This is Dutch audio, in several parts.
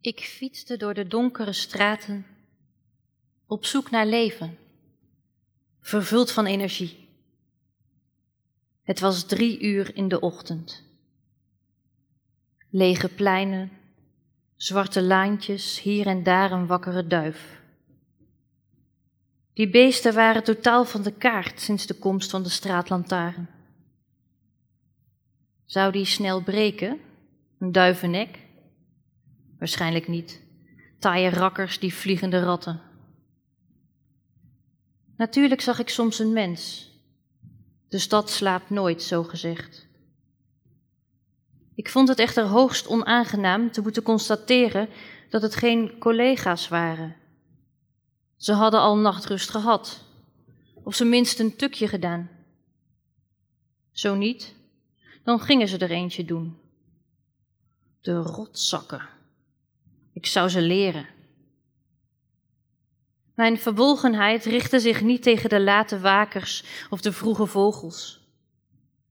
Ik fietste door de donkere straten op zoek naar leven, vervuld van energie. Het was drie uur in de ochtend. Lege pleinen, zwarte laantjes, hier en daar een wakkere duif. Die beesten waren totaal van de kaart sinds de komst van de straatlantaarn. Zou die snel breken? Een duivennek? Waarschijnlijk niet. Taaie rakkers die vliegende ratten. Natuurlijk zag ik soms een mens. De stad slaapt nooit, zo gezegd. Ik vond het echter hoogst onaangenaam te moeten constateren dat het geen collega's waren. Ze hadden al nachtrust gehad, of ze minst een tukje gedaan. Zo niet, dan gingen ze er eentje doen. De rotzakken. Ik zou ze leren. Mijn verbolgenheid richtte zich niet tegen de late wakers of de vroege vogels,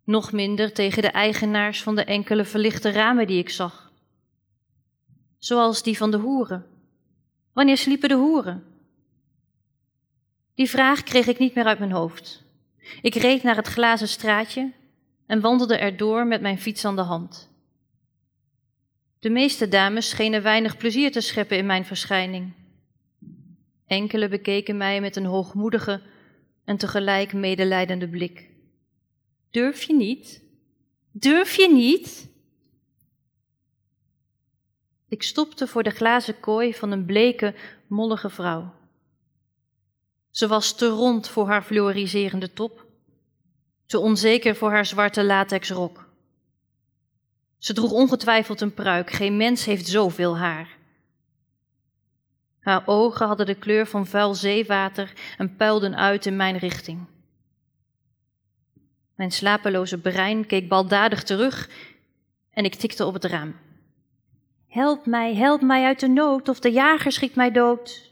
nog minder tegen de eigenaars van de enkele verlichte ramen die ik zag. Zoals die van de hoeren. Wanneer sliepen de hoeren? Die vraag kreeg ik niet meer uit mijn hoofd. Ik reed naar het glazen straatje en wandelde erdoor met mijn fiets aan de hand. De meeste dames schenen weinig plezier te scheppen in mijn verschijning. Enkele bekeken mij met een hoogmoedige en tegelijk medelijdende blik. Durf je niet? Durf je niet? Ik stopte voor de glazen kooi van een bleke, mollige vrouw. Ze was te rond voor haar fluoriserende top, te onzeker voor haar zwarte latexrok. Ze droeg ongetwijfeld een pruik, geen mens heeft zoveel haar. Haar ogen hadden de kleur van vuil zeewater en puilden uit in mijn richting. Mijn slapeloze brein keek baldadig terug en ik tikte op het raam. Help mij, help mij uit de nood, of de jager schiet mij dood.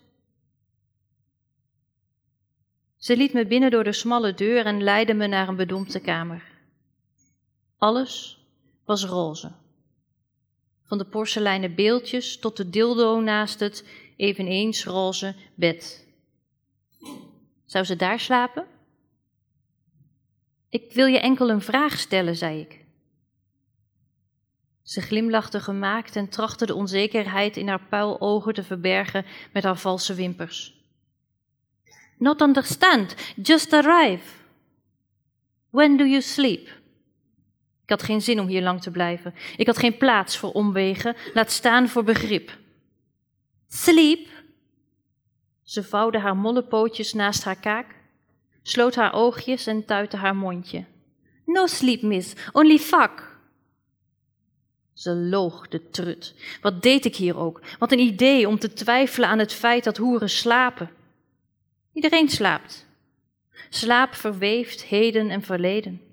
Ze liet me binnen door de smalle deur en leidde me naar een bedompte kamer. Alles was roze. Van de porseleinen beeldjes tot de dildo naast het eveneens roze bed. Zou ze daar slapen? Ik wil je enkel een vraag stellen, zei ik. Ze glimlachte gemaakt en trachtte de onzekerheid in haar puilogen te verbergen met haar valse wimpers. Not understand, just arrive. When do you sleep? Ik had geen zin om hier lang te blijven. Ik had geen plaats voor omwegen, laat staan voor begrip. Sleep. Ze vouwde haar molle pootjes naast haar kaak, sloot haar oogjes en tuitte haar mondje. No sleep, miss, only fuck. Ze loog, de trut. Wat deed ik hier ook? Wat een idee om te twijfelen aan het feit dat hoeren slapen. Iedereen slaapt. Slaap verweeft heden en verleden.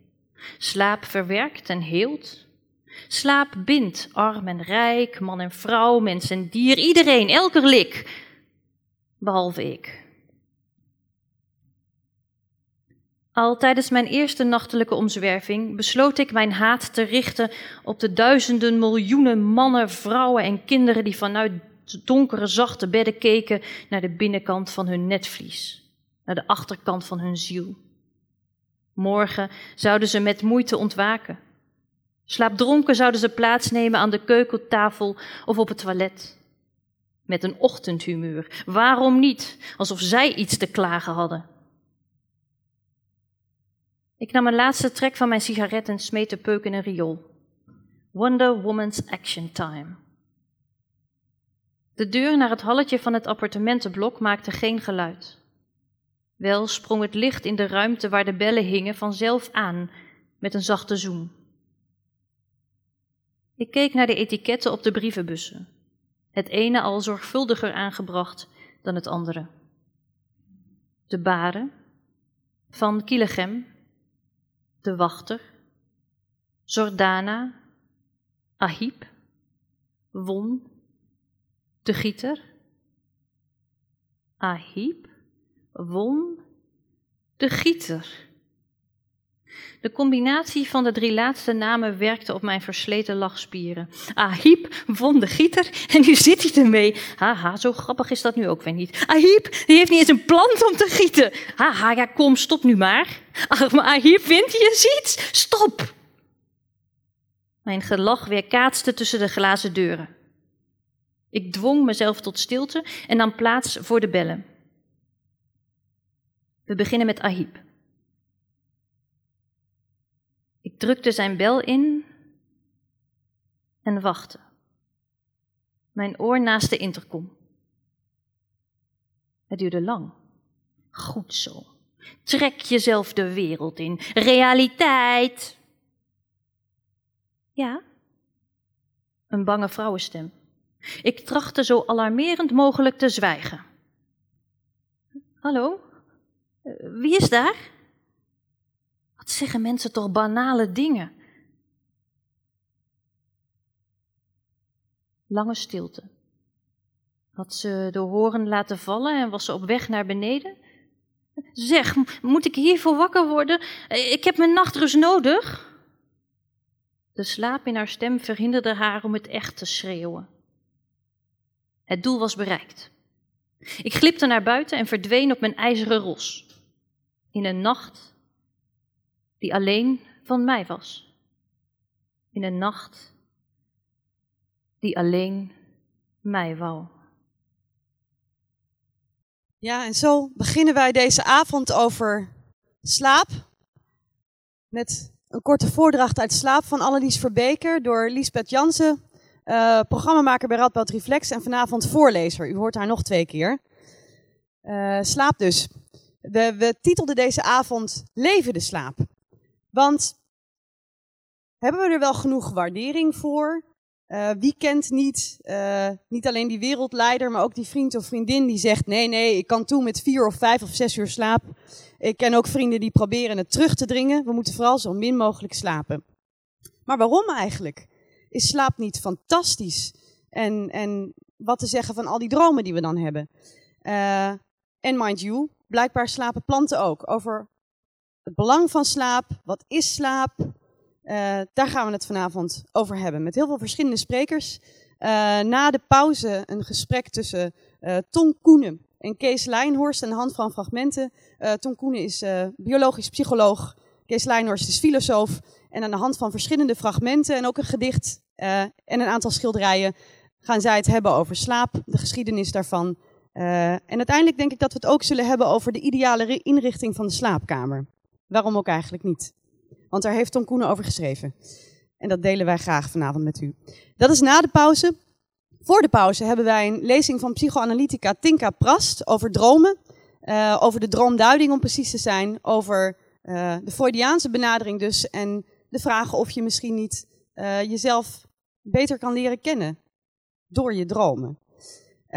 Slaap verwerkt en heelt. Slaap bindt arm en rijk, man en vrouw, mens en dier, iedereen, elke lik, behalve ik. Al tijdens mijn eerste nachtelijke omzwerving besloot ik mijn haat te richten op de duizenden miljoenen mannen, vrouwen en kinderen die vanuit donkere, zachte bedden keken naar de binnenkant van hun netvlies, naar de achterkant van hun ziel. Morgen zouden ze met moeite ontwaken. Slaapdronken zouden ze plaatsnemen aan de keukentafel of op het toilet. Met een ochtendhumeur. Waarom niet? Alsof zij iets te klagen hadden. Ik nam een laatste trek van mijn sigaret en smeet de peuk in een riool. Wonder Woman's Action Time. De deur naar het halletje van het appartementenblok maakte geen geluid. Wel sprong het licht in de ruimte waar de bellen hingen vanzelf aan met een zachte zoem. Ik keek naar de etiketten op de brievenbussen, het ene al zorgvuldiger aangebracht dan het andere. De Baren, Van Kielegem, De Wachter, Zordana, Ahib, Won, De Gieter, Ahib, Won, De Gieter. De combinatie van de drie laatste namen werkte op mijn versleten lachspieren. Ahib won de gieter en nu zit hij ermee. Haha, zo grappig is dat nu ook weer niet. Ahib, die heeft niet eens een plant om te gieten. Haha, ja kom, stop nu maar. Maar Ahib, vindt hij eens iets? Stop! Mijn gelach weerkaatste tussen de glazen deuren. Ik dwong mezelf tot stilte en nam plaats voor de bellen. We beginnen met Ahib. Ik drukte zijn bel in en wachtte. Mijn oor naast de intercom. Het duurde lang. Goed zo. Trek jezelf de wereld in. Realiteit. Ja? Een bange vrouwenstem. Ik trachtte zo alarmerend mogelijk te zwijgen. Hallo? Eh, wie is daar? Wat zeggen mensen toch banale dingen? Lange stilte. Had ze de horen laten vallen en was ze op weg naar beneden? Zeg, moet ik hiervoor wakker worden? Ik heb mijn nachtrust nodig. De slaap in haar stem verhinderde haar om het echt te schreeuwen. Het doel was bereikt. Ik glipte naar buiten en verdween op mijn ijzeren ros. In een nacht die alleen van mij was. In een nacht die alleen mij wou. Ja, en zo beginnen wij deze avond over slaap. Met een korte voordracht uit Slaap van Annelies Verbeker door Liesbeth Jansen, uh, programmamaker bij Radboud Reflex en vanavond voorlezer. U hoort haar nog twee keer. Uh, slaap dus. We, we titelden deze avond Levende slaap. Want hebben we er wel genoeg waardering voor? Uh, wie kent niet, uh, niet alleen die wereldleider, maar ook die vriend of vriendin die zegt: nee, nee, ik kan toe met vier of vijf of zes uur slaap. Ik ken ook vrienden die proberen het terug te dringen. We moeten vooral zo min mogelijk slapen. Maar waarom eigenlijk? Is slaap niet fantastisch? En, en wat te zeggen van al die dromen die we dan hebben? Uh, en mind you, blijkbaar slapen planten ook. Over het belang van slaap, wat is slaap, uh, daar gaan we het vanavond over hebben. Met heel veel verschillende sprekers. Uh, na de pauze een gesprek tussen uh, Ton Koenen en Kees Lijnhorst aan de hand van fragmenten. Ton Koenen is biologisch psycholoog, Kees Lijnhorst is filosoof. En aan de hand van verschillende fragmenten en ook een gedicht en een aantal schilderijen gaan zij het hebben over slaap, de geschiedenis daarvan. En uiteindelijk denk ik dat we het ook zullen hebben over de ideale inrichting van de slaapkamer. Waarom ook eigenlijk niet? Want daar heeft Tom Koenen over geschreven. En dat delen wij graag vanavond met u. Dat is na de pauze. Voor de pauze hebben wij een lezing van psychoanalytica Tinka Prast over dromen. Uh, over de droomduiding om precies te zijn. Over uh, de Freudiaanse benadering dus. En de vraag of je misschien niet jezelf beter kan leren kennen. Door je dromen.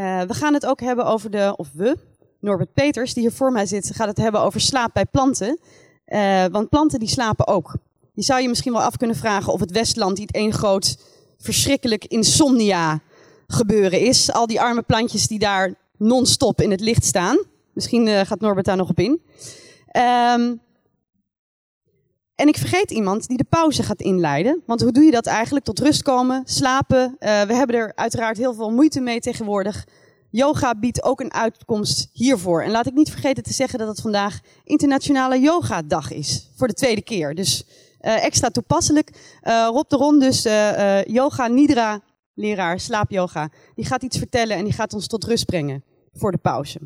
We gaan het ook hebben over de, of we, Norbert Peters, die hier voor mij zit, gaat het hebben over slaap bij planten. Uh, want planten die slapen ook. Je zou je misschien wel af kunnen vragen of het Westland niet één groot verschrikkelijk insomnia gebeuren is. Al die arme plantjes die daar non-stop in het licht staan. Misschien uh, gaat Norbert daar nog op in. Um, en ik vergeet iemand die de pauze gaat inleiden. Want hoe doe je dat eigenlijk? Tot rust komen, slapen. Uh, we hebben er uiteraard heel veel moeite mee tegenwoordig. Yoga biedt ook een uitkomst hiervoor. En laat ik niet vergeten te zeggen dat het vandaag Internationale Yoga Dag is. Voor de tweede keer. Dus uh, extra toepasselijk. Uh, Rob de Ron, dus yoga nidra leraar, slaapyoga, die gaat iets vertellen en die gaat ons tot rust brengen voor de pauze.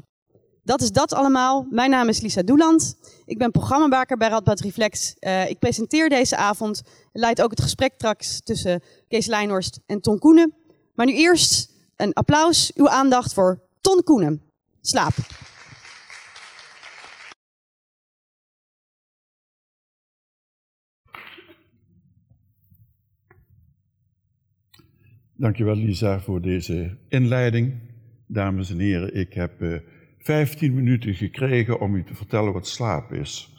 Dat is dat allemaal. Mijn naam is Lisa Doeland. Ik ben programmamaker bij Radboud Reflex. ik presenteer deze avond. Leid ook het gesprek straks tussen Kees Lijnhorst en Ton Koenen. Maar nu eerst een applaus, uw aandacht voor Ton Koenen. Slaap. Dankjewel Lisa voor deze inleiding. Dames en heren, ik heb eh, 15 minuten gekregen om u te vertellen wat slaap is.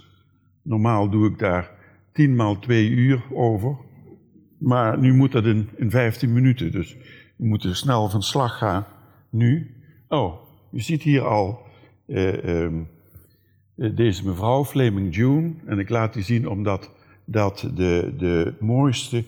Normaal doe ik daar 10 maal 2 uur over, maar nu moet dat in, in 15 minuten. Dus we moeten snel van slag gaan. Nu. Oh, je ziet hier al uh, um, eh, deze mevrouw, Flaming June. En ik laat die zien omdat dat de, de mooiste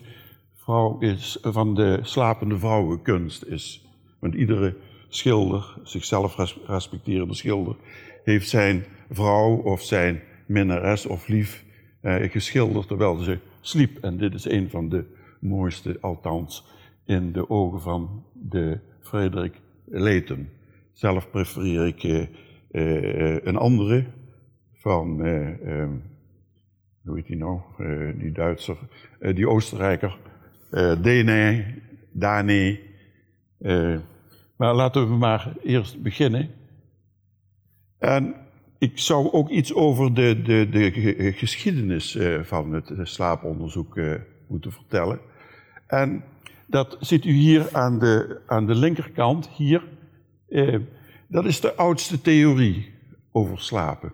vrouw is, van de slapende vrouwenkunst is. Want iedere schilder, zichzelf respecterende schilder, heeft zijn vrouw of zijn minnares of lief eh, geschilderd terwijl ze sliep. En dit is een van de mooiste, althans in de ogen van de Frederik Leighton. Zelf prefereer ik eh, eh, een andere van, eh, ehm, hoe heet die nou, die Duitser, die Oostenrijker, Dene, Dane. Maar laten we maar eerst beginnen. En ik zou ook iets over de, de, de geschiedenis van het slaaponderzoek moeten vertellen. En dat ziet u hier aan de, aan de linkerkant, hier. Eh, dat is de oudste theorie over slapen.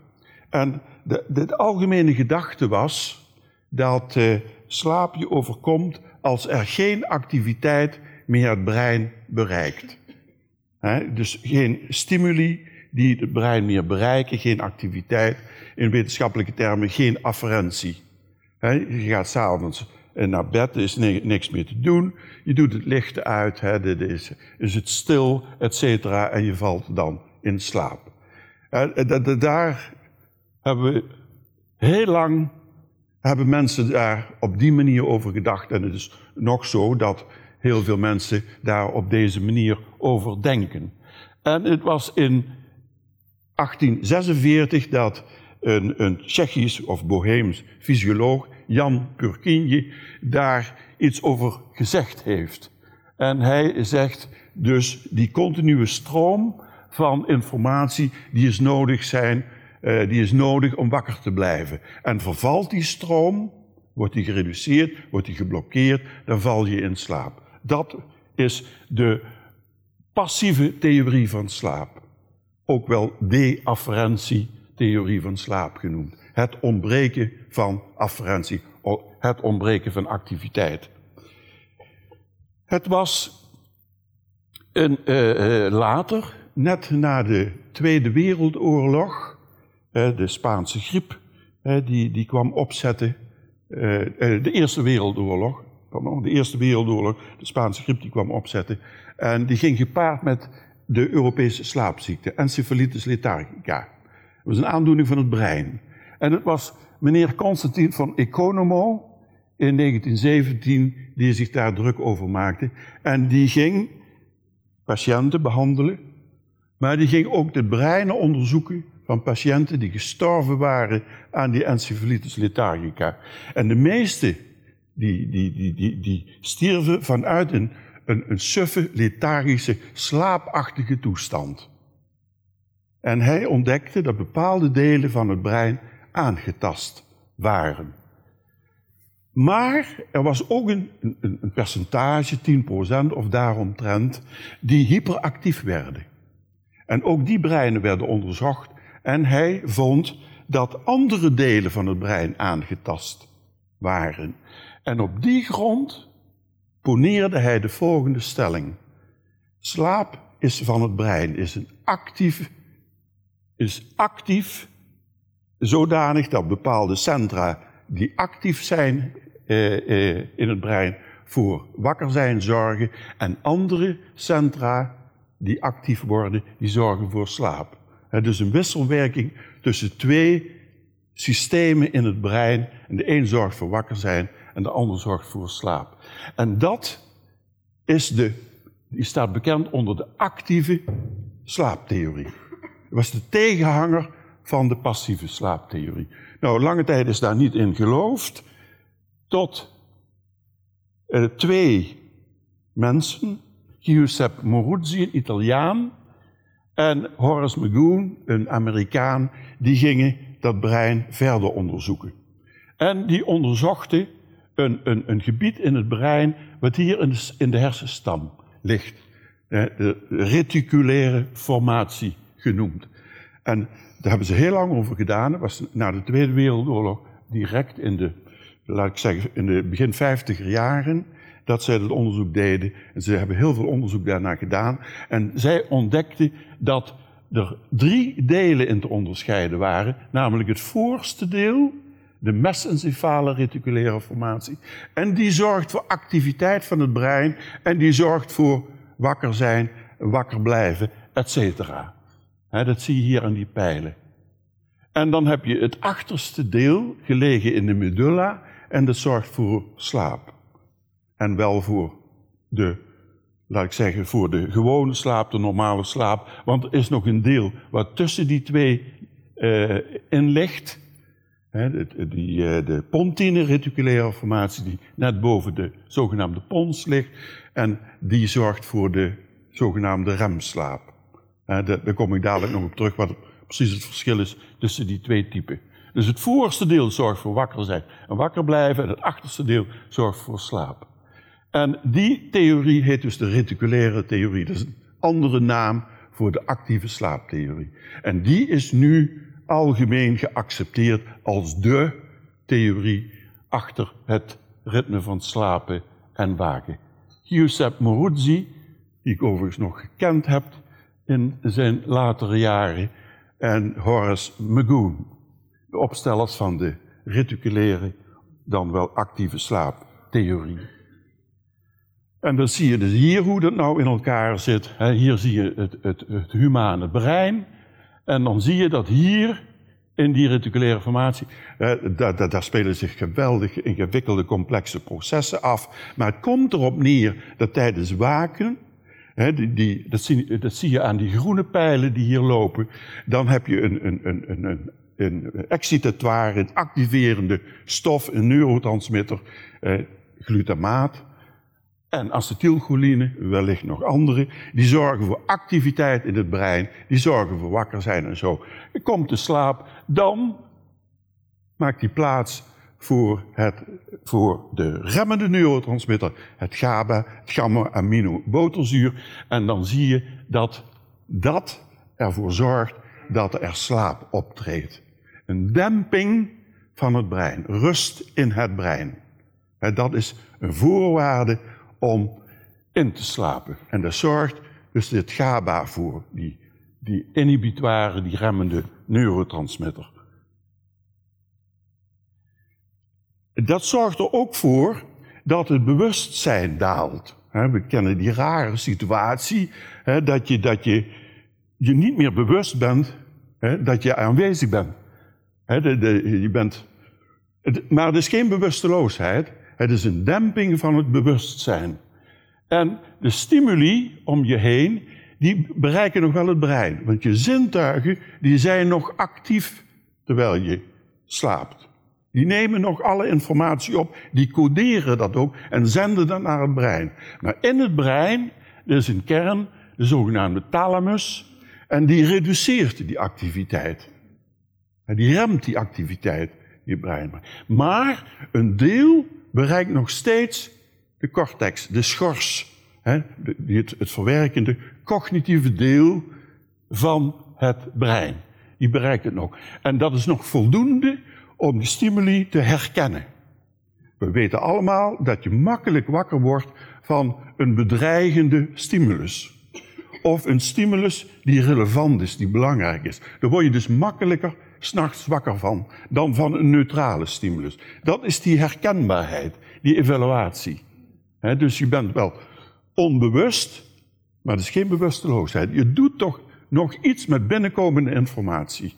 En de, de, algemene gedachte was dat eh, slaap je overkomt als er geen activiteit meer het brein bereikt. Dus geen stimuli die het brein meer bereiken, geen activiteit. In wetenschappelijke termen geen afferentie. je gaat s'avonds en naar bed, er is niks meer te doen. Je doet het licht uit, hè, is, is het stil, et cetera, en je valt dan in slaap. En, daar hebben we heel lang hebben mensen daar op die manier over gedacht. En het is nog zo dat heel veel mensen daar op deze manier over denken. En het was in 1846 dat een, een Tsjechisch of Boheems fysioloog, Jan Kurkinje, daar iets over gezegd heeft. En hij zegt dus die continue stroom van informatie die is nodig zijn, uh, die is nodig om wakker te blijven. En vervalt die stroom, wordt die gereduceerd, wordt die geblokkeerd, dan val je in slaap. Dat is de passieve theorie van slaap. Ook wel de-afferentie-theorie van slaap genoemd. Het ontbreken van afferentie, het ontbreken van activiteit. Het was een, uh, uh, later, net na de Tweede Wereldoorlog, uh, de Spaanse griep, die, die kwam opzetten. de Eerste Wereldoorlog, pardon, de Eerste Wereldoorlog, de Spaanse griep, die kwam opzetten. En die ging gepaard met de Europese slaapziekte, encephalitis lethargica. Dat was een aandoening van het brein. En het was meneer Constantin van Economo in 1917 die zich daar druk over maakte. En die ging patiënten behandelen, maar die ging ook de breinen onderzoeken van patiënten die gestorven waren aan die encephalitis lethargica. En de meeste die, die, die, die, die stierven vanuit een, een, suffe, lethargische, slaapachtige toestand. En hij ontdekte dat bepaalde delen van het brein aangetast waren. Maar er was ook een, een, een percentage, 10% of daaromtrent, die hyperactief werden. En ook die breinen werden onderzocht en hij vond dat andere delen van het brein aangetast waren. En op die grond poneerde hij de volgende stelling. Slaap is van het brein, is een actief, is actief zodanig dat bepaalde centra die actief zijn eh, eh, in het brein voor wakker zijn zorgen en andere centra die actief worden, die zorgen voor slaap. Dus een wisselwerking tussen twee systemen in het brein. En de een zorgt voor wakker zijn en de ander zorgt voor slaap. En dat is de, die staat bekend onder de actieve slaaptheorie. Dat was de tegenhanger van de passieve slaaptheorie. Nou, lange tijd is daar niet in geloofd, tot uh, twee mensen, Giuseppe Moruzzi, een Italiaan, en Horace McGoon, een Amerikaan, die gingen dat brein verder onderzoeken. En die onderzochten een, een, een gebied in het brein wat hier in de, in de hersenstam ligt. De reticulaire formatie genoemd. En daar hebben ze heel lang over gedaan. Dat was na de Tweede Wereldoorlog direct in de, laat ik zeggen, in de begin vijftiger jaren dat zij dat onderzoek deden. En ze hebben heel veel onderzoek daarna gedaan. En zij ontdekten dat er drie delen in te onderscheiden waren, namelijk het voorste deel, de mesencefale reticulaire formatie, en die zorgt voor activiteit van het brein en die zorgt voor wakker zijn, wakker blijven, etc. Dat zie je hier aan die pijlen. En dan heb je het achterste deel gelegen in de medulla en dat zorgt voor slaap. En wel voor de, laat ik zeggen, voor de gewone slaap, de normale slaap. Want er is nog een deel wat tussen die twee uh, in ligt. De, die, uh, de pontine reticulaire formatie die net boven de zogenaamde pons ligt. En die zorgt voor de zogenaamde remslaap. Daar kom ik dadelijk nog op terug wat precies het verschil is tussen die twee typen. Dus het voorste deel zorgt voor wakker zijn en wakker blijven en het achterste deel zorgt voor slaap. En die theorie heet dus de reticulaire theorie. Dat is een andere naam voor de actieve slaaptheorie. En die is nu algemeen geaccepteerd als de theorie achter het ritme van slapen en waken. Giuseppe Moruzzi, die ik overigens nog gekend heb in zijn latere jaren, en Horace McGoon, de opstellers van de reticulaire, dan wel actieve slaaptheorie. En dan zie je dus hier hoe dat nou in elkaar zit. Hier zie je het, het, het humane brein. En dan zie je dat hier in die reticulaire formatie, daar, daar, daar, spelen zich geweldig ingewikkelde, complexe processen af. Maar het komt erop neer dat tijdens waken, die, die, dat, zie, dat, zie, je aan die groene pijlen die hier lopen, dan heb je een, een, een, een, een excitatoire, een activerende stof, een neurotransmitter, eh, glutamaat, en acetylcholine, wellicht nog andere, die zorgen voor activiteit in het brein, die zorgen voor wakker zijn en zo. Je komt te slaap, dan maakt die plaats voor, het, voor de remmende neurotransmitter, het GABA, het gamma-aminobuterzuur. En dan zie je dat dat ervoor zorgt dat er slaap optreedt. Een demping van het brein, rust in het brein. Dat is een voorwaarde om in te slapen. En dat zorgt dus dit GABA voor, die, die inhibitoire, die remmende neurotransmitter. Dat zorgt er ook voor dat het bewustzijn daalt. We kennen die rare situatie dat, je, dat je, je niet meer bewust bent dat je aanwezig bent. je bent maar het is geen bewusteloosheid. Het is een demping van het bewustzijn. En de stimuli om je heen, die bereiken nog wel het brein. Want je zintuigen, die zijn nog actief terwijl je slaapt. Die nemen nog alle informatie op, die coderen dat ook en zenden dat naar het brein. Maar in het brein, is een kern, de zogenaamde thalamus, en die reduceert die activiteit. En die remt die activiteit, die brein. Maar een deel bereikt nog steeds de cortex, de schors, hè, het, het verwerkende cognitieve deel van het brein. Die bereikt het nog. En dat is nog voldoende om die stimuli te herkennen. We weten allemaal dat je makkelijk wakker wordt van een bedreigende stimulus. Of een stimulus die relevant is, die belangrijk is. Daar word je dus makkelijker s'nachts wakker van dan van een neutrale stimulus. Dat is die herkenbaarheid, die evaluatie. dus je bent wel onbewust, maar het is geen bewusteloosheid. Je doet toch nog iets met binnenkomende informatie.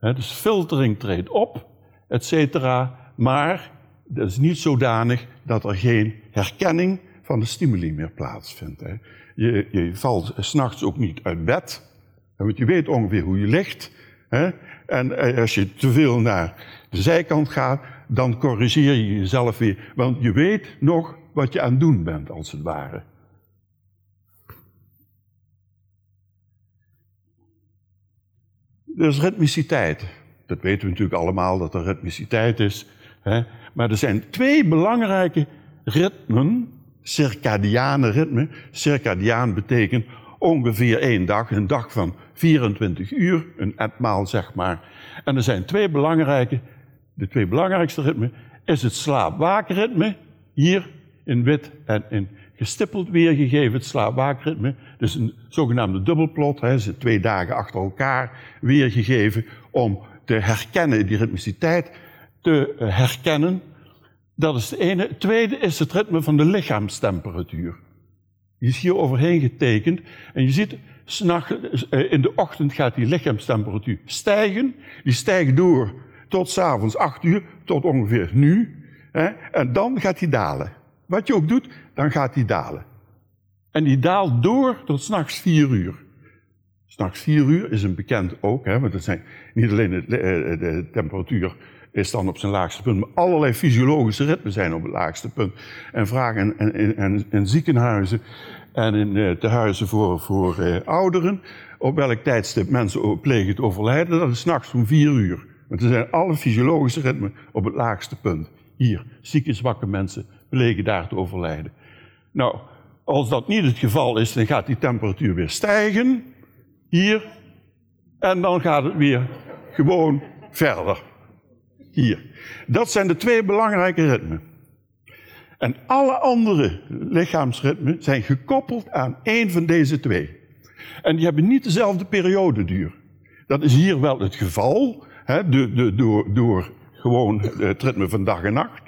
dus filtering treedt op, et cetera, maar dat is niet zodanig dat er geen herkenning van de stimuli meer plaatsvindt. Je, je valt s'nachts ook niet uit bed, want je weet ongeveer hoe je ligt. En eh, als je te veel naar de zijkant gaat, dan corrigeer je jezelf weer. Want je weet nog wat je aan het doen bent, als het ware. Dus ritmiciteit. Dat weten we natuurlijk allemaal, dat er ritmiciteit is. Maar er zijn twee belangrijke ritmen, circadiane ritmen. Circadiaan betekent ongeveer één dag, een dag van 24 uur, een etmaal zeg maar. En er zijn twee belangrijke, de twee belangrijkste ritmen, is het slaap-waakritme, hier in wit en in gestippeld weergegeven, het slaap-waakritme. Dus een zogenaamde dubbelplot, hè, is twee dagen achter elkaar weergegeven om te herkennen, die ritmiciteit te eh, herkennen. Dat is de ene. Het tweede is het ritme van de lichaamstemperatuur. Die is hier overheen getekend. En je ziet, eh, in de ochtend gaat die lichaamstemperatuur stijgen. Die stijgt door tot s'avonds 8 uur, tot ongeveer nu. En dan gaat die dalen. Wat je ook doet, dan gaat die dalen. En die daalt door tot s'nachts 4 uur. S'nachts 4 uur is een bekend ook, hè, want het zijn niet alleen de, de, de temperatuur is dan op zijn laagste punt. Maar allerlei fysiologische ritmen zijn op het laagste punt. En vragen in, en, en, ziekenhuizen en in uh, tehuizen voor, voor uh, ouderen, op welk tijdstip mensen plegen te overlijden, dat is s'nachts om vier uur. Want er zijn alle fysiologische ritmen op het laagste punt. Hier, zieke, zwakke mensen plegen daar te overlijden. Nou, als dat niet het geval is, dan gaat die temperatuur weer stijgen. Hier. En dan gaat het weer gewoon verder. Hier. Dat zijn de twee belangrijke ritmen. En alle andere lichaamsritmen zijn gekoppeld aan één van deze twee. En die hebben niet dezelfde periodeduur. Dat is hier wel het geval, hè, de, door, door gewoon het ritme van dag en nacht.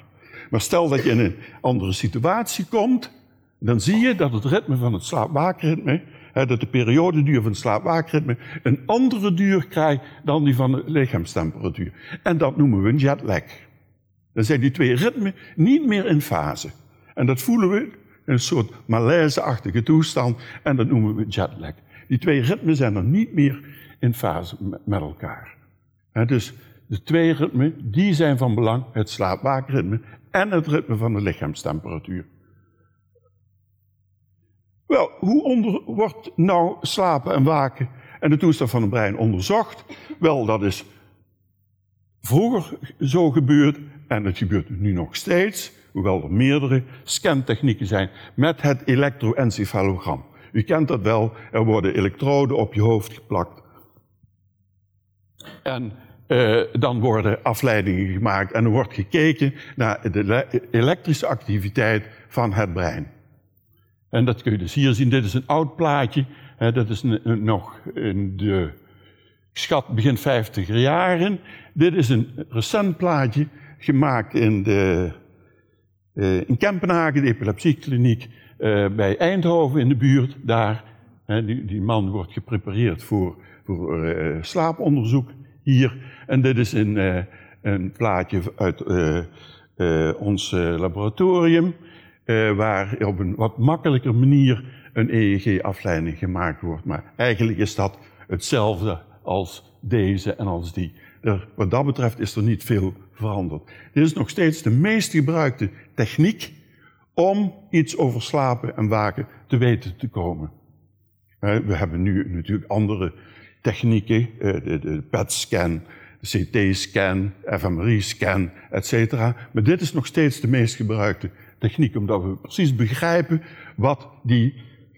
Maar stel dat je in een andere situatie komt, dan zie je dat het ritme van het slaapwaakritme dat de periodeduur van het slaapwaakritme een andere duur krijgt dan die van de lichaamstemperatuur. En dat noemen we een jetlag. Dan zijn die twee ritmen niet meer in fase. En dat voelen we in een soort malaise-achtige toestand en dat noemen we jetlag. Die twee ritmen zijn dan niet meer in fase met elkaar. dus de twee ritmen, die zijn van belang, het slaapwaakritme en het ritme van de lichaamstemperatuur. Wel, hoe onder, wordt nou slapen en waken en de toestand van het brein onderzocht? Wel, dat is vroeger zo gebeurd en het gebeurt nu nog steeds, hoewel er meerdere scantechnieken zijn, met het elektroencefalogram. U kent dat wel, er worden elektroden op je hoofd geplakt. En uh, dan worden afleidingen gemaakt en er wordt gekeken naar de elektrische activiteit van het brein. En dat kun je dus hier zien. Dit is een oud plaatje. dat is nog in de schat begin 50 jaren. Dit is een recent plaatje gemaakt in, de, uh, in Kempenhagen, de epilepsiekliniek uh, bij Eindhoven in de buurt. Daar, die, die, man wordt geprepareerd voor, voor uh, slaaponderzoek hier. En dit is een, een plaatje uit ons laboratorium waar op een wat makkelijker manier een EEG-afleiding gemaakt wordt. Maar eigenlijk is dat hetzelfde als deze en als die. Er, wat dat betreft is er niet veel veranderd. Dit is nog steeds de meest gebruikte techniek om iets over slapen en waken te weten te komen. We hebben nu natuurlijk andere technieken, uh, de, PET-scan, de CT-scan, fMRI-scan, etc. Maar dit is nog steeds de meest gebruikte techniek, omdat we precies begrijpen wat, die,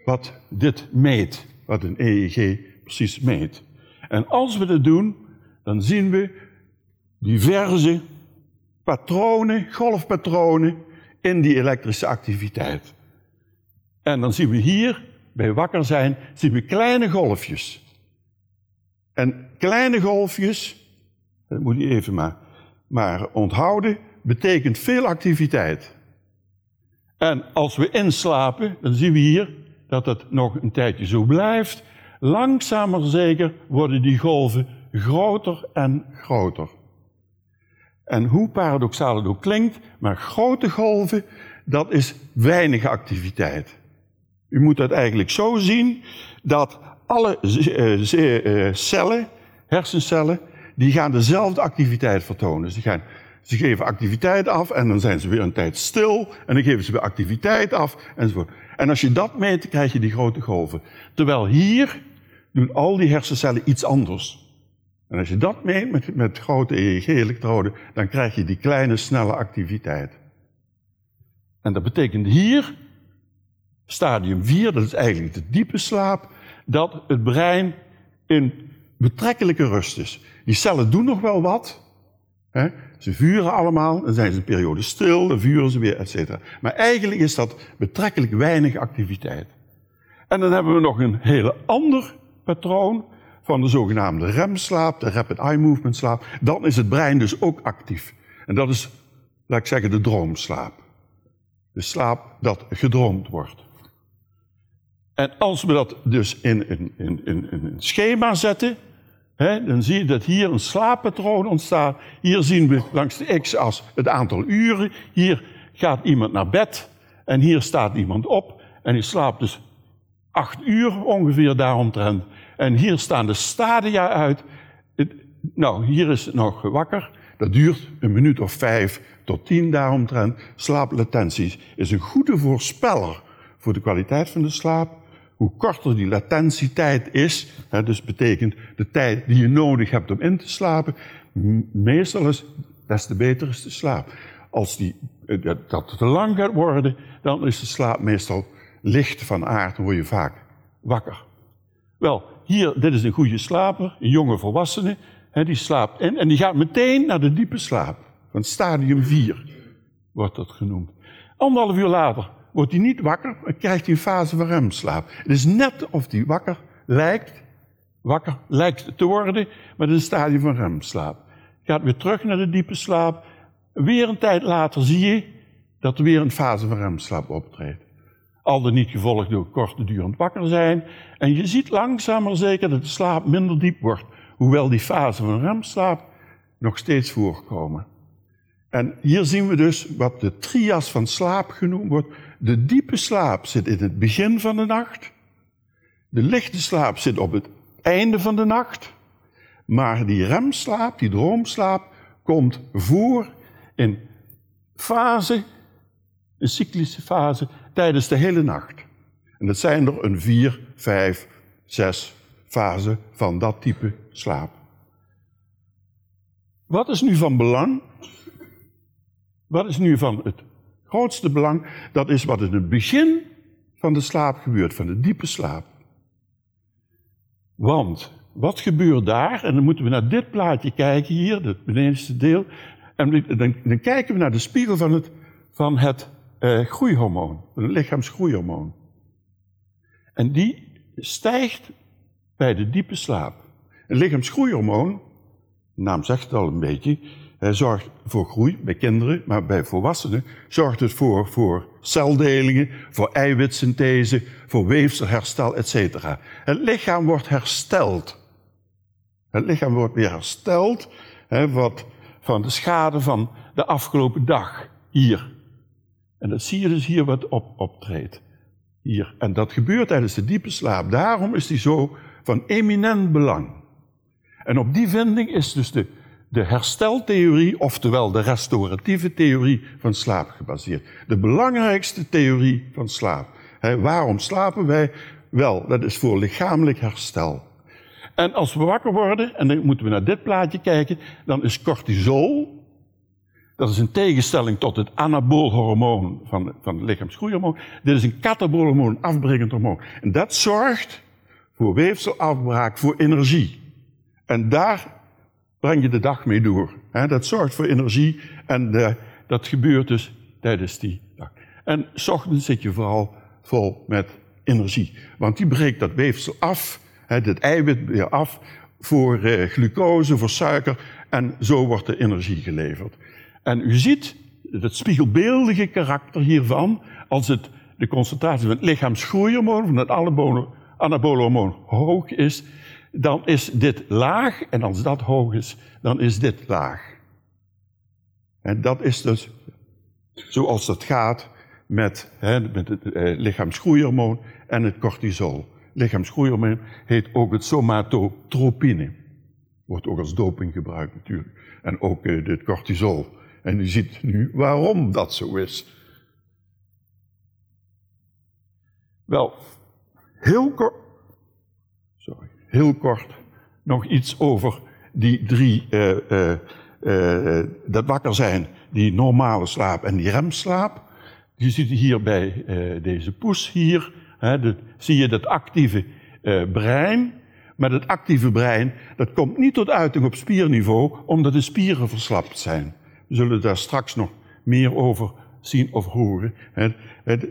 wat dit meet, wat een EEG precies meet. En als we dat doen, dan zien we diverse patronen, golfpatronen in die elektrische activiteit. En dan zien we hier, bij wakker zijn, zien we kleine golfjes. En kleine golfjes, dat moet je even maar, maar onthouden, betekent veel activiteit. En als we inslapen, dan zien we hier dat het nog een tijdje zo blijft. Langzaam maar zeker worden die golven groter en groter. En hoe paradoxaal het ook klinkt, maar grote golven, dat is weinig activiteit. U moet dat eigenlijk zo zien dat alle eh, eh, cellen, hersencellen, die gaan dezelfde activiteit vertonen. Ze gaan ze geven activiteit af en dan zijn ze weer een tijd stil en dan geven ze weer activiteit af enzovoort. En als je dat meet, krijg je die grote golven. Terwijl hier doen al die hersencellen iets anders. En als je dat meet met, met grote EEG-elektroden, dan krijg je die kleine, snelle activiteit. En dat betekent hier, stadium 4, dat is eigenlijk de diepe slaap, dat het brein in betrekkelijke rust is. Die cellen doen nog wel wat, Hè? Ze vuren allemaal, dan zijn ze een periode stil, dan vuren ze weer, et cetera. Maar eigenlijk is dat betrekkelijk weinig activiteit. En dan hebben we nog een hele ander patroon van de zogenaamde remslaap, de rapid eye movement slaap. Dan is het brein dus ook actief. En dat is, laat ik zeggen, de droomslaap. De slaap dat gedroomd wordt. En als we dat dus in, in, in, in een schema zetten, hè, dan zie je dat hier een slaappatroon ontstaat. Hier zien we langs de x-as het aantal uren. Hier gaat iemand naar bed en hier staat iemand op. En die slaapt dus acht uur ongeveer daaromtrent. En hier staan de stadia uit. Nou, hier is het nog wakker. Dat duurt een minuut of vijf tot tien daaromtrent. Slaaplatenties is een goede voorspeller voor de kwaliteit van de slaap. Hoe korter die latentietijd is, hè, dus betekent de tijd die je nodig hebt om in te slapen, meestal is des te beter is de slaap. Als die, eh, dat te lang gaat worden, dan is de slaap meestal licht van aard, word je vaak wakker. Wel, hier, dit is een goede slaper, een jonge volwassene, hè, die slaapt in en die gaat meteen naar de diepe slaap. Van stadium 4 wordt dat genoemd. Anderhalf uur later wordt hij niet wakker, maar krijgt hij een fase van remslaap. Het is net of hij wakker lijkt, wakker lijkt te worden, is een stadium van remslaap. Gaat weer terug naar de diepe slaap. Weer een tijd later zie je dat er weer een fase van remslaap optreedt. Al dan niet gevolgd door korte durend wakker zijn. En je ziet langzaam maar zeker dat de slaap minder diep wordt. Hoewel die fase van remslaap nog steeds voorkomen. En hier zien we dus wat de trias van slaap genoemd wordt. De diepe slaap zit in het begin van de nacht. De lichte slaap zit op het einde van de nacht. Maar die remslaap, die droomslaap, komt voor in fase, een cyclische fase, tijdens de hele nacht. En dat zijn er een vier, vijf, zes fasen van dat type slaap. Wat is nu van belang? Wat is nu van het grootste belang? Dat is wat in het begin van de slaap gebeurt, van de diepe slaap. Want wat gebeurt daar? En dan moeten we naar dit plaatje kijken hier, het benedenste deel. En dan, dan, kijken we naar de spiegel van het, van het uh, groeihormoon, het lichaamsgroeihormoon. En die stijgt bij de diepe slaap. Een lichaamsgroeihormoon, de naam zegt het al een beetje, hij zorgt voor groei bij kinderen, maar bij volwassenen zorgt het voor, voor celdelingen, voor eiwitsynthese, voor weefselherstel, etc. Het lichaam wordt hersteld. Het lichaam wordt weer hersteld hè, wat, van de schade van de afgelopen dag. Hier. En dat zie je dus hier wat op, optreedt. Hier. En dat gebeurt tijdens de diepe slaap. Daarom is die zo van eminent belang. En op die vinding is dus de de hersteltheorie, oftewel de restauratieve theorie van slaap gebaseerd. De belangrijkste theorie van slaap. waarom slapen wij? Wel, dat is voor lichamelijk herstel. En als we wakker worden, en dan moeten we naar dit plaatje kijken, dan is cortisol, dat is een tegenstelling tot het anabool hormoon van, van het lichaamsgroeihormoon. Dit is een katabool hormoon, een afbrekend hormoon. En dat zorgt voor weefselafbraak, voor energie. En daar breng je de dag mee door. dat zorgt voor energie en dat gebeurt dus tijdens die dag. En s ochtends zit je vooral vol met energie. Want die breekt dat weefsel af, het eiwit weer af voor uh, glucose, voor suiker en zo wordt de energie geleverd. En u ziet het spiegelbeeldige karakter hiervan als het, de concentratie van het lichaamsgroeihormoon, van het anabole hormoon hoog is, dan is dit laag. En als dat hoog is, dan is dit laag. En dat is dus zoals dat gaat met, hè, met het eh, lichaamsgroeihormoon en het cortisol. Lichaamsgroeihormoon heet ook het somatotropine. Wordt ook als doping gebruikt natuurlijk. En ook eh, het cortisol. En u ziet nu waarom dat zo is. Wel, heel kort. Sorry heel kort nog iets over die drie, uh, uh, dat wakker zijn, die normale slaap en die remslaap. Je ziet hier bij deze poes hier, hè, zie je dat actieve brein, met het actieve brein, dat komt niet tot uiting op spierniveau, omdat de spieren verslapt zijn. Zullen daar straks nog meer over zien of horen.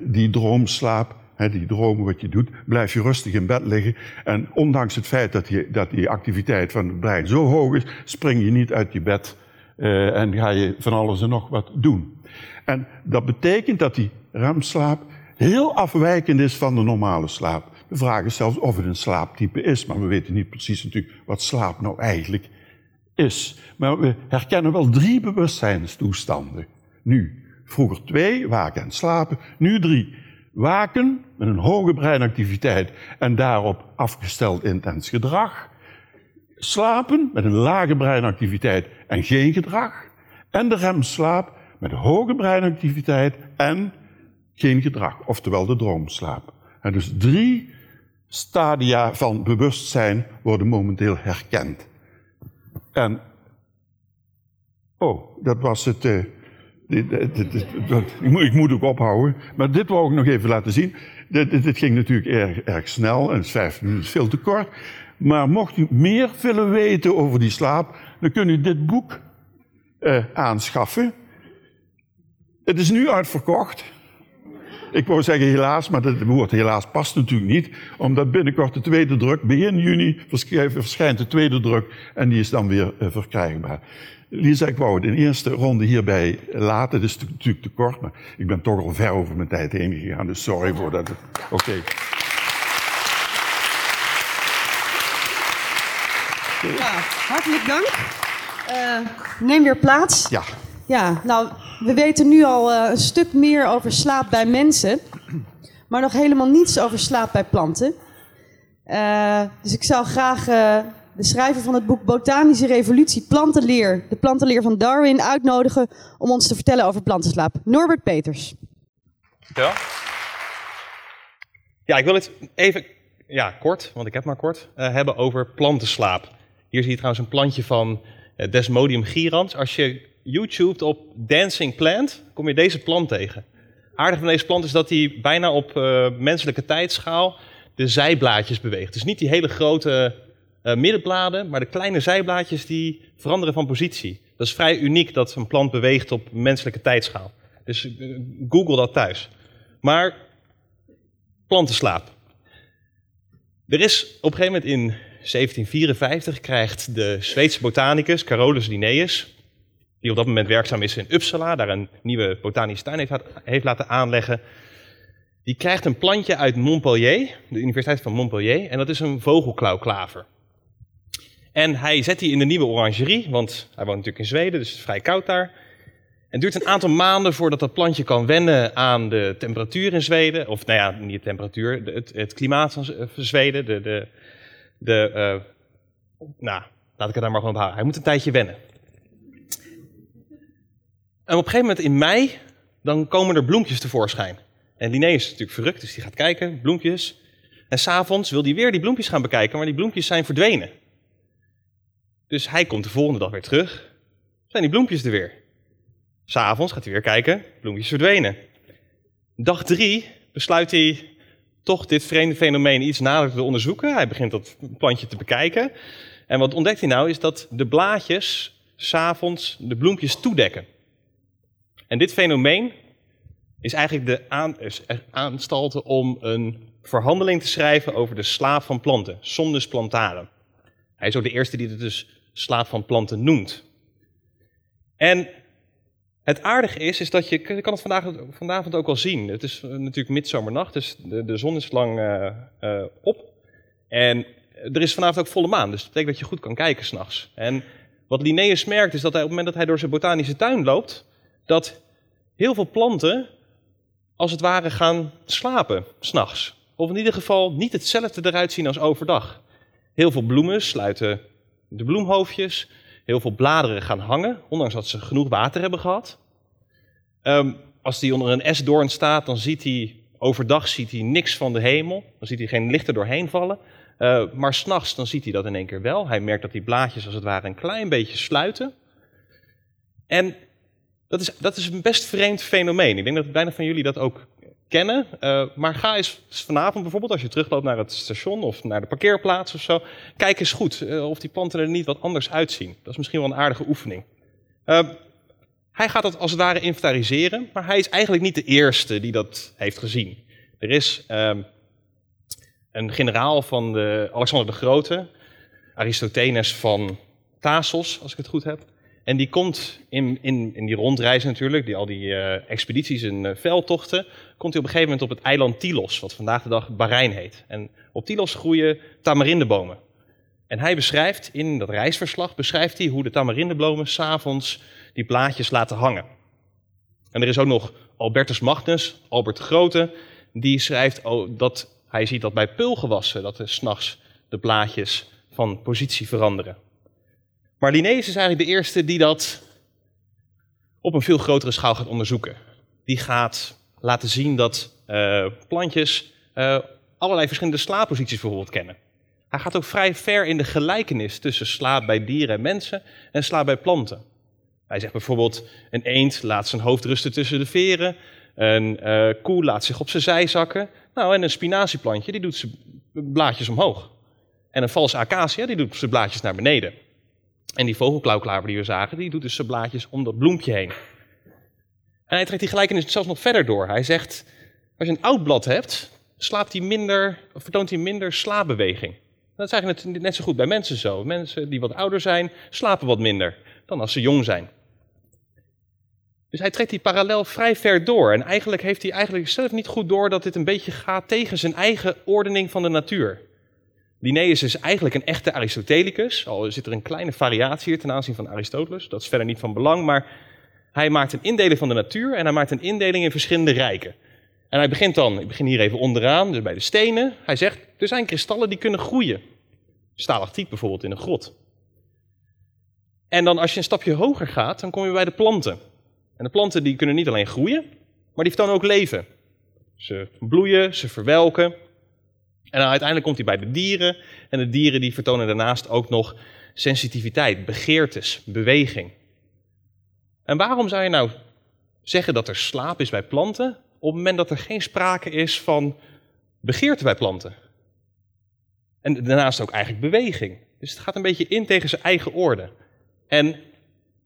Die droomslaap, die dromen wat je doet, blijf je rustig in bed liggen. En ondanks het feit dat die, dat activiteit van het brein zo hoog is, spring je niet uit je bed uh, en ga je van alles en nog wat doen. En dat betekent dat die remslaap heel afwijkend is van de normale slaap. We vragen zelfs of het een slaaptype is, maar we weten niet precies natuurlijk wat slaap nou eigenlijk is. Maar we herkennen wel drie bewustzijnstoestanden. Nu, vroeger twee, waken en slapen. Nu drie, waken met een hoge breinactiviteit en daarop afgesteld intens gedrag. Slapen met een lage breinactiviteit en geen gedrag. En de remslaap met hoge breinactiviteit en geen gedrag, oftewel de droomslaap. En dus drie stadia van bewustzijn worden momenteel herkend. En, oh, dat was het. Dit, ik, moet, ook ophouden, maar dit wou ik nog even laten zien. Dit, ging natuurlijk erg, erg snel en vijf minuten is veel te kort. Maar mocht u meer willen weten over die slaap, dan kunt u dit boek uh, aanschaffen. Het is nu uitverkocht. Ik wou zeggen helaas, maar het woord helaas past natuurlijk niet, omdat binnenkort de tweede druk, begin juni, verschijnt de tweede druk en die is dan weer uh, verkrijgbaar. Lisa, ik wou het in eerste ronde hierbij laten. Het is natuurlijk te kort, maar ik ben toch al ver over mijn tijd heen gegaan, dus sorry voor dat. Oké. Ja, hartelijk dank. Uh, neem weer plaats. Ja. Ja, nou, we weten nu al uh, een stuk meer over slaap bij mensen, maar nog helemaal niets over slaap bij planten. Uh, dus ik zou graag uh, de schrijver van het boek Botanische Revolutie Plantenleer, de plantenleer van Darwin, uitnodigen om ons te vertellen over plantenslaap. Norbert Peters. Ja. Ja, ik wil het even ja, kort, want ik heb maar kort, hebben over plantenslaap. Hier zie je trouwens een plantje van Desmodium gyrans. Als je YouTube op Dancing Plant kom je deze plant tegen. Aardig van deze plant is dat hij bijna op uh, menselijke tijdschaal de zijblaadjes beweegt. Dus niet die hele grote uh, middenbladen, maar de kleine zijblaadjes die veranderen van positie. Dat is vrij uniek dat een plant beweegt op menselijke tijdschaal. Dus uh, google dat thuis. Maar plantenslaap. Er is op een gegeven moment in 1754 krijgt de Zweedse botanicus Carolus Linnaeus die op dat moment werkzaam is in Uppsala, daar een nieuwe botanische tuin heeft, laten aanleggen. Die krijgt een plantje uit Montpellier, de Universiteit van Montpellier, en dat is een vogelklauwklaver. En hij zet die in de nieuwe orangerie, want hij woont natuurlijk in Zweden, dus het is vrij koud daar. Het duurt een aantal maanden voordat dat plantje kan wennen aan de temperatuur in Zweden. Of nou ja, niet de temperatuur, het, het klimaat van Zweden. De, de, de, uh, nou, laat ik het daar maar gewoon op houden. Hij moet een tijdje wennen. En op een gegeven moment in mei, dan komen er bloempjes tevoorschijn. En Linnaeus is natuurlijk verrukt, dus die gaat kijken, bloempjes. En s'avonds wil hij weer die bloempjes gaan bekijken, maar die bloempjes zijn verdwenen. Dus hij komt de volgende dag weer terug. Zijn die bloempjes er weer? S'avonds gaat hij weer kijken, bloempjes verdwenen. Dag drie besluit hij toch dit vreemde fenomeen iets nader te onderzoeken. Hij begint dat plantje te bekijken. En wat ontdekt hij nou is dat de blaadjes s'avonds de bloempjes toedekken. En dit fenomeen is eigenlijk de aan, aanstalte om een verhandeling te schrijven over de slaap van planten, somnus plantarum. Hij is ook de eerste die het dus slaap van planten noemt. En het aardige is, is dat je, je kan het vandaag, vanavond ook al zien. Het is natuurlijk midzomernacht, dus de, zon is lang uh, uh, op. En er is vanavond ook volle maan, dus dat betekent dat je goed kan kijken s'nachts. En wat Linnaeus merkt is dat hij op het moment dat hij door zijn botanische tuin loopt, dat heel veel planten als het ware gaan slapen s'nachts. Of in ieder geval niet hetzelfde eruit zien als overdag. Heel veel bloemen sluiten de bloemhoofdjes. Heel veel bladeren gaan hangen, ondanks dat ze genoeg water hebben gehad. Um, als die onder een esdoorn staat, dan ziet hij overdag ziet hij niks van de hemel. Dan ziet hij geen lichten doorheen vallen. Uh, maar s'nachts dan ziet hij dat in één keer wel. Hij merkt dat die blaadjes als het ware een klein beetje sluiten. En dat is, dat is een best vreemd fenomeen. Ik denk dat bijna van jullie dat ook kennen. Uh, maar ga eens vanavond bijvoorbeeld, als je terugloopt naar het station of naar de parkeerplaats of zo, kijk eens goed uh, of die planten er niet wat anders uitzien. Dat is misschien wel een aardige oefening. Uh, hij gaat dat als het ware inventariseren, maar hij is eigenlijk niet de eerste die dat heeft gezien. Er is ehm, een generaal van de Alexander de Grote, Aristotenes van Thasos, als ik het goed heb. En die komt in, in, in die rondreizen natuurlijk, die, al die uh, expedities en uh, veldtochten, komt hij op een gegeven moment op het eiland Tylos, wat vandaag de dag Bahrein heet. En op Tylos groeien tamarindebomen. En hij beschrijft, in dat reisverslag, beschrijft hij hoe de tamarindebomen s'avonds die blaadjes laten hangen. En er is ook nog Albertus Magnus, Albert Grote, die schrijft dat hij ziet dat bij pulgewassen, dat er s'nachts de blaadjes van positie veranderen. Maar Linnaeus is eigenlijk de eerste die dat op een veel grotere schaal gaat onderzoeken. Die gaat laten zien dat uh, plantjes uh, allerlei verschillende slaapposities bijvoorbeeld kennen. Hij gaat ook vrij ver in de gelijkenis tussen slaap bij dieren en mensen en slaap bij planten. Hij zegt bijvoorbeeld, een eend laat zijn hoofd rusten tussen de veren, een uh, koe laat zich op zijn zij zakken, nou, en een spinazieplantje die doet zijn blaadjes omhoog. En een valse acacia die doet zijn blaadjes naar beneden. En die vogelklauwklaver die we zagen, die doet dus zijn blaadjes om dat bloempje heen. En hij trekt die gelijkenis zelfs nog verder door. Hij zegt, als je een oud blad hebt, slaapt hij minder, of vertoont hij minder slaapbeweging. Dat is eigenlijk net zo goed bij mensen zo. Mensen die wat ouder zijn, slapen wat minder dan als ze jong zijn. Dus hij trekt die parallel vrij ver door. En eigenlijk heeft hij eigenlijk zelf niet goed door dat dit een beetje gaat tegen zijn eigen ordening van de natuur. Linnaeus is eigenlijk een echte Aristotelicus, al zit er een kleine variatie hier ten aanzien van Aristoteles. Dat is verder niet van belang, maar hij maakt een indeling van de natuur en hij maakt een indeling in verschillende rijken. En hij begint dan, ik begin hier even onderaan, dus bij de stenen. Hij zegt, er zijn kristallen die kunnen groeien. Stalactiet bijvoorbeeld in een grot. En dan als je een stapje hoger gaat, dan kom je bij de planten. En de planten die kunnen niet alleen groeien, maar die vertonen ook leven. Ze bloeien, ze verwelken. En uiteindelijk komt hij bij de dieren. En de dieren die vertonen daarnaast ook nog sensitiviteit, begeertes, beweging. En waarom zou je nou zeggen dat er slaap is bij planten, op het moment dat er geen sprake is van begeerte bij planten? En daarnaast ook eigenlijk beweging. Dus het gaat een beetje in tegen zijn eigen orde. En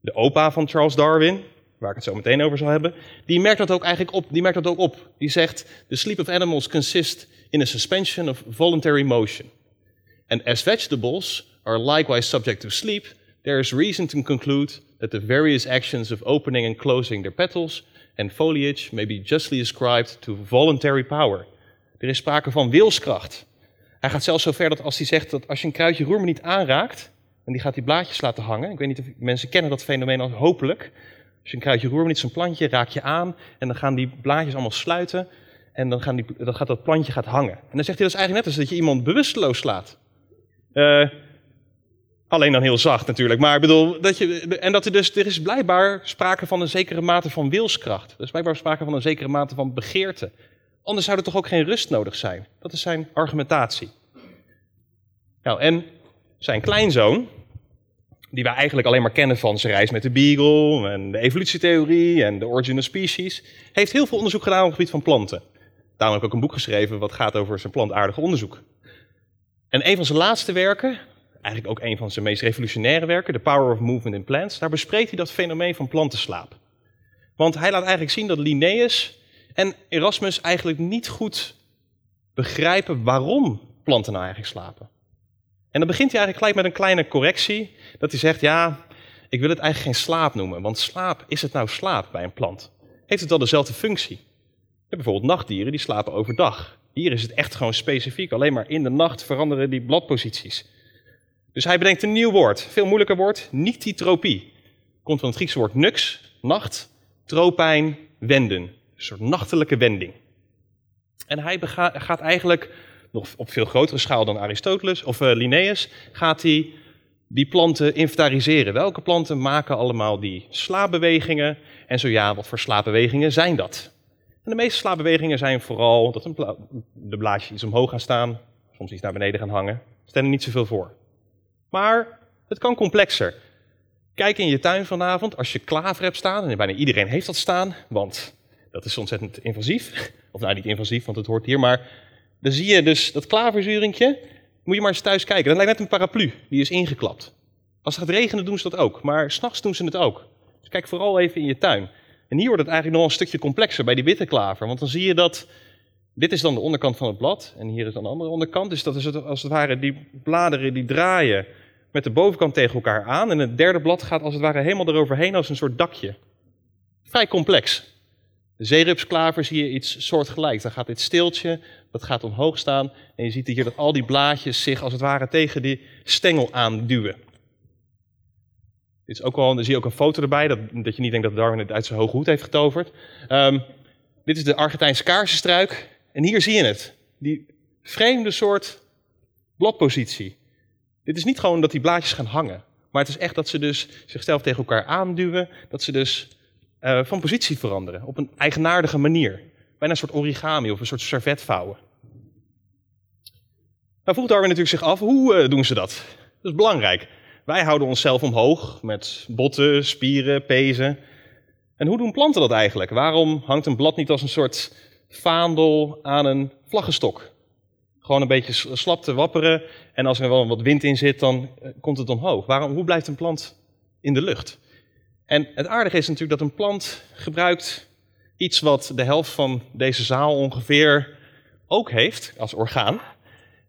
de opa van Charles Darwin, waar ik het zo meteen over zal hebben, die merkt dat ook eigenlijk op. Die merkt dat ook op. Die zegt: The sleep of animals consists in a suspension of voluntary motion. And as vegetables are likewise subject to sleep, there is reason to conclude that the various actions of opening and closing their petals and foliage may be justly ascribed to voluntary power. Er is sprake van wilskracht. Hij gaat zelfs zo ver dat als hij zegt dat als je een kruidje roerme niet aanraakt, en die gaat die blaadjes laten hangen. Ik weet niet of mensen kennen dat fenomeen al, hopelijk. Als je een kruidje roermiet, zo'n plantje, raak je aan en dan gaan die blaadjes allemaal sluiten. En dan, gaan die, gaat dat plantje gaat hangen. En dan zegt hij, dat is eigenlijk net als dat je iemand bewusteloos slaat. Uh, alleen dan heel zacht natuurlijk. Maar ik bedoel, dat je, en dat er dus, er is blijkbaar sprake van een zekere mate van wilskracht. Er is blijkbaar sprake van een zekere mate van begeerte. Anders zou er toch ook geen rust nodig zijn. Dat is zijn argumentatie. Nou, en zijn kleinzoon, die wij eigenlijk alleen maar kennen van zijn reis met de Beagle en de evolutietheorie en de origin of species, heeft heel veel onderzoek gedaan op het gebied van planten. Daarom ook een boek geschreven wat gaat over zijn plantaardige onderzoek. En een van zijn laatste werken, eigenlijk ook een van zijn meest revolutionaire werken, The Power of Movement in Plants, daar bespreekt hij dat fenomeen van plantenslaap. Want hij laat eigenlijk zien dat Linnaeus en Erasmus eigenlijk niet goed begrijpen waarom planten nou eigenlijk slapen. En dan begint hij eigenlijk gelijk met een kleine correctie. Dat hij zegt, ja, ik wil het eigenlijk geen slaap noemen. Want slaap, is het nou slaap bij een plant? Heeft het wel dezelfde functie? Bijvoorbeeld nachtdieren, die slapen overdag. Hier is het echt gewoon specifiek. Alleen maar in de nacht veranderen die bladposities. Dus hij bedenkt een nieuw woord. Veel moeilijker woord. Nictitropie. Komt van het Griekse woord nux, nacht. Tropijn, wenden. Een soort nachtelijke wending. En hij gaat eigenlijk nog op veel grotere schaal dan Aristoteles of uh, Linnaeus, gaat hij die planten inventariseren. Welke planten maken allemaal die slaapbewegingen? En zo ja, wat voor slaapbewegingen zijn dat? En de meeste slaapbewegingen zijn vooral dat een de blaadjes iets omhoog gaan staan, soms iets naar beneden gaan hangen. Stel er niet zoveel voor. Maar het kan complexer. Kijk in je tuin vanavond, als je klaver hebt staan, en bijna iedereen heeft dat staan, want dat is ontzettend invasief. Of nou, niet invasief, want het hoort hier. Maar dan zie je dus dat klaverzuringje. Moet je maar eens thuis kijken. Dat lijkt net een paraplu, die is ingeklapt. Als het gaat regenen doen ze dat ook, maar s'nachts doen ze het ook. Dus kijk vooral even in je tuin. En hier wordt het eigenlijk nog een stukje complexer bij die witte klaver. Want dan zie je dat, dit is dan de onderkant van het blad en hier is dan de andere onderkant. Dus dat is het, als het ware, die bladeren die draaien met de bovenkant tegen elkaar aan. En het derde blad gaat als het ware helemaal eroverheen als een soort dakje. Vrij complex. De zeerupsklaver zie je iets soortgelijks. Dan gaat dit steeltje, dat gaat omhoog staan. En je ziet hier dat al die blaadjes zich als het ware tegen die stengel aanduwen. Dit is ook wel, dan zie je ook een foto erbij, dat, dat je niet denkt dat Darwin het uit zijn hoge hoed heeft getoverd. Ehm, dit is de Argentijnse kaarsenstruik. En hier zie je het. Die vreemde soort bladpositie. Dit is niet gewoon dat die blaadjes gaan hangen. Maar het is echt dat ze dus zichzelf tegen elkaar aanduwen. Dat ze dus uh, van positie veranderen. Op een eigenaardige manier. Bijna een soort origami of een soort servet vouwen. Nou vroeg Darwin natuurlijk zich af, hoe uh, doen ze dat? Dat is belangrijk. Wij houden onszelf omhoog met botten, spieren, pezen. En hoe doen planten dat eigenlijk? Waarom hangt een blad niet als een soort vaandel aan een vlaggenstok? Gewoon een beetje slap te wapperen en als er wel wat wind in zit, dan eh, komt het omhoog. Waarom, hoe blijft een plant in de lucht? En het aardige is natuurlijk dat een plant gebruikt iets wat de helft van deze zaal ongeveer ook heeft als orgaan.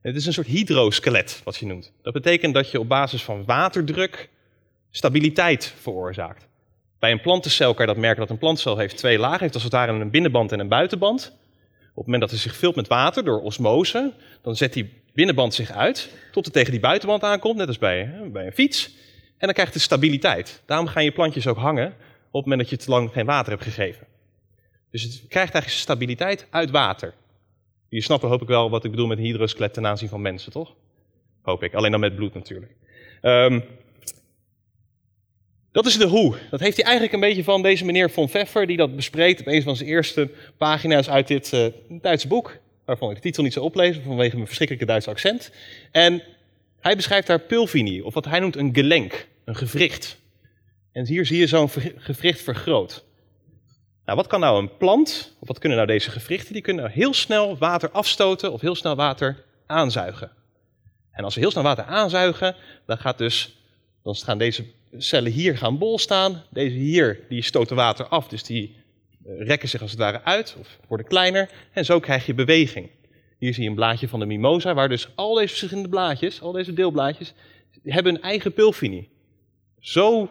Het is een soort hydroskelet, wat je noemt. Dat betekent dat je op basis van waterdruk stabiliteit veroorzaakt. Bij een plantencel kan je dat merken dat een plantcel heeft twee lagen. heeft als het ware een binnenband en een buitenband. Op het moment dat hij zich vult met water door osmose, dan zet die binnenband zich uit tot het tegen die buitenband aankomt, net als bij, bij een fiets. En dan krijgt het stabiliteit. Daarom gaan je plantjes ook hangen op het moment dat je te lang geen water hebt gegeven. Dus het krijgt eigenlijk stabiliteit uit water. Je snapt hoop ik wel wat ik bedoel met hydroskelet ten aanzien van mensen, toch? Hoop ik. Alleen dan met bloed natuurlijk. Um, dat is de hoe. Dat heeft hij eigenlijk een beetje van deze meneer Von Pfeffer, die dat bespreekt op een van zijn eerste pagina's uit dit uh, Duitse boek. Waarvan ik de titel niet zou oplezen vanwege mijn verschrikkelijke Duitse accent. En hij beschrijft daar pulvini, of wat hij noemt een gelenk, een gewricht. En hier zie je zo'n gewricht vergroot. Nou, wat kan nou een plant, of wat kunnen nou deze gewrichten? Die kunnen heel snel water afstoten of heel snel water aanzuigen. En als ze heel snel water aanzuigen, dan, gaat dus, dan gaan deze cellen hier gaan bol staan. Deze hier, die stoten water af, dus die eh, rekken zich als het ware uit of worden kleiner. En zo krijg je beweging. Hier zie je een blaadje van de mimosa, waar dus al deze verschillende blaadjes, al deze deelblaadjes, hebben een eigen pulvini. Zo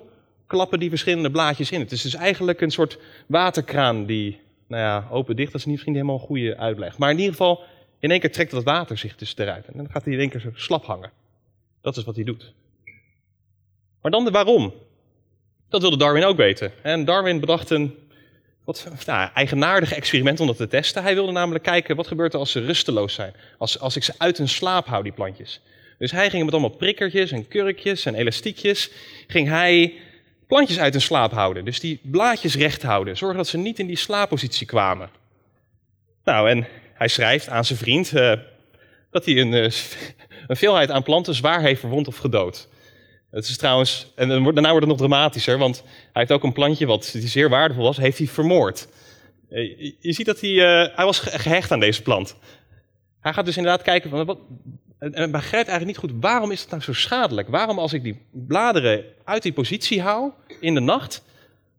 klappen die verschillende blaadjes in. Het is dus eigenlijk een soort waterkraan die, nou ja, open-dicht, dat is misschien helemaal een goede uitleg. Maar in ieder geval, in één keer trekt dat water zich dus eruit. En dan gaat hij in één keer slap hangen. Dat is wat hij doet. Maar dan de waarom. Dat wilde Darwin ook weten. En Darwin bedacht een wat nou, eigenaardig experiment om dat te testen. Hij wilde namelijk kijken wat gebeurt er als ze rusteloos zijn. Als, als ik ze uit hun slaap hou, die plantjes. Dus hij ging met allemaal prikkertjes en kurkjes en elastiekjes. Ging hij plantjes uit hun slaap houden. Dus die blaadjes recht houden. Zorgen dat ze niet in die slaappositie kwamen. Nou, en hij schrijft aan zijn vriend uh, dat hij een, uh, een veelheid aan planten zwaar heeft verwond of gedood. Het is trouwens, en daarna wordt het nog dramatischer, want hij heeft ook een plantje wat zeer waardevol was, heeft hij vermoord. Eh, je ziet dat hij, hij was gehecht aan deze plant. Hij gaat dus inderdaad kijken van, wat, en begrijpt eigenlijk niet goed, waarom is het nou zo schadelijk? Waarom als ik die bladeren uit die positie hou in de nacht,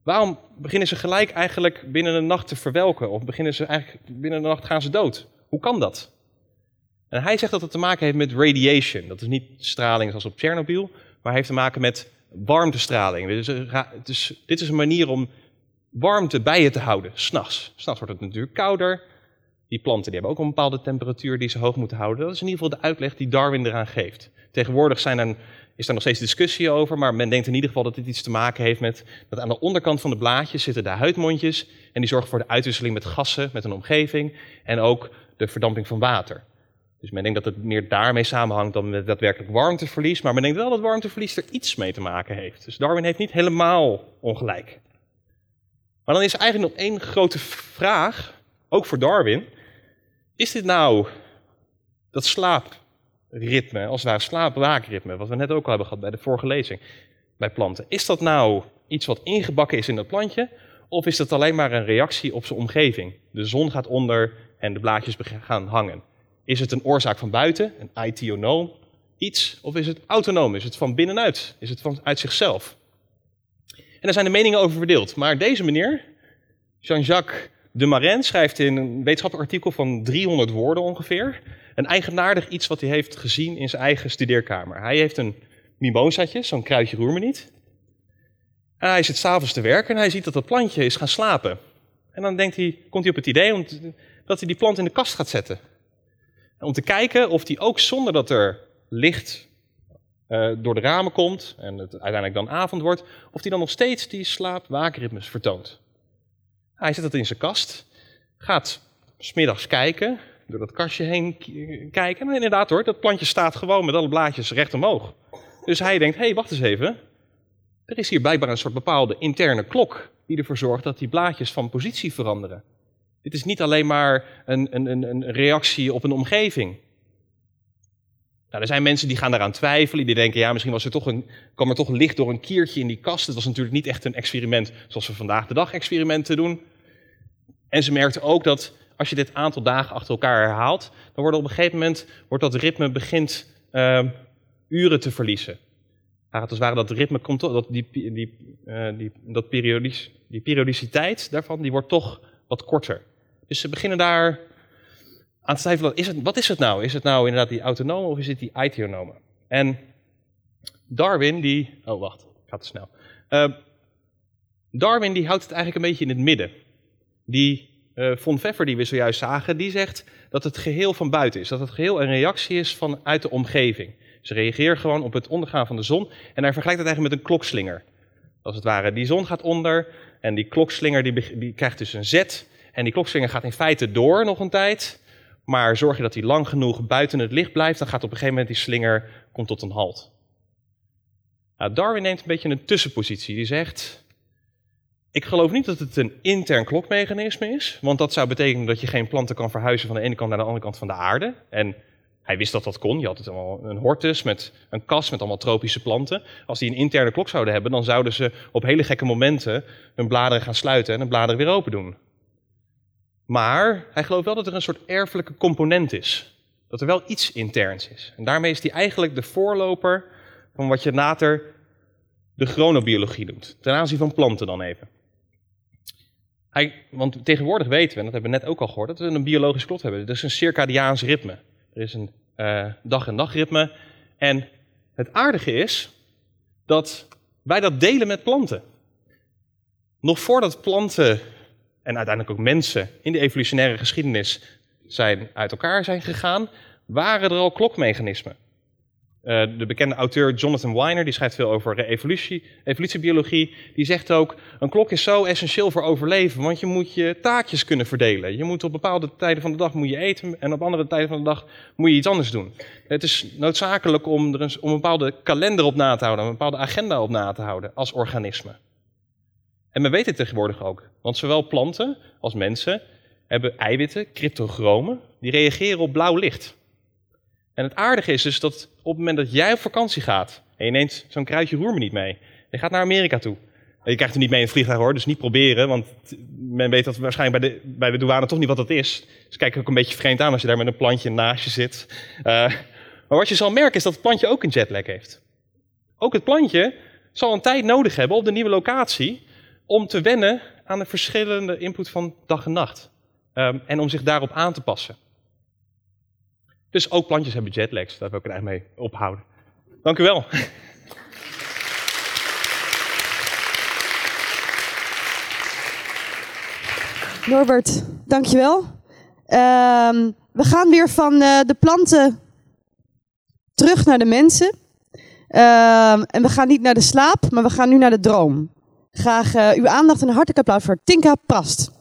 waarom beginnen ze gelijk eigenlijk binnen de nacht te verwelken? Of beginnen ze eigenlijk binnen de nacht gaan ze dood? Hoe kan dat? En hij zegt dat het te maken heeft met radiation. Dat is niet straling zoals op Tsjernobyl, maar heeft te maken met warmtestraling. Dus, dus, dit is een manier om warmte bij je te houden, s'nachts. S'nachts wordt het natuurlijk kouder. Die planten die hebben ook een bepaalde temperatuur die ze hoog moeten houden. Dat is in ieder geval de uitleg die Darwin eraan geeft. Tegenwoordig zijn er, is daar nog steeds discussie over, maar men denkt in ieder geval dat dit iets te maken heeft met dat aan de onderkant van de blaadjes zitten de huidmondjes en die zorgen voor de uitwisseling met gassen, met een omgeving en ook de verdamping van water. Dus men denkt dat het meer daarmee samenhangt dan met daadwerkelijk warmteverlies. Maar men denkt wel dat warmteverlies er iets mee te maken heeft. Dus Darwin heeft niet helemaal ongelijk. Maar dan is er eigenlijk nog één grote vraag, ook voor Darwin. Is dit nou dat slaapritme, als het ware slaapwaakritme, wat we net ook al hebben gehad bij de vorige lezing, bij planten. Is dat nou iets wat ingebakken is in dat plantje? Of is dat alleen maar een reactie op zijn omgeving? De zon gaat onder en de blaadjes gaan hangen. Is het een oorzaak van buiten, een itionoom iets? Of is het autonoom? Is het van binnenuit? Is het van uit zichzelf? En daar zijn de meningen over verdeeld. Maar deze meneer, Jean-Jacques de Marin, schrijft in een wetenschappelijk artikel van 300 woorden ongeveer. Een eigenaardig iets wat hij heeft gezien in zijn eigen studeerkamer. Hij heeft een mimosatje, zo'n kruidje roermeniet. En hij zit s'avonds te werken en hij ziet dat dat plantje is gaan slapen. En dan denkt hij, komt hij op het idee om dat hij die plant in de kast gaat zetten. Om te kijken of die ook zonder dat er licht uh, door de ramen komt en het uiteindelijk dan avond wordt, of die dan nog steeds die slaap-waakritmes vertoont. Hij zet het in zijn kast, gaat smiddags kijken, door dat kastje heen kijken. En inderdaad hoor, dat plantje staat gewoon met alle blaadjes recht omhoog. Dus hij denkt, hé, hey, wacht eens even. Er is hier blijkbaar een soort bepaalde interne klok die ervoor zorgt dat die blaadjes van positie veranderen. Dit is niet alleen maar een, een, een reactie op een omgeving. Nou, er zijn mensen die gaan daaraan twijfelen. Die denken, ja, misschien was er toch een, kwam er toch licht door een kiertje in die kast. Het was natuurlijk niet echt een experiment zoals we vandaag de dag experimenten doen. En ze merkten ook dat als je dit aantal dagen achter elkaar herhaalt, dan wordt op een gegeven moment wordt dat ritme begint uh, uren te verliezen. Ja, het ware dat ritme komt dat die, die, uh, die, dat periodisch, die periodiciteit daarvan, die wordt toch wat korter. Dus ze beginnen daar aan te twijfelen, is wat is het nou? Is het nou inderdaad die autonome of is het die itionome? En Darwin die, oh wacht, gaat te snel. Uh, Darwin die houdt het eigenlijk een beetje in het midden. Die uh, von Pfeffer die we zojuist zagen, die zegt dat het geheel van buiten is. Dat het geheel een reactie is vanuit de omgeving. Ze reageert gewoon op het ondergaan van de zon en hij vergelijkt het eigenlijk met een klokslinger. Als het ware, die zon gaat onder en die klokslinger die, die krijgt dus een zet. En die klokslinger gaat in feite door nog een tijd. Maar zorg je dat hij lang genoeg buiten het licht blijft, dan gaat op een gegeven moment die slinger komt tot een halt. Nou, Darwin neemt een beetje een tussenpositie. Die zegt, ik geloof niet dat het een intern klokmechanisme is, want dat zou betekenen dat je geen planten kan verhuizen van de ene kant naar de andere kant van de aarde. En hij wist dat dat kon. Je had het allemaal een hortus met een kas met allemaal tropische planten. Als die een interne klok zouden hebben, dan zouden ze op hele gekke momenten hun bladeren gaan sluiten en hun bladeren weer open doen. Maar hij gelooft wel dat er een soort erfelijke component is. Dat er wel iets interns is. En daarmee is hij eigenlijk de voorloper van wat je later de chronobiologie noemt. Ten aanzien van planten dan even. Hij, want tegenwoordig weten we, en dat hebben we net ook al gehoord, dat we een biologisch klok hebben. Dat is een circadiaans ritme. Er is een uh, dag- en nachtritme. En het aardige is dat wij dat delen met planten. Nog voordat planten en uiteindelijk ook mensen in de evolutionaire geschiedenis zijn uit elkaar zijn gegaan, waren er al klokmechanismen. Uh, de bekende auteur Jonathan Weiner, die schrijft veel over evolutie, evolutiebiologie, die zegt ook, een klok is zo essentieel voor overleven, want je moet je taakjes kunnen verdelen. Je moet op bepaalde tijden van de dag moet je eten en op andere tijden van de dag moet je iets anders doen. Het is noodzakelijk om er een, om een bepaalde kalender op na te houden, een bepaalde agenda op na te houden als organisme. En we weten het tegenwoordig ook, want zowel planten als mensen hebben eiwitten, cryptochromen, die reageren op blauw licht. En het aardige is dus dat op het moment dat jij op vakantie gaat en neemt zo'n kruidje roer me niet mee, je gaat naar Amerika toe. Je krijgt het niet mee in het vliegtuig hoor, dus niet proberen, want men weet dat waarschijnlijk bij de, bij douane toch niet wat dat is. Dus kijk ook een beetje vreemd aan als je daar met een plantje naast je zit. Uh, maar wat je zal merken is dat het plantje ook een jetlag heeft. Ook het plantje zal een tijd nodig hebben op de nieuwe locatie om te wennen aan de verschillende input van dag en nacht. Um, en om zich daarop aan te passen. Dus ook plantjes hebben jetlags, daar wil ik het eigenlijk mee ophouden. Dank u wel. Norbert, dankjewel. Um, we gaan weer van uh, de planten terug naar de mensen. Um, en we gaan niet naar de slaap, maar we gaan nu naar de droom. Graag uh, uw aandacht en een hartelijk applaus voor Tinka Prast.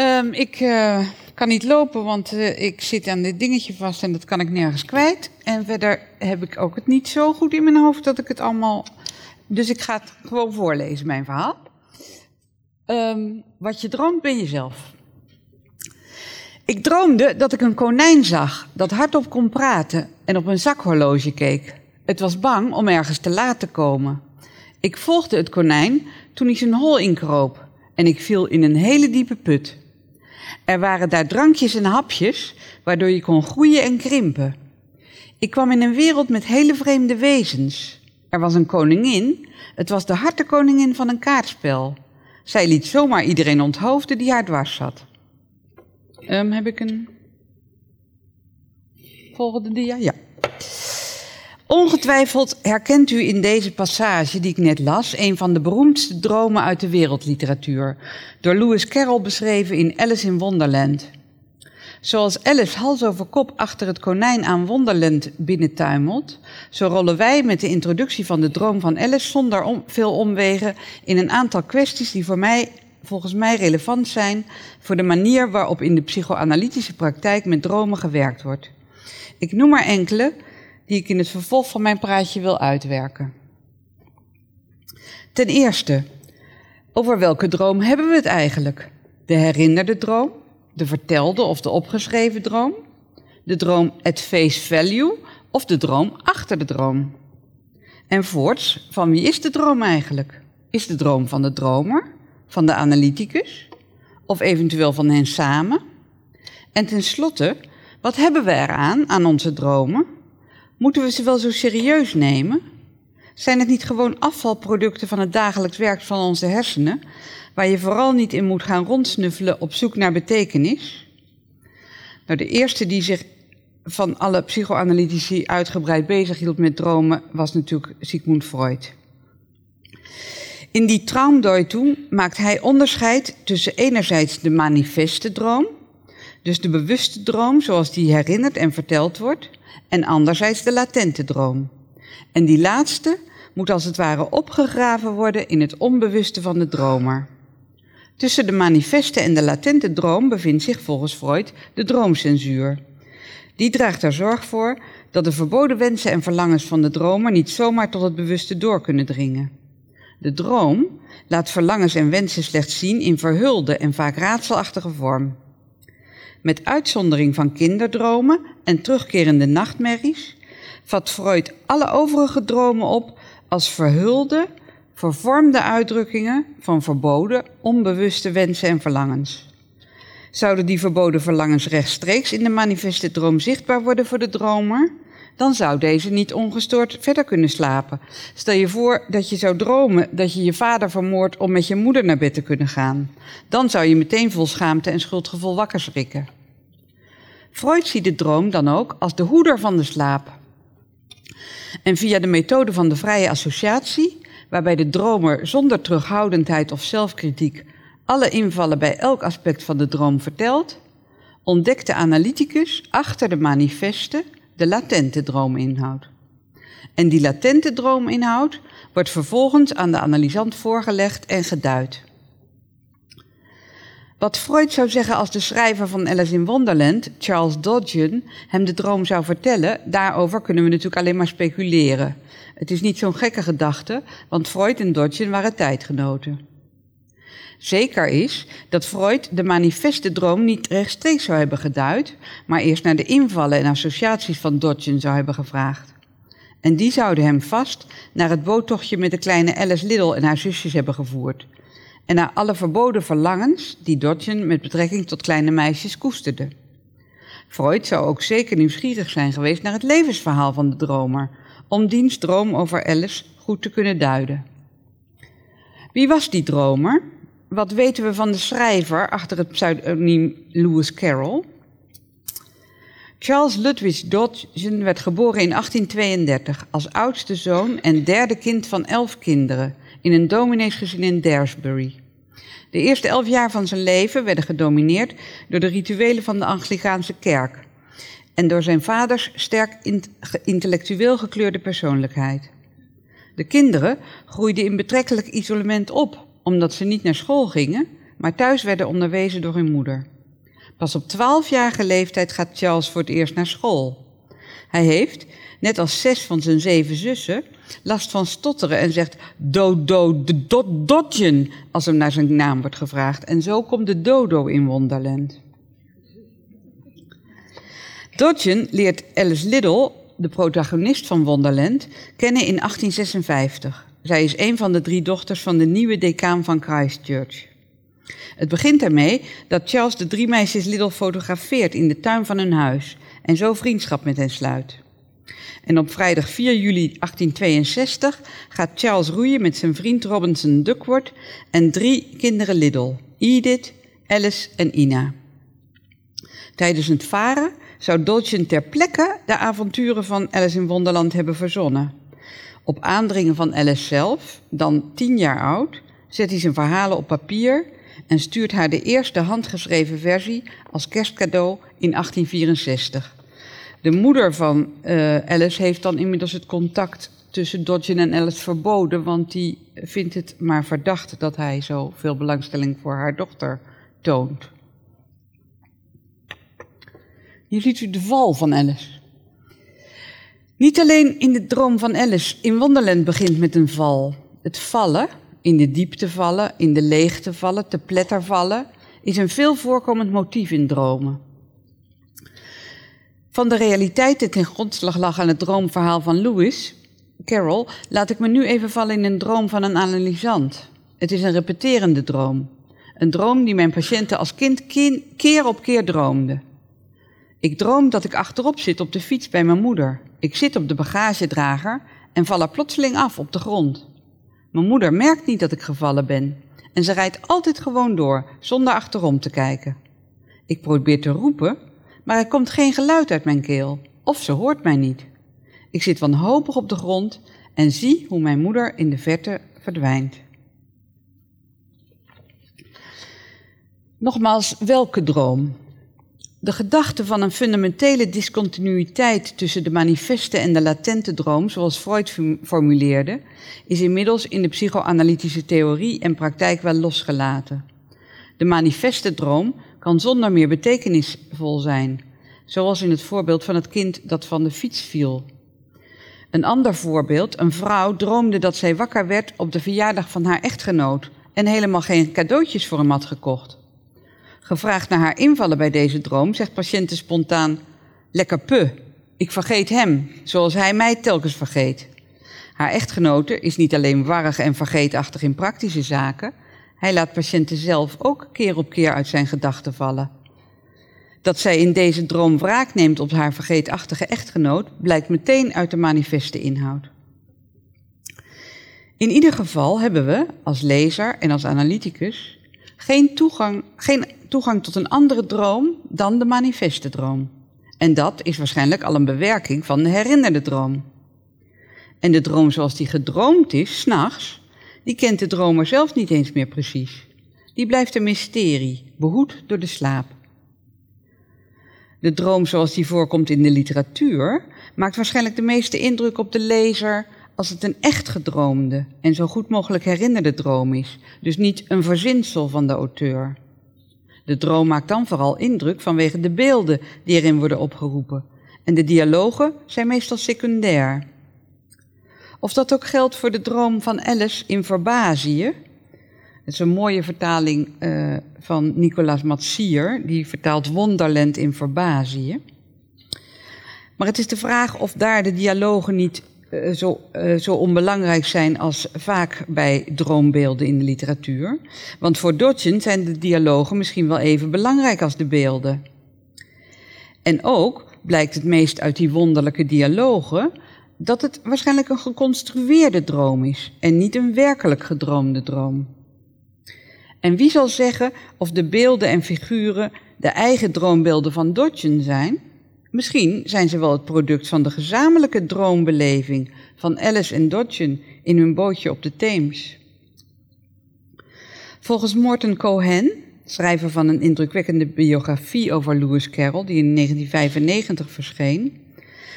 Um, ik uh, kan niet lopen, want uh, ik zit aan dit dingetje vast en dat kan ik nergens kwijt. En verder heb ik ook het niet zo goed in mijn hoofd dat ik het allemaal. Dus ik ga het gewoon voorlezen, mijn verhaal. Um, wat je droomt, ben je zelf. Ik droomde dat ik een konijn zag dat hardop kon praten en op een zakhorloge keek. Het was bang om ergens te laat te komen. Ik volgde het konijn toen hij zijn hol inkroop en ik viel in een hele diepe put. Er waren daar drankjes en hapjes, waardoor je kon groeien en krimpen. Ik kwam in een wereld met hele vreemde wezens. Er was een koningin, het was de hartenkoningin van een kaartspel. Zij liet zomaar iedereen onthoofden die haar dwars zat. Ehm, heb ik een volgende dia? Ja. Ongetwijfeld herkent u in deze passage die ik net las een van de beroemdste dromen uit de wereldliteratuur, door Lewis Carroll beschreven in Alice in Wonderland. Zoals Alice hals over kop achter het konijn aan Wonderland binnentuimelt, zo rollen wij met de introductie van de droom van Alice zonder om, veel omwegen in een aantal kwesties die voor mij, volgens mij relevant zijn voor de manier waarop in de psychoanalytische praktijk met dromen gewerkt wordt. Ik noem maar enkele die ik in het vervolg van mijn praatje wil uitwerken. Ten eerste, over welke droom hebben we het eigenlijk? De herinnerde droom, de vertelde of de opgeschreven droom, de droom at face value of de droom achter de droom. En voorts, van wie is de droom eigenlijk? Is de droom van de dromer, van de analyticus of eventueel van hen samen? En tenslotte, wat hebben we eraan aan onze dromen? Moeten we ze wel zo serieus nemen? Zijn het niet gewoon afvalproducten van het dagelijks werk van onze hersenen, waar je vooral niet in moet gaan rondsnuffelen op zoek naar betekenis? Nou, de eerste die zich van alle psychoanalytici uitgebreid bezig hield met dromen was natuurlijk Sigmund Freud. In die Traumdeutung maakt hij onderscheid tussen enerzijds de manifeste droom, dus de bewuste droom zoals die herinnerd en verteld wordt, en anderzijds de latente droom. En die laatste moet als het ware opgegraven worden in het onbewuste van de dromer. Tussen de manifeste en de latente droom bevindt zich volgens Freud de droomcensuur. Die draagt er zorg voor dat de verboden wensen en verlangens van de dromer niet zomaar tot het bewuste door kunnen dringen. De droom laat verlangens en wensen slechts zien in verhulde en vaak raadselachtige vorm. Met uitzondering van kinderdromen en terugkerende nachtmerries vat Freud alle overige dromen op als verhulde, vervormde uitdrukkingen van verboden, onbewuste wensen en verlangens. Zouden die verboden verlangens rechtstreeks in de manifeste droom zichtbaar worden voor de dromer, dan zou deze niet ongestoord verder kunnen slapen. Stel je voor dat je zou dromen dat je je vader vermoordt om met je moeder naar bed te kunnen gaan. Dan zou je meteen vol schaamte en schuldgevoel wakker schrikken. Freud ziet de droom dan ook als de hoeder van de slaap. En via de methode van de vrije associatie, waarbij de dromer zonder terughoudendheid of zelfkritiek alle invallen bij elk aspect van de droom vertelt, ontdekt de analyticus achter de manifeste de latente droominhoud. En die latente droominhoud wordt vervolgens aan de analysant voorgelegd en geduid. Wat Freud zou zeggen als de schrijver van Alice in Wonderland, Charles Dodgen, hem de droom zou vertellen, daarover kunnen we natuurlijk alleen maar speculeren. Het is niet zo'n gekke gedachte, want Freud en Dodgen waren tijdgenoten. Zeker is dat Freud de manifeste droom niet rechtstreeks zou hebben geduid, maar eerst naar de invallen en associaties van Dodgen zou hebben gevraagd. En die zouden hem vast naar het boottochtje met de kleine Alice Liddell en haar zusjes hebben gevoerd. En naar alle verboden verlangens die Dodgen met betrekking tot kleine meisjes koesterde. Freud zou ook zeker nieuwsgierig zijn geweest naar het levensverhaal van de dromer, om diens droom over Alice goed te kunnen duiden. Wie was die dromer? Wat weten we van de schrijver achter het pseudoniem Lewis Carroll? Charles Ludwig Dodgen werd geboren in 1832 als oudste zoon en derde kind van elf kinderen in een domineesgezin in Daresbury. De eerste elf jaar van zijn leven werden gedomineerd door de rituelen van de Anglicaanse kerk en door zijn vaders sterk intellectueel gekleurde persoonlijkheid. De kinderen groeiden in betrekkelijk isolement op, omdat ze niet naar school gingen, maar thuis werden onderwezen door hun moeder. Pas op twaalfjarige leeftijd gaat Charles voor het eerst naar school. Hij heeft, net als zes van zijn zeven zussen, last van stotteren en zegt dodo do, dodgen als hem naar zijn naam wordt gevraagd. En zo komt de dodo in Wonderland. Dodgen leert Alice Liddell de protagonist van Wonderland, kennen in 1856. Zij is een van de drie dochters van de nieuwe decaan van Christchurch. Het begint ermee dat Charles de drie meisjes Little fotografeert in de tuin van hun huis en zo vriendschap met hen sluit. En op vrijdag 4 juli 1862 gaat Charles roeien met zijn vriend Robinson Duckworth en drie kinderen Little, Edith, Alice en Ina. Tijdens het varen zou Dodgen ter plekke de avonturen van Alice in Wonderland hebben verzonnen. Op aandringen van Alice zelf, dan tien jaar oud, zet hij zijn verhalen op papier en stuurt haar de eerste handgeschreven versie als kerstcadeau in 1864. De moeder van uh, Alice heeft dan inmiddels het contact tussen Dodgen en Alice verboden, want die vindt het maar verdacht dat hij zoveel belangstelling voor haar dochter toont. Hier ziet u de val van Alice. Niet alleen in de droom van Alice in Wonderland begint met een val. Het vallen, in de diepte vallen, in de leegte vallen, te pletter vallen, is een veel voorkomend motief in dromen. Van de realiteit die ten grondslag lag aan het droomverhaal van Lewis, Carroll, laat ik me nu even vallen in een droom van een analysant. Het is een repeterende droom. Een droom die mijn patiënten als kind keer op keer droomden. Ik droom dat ik achterop zit op de fiets bij mijn moeder. Ik zit op de bagagedrager en val er plotseling af op de grond. Mijn moeder merkt niet dat ik gevallen ben en ze rijdt altijd gewoon door, zonder achterom te kijken. Ik probeer te roepen, maar er komt geen geluid uit mijn keel, of ze hoort mij niet. Ik zit wanhopig op de grond en zie hoe mijn moeder in de verte verdwijnt. Nogmaals, welke droom? De gedachte van een fundamentele discontinuïteit tussen de manifeste en de latente droom, zoals Freud formuleerde, is inmiddels in de psychoanalytische theorie en praktijk wel losgelaten. De manifeste droom kan zonder meer betekenisvol zijn, zoals in het voorbeeld van het kind dat van de fiets viel. Een ander voorbeeld, een vrouw droomde dat zij wakker werd op de verjaardag van haar echtgenoot en helemaal geen cadeautjes voor hem had gekocht. Gevraagd naar haar invallen bij deze droom, zegt patiënte spontaan: Lekker pu, ik vergeet hem, zoals hij mij telkens vergeet. Haar echtgenote is niet alleen warrig en vergeetachtig in praktische zaken, hij laat patiënten zelf ook keer op keer uit zijn gedachten vallen. Dat zij in deze droom wraak neemt op haar vergeetachtige echtgenoot, blijkt meteen uit de manifeste inhoud. In ieder geval hebben we, als lezer en als analyticus, geen toegang, geen toegang tot een andere droom dan de manifeste droom. En dat is waarschijnlijk al een bewerking van de herinnerde droom. En de droom zoals die gedroomd is, s'nachts, die kent de dromer zelf niet eens meer precies. Die blijft een mysterie, behoed door de slaap. De droom zoals die voorkomt in de literatuur maakt waarschijnlijk de meeste indruk op de lezer als het een echt gedroomde en zo goed mogelijk herinnerde droom is, dus niet een verzinsel van de auteur. De droom maakt dan vooral indruk vanwege de beelden die erin worden opgeroepen. En de dialogen zijn meestal secundair. Of dat ook geldt voor de droom van Alice in Verbazië. Het is een mooie vertaling uh, van Nicolas Matsier, die vertaalt Wonderland in Verbazië. Maar het is de vraag of daar de dialogen niet uh, zo, uh, zo, onbelangrijk zijn als vaak bij droombeelden in de literatuur. Want voor Dodgen zijn de dialogen misschien wel even belangrijk als de beelden. En ook blijkt het meest uit die wonderlijke dialogen dat het waarschijnlijk een geconstrueerde droom is en niet een werkelijk gedroomde droom. En wie zal zeggen of de beelden en figuren de eigen droombeelden van Dodgen zijn? Misschien zijn ze wel het product van de gezamenlijke droombeleving van Alice en Dodgen in hun bootje op de Theems. Volgens Morton Cohen, schrijver van een indrukwekkende biografie over Lewis Carroll, die in 1995 verscheen,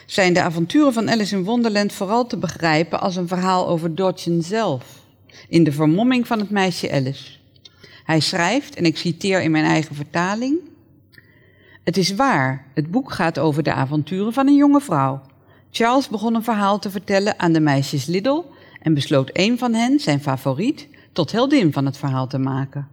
zijn de avonturen van Alice in Wonderland vooral te begrijpen als een verhaal over Dodgen zelf, in de vermomming van het meisje Alice. Hij schrijft, en ik citeer in mijn eigen vertaling. Het is waar, het boek gaat over de avonturen van een jonge vrouw. Charles begon een verhaal te vertellen aan de meisjes Liddle en besloot een van hen, zijn favoriet, tot heldin van het verhaal te maken.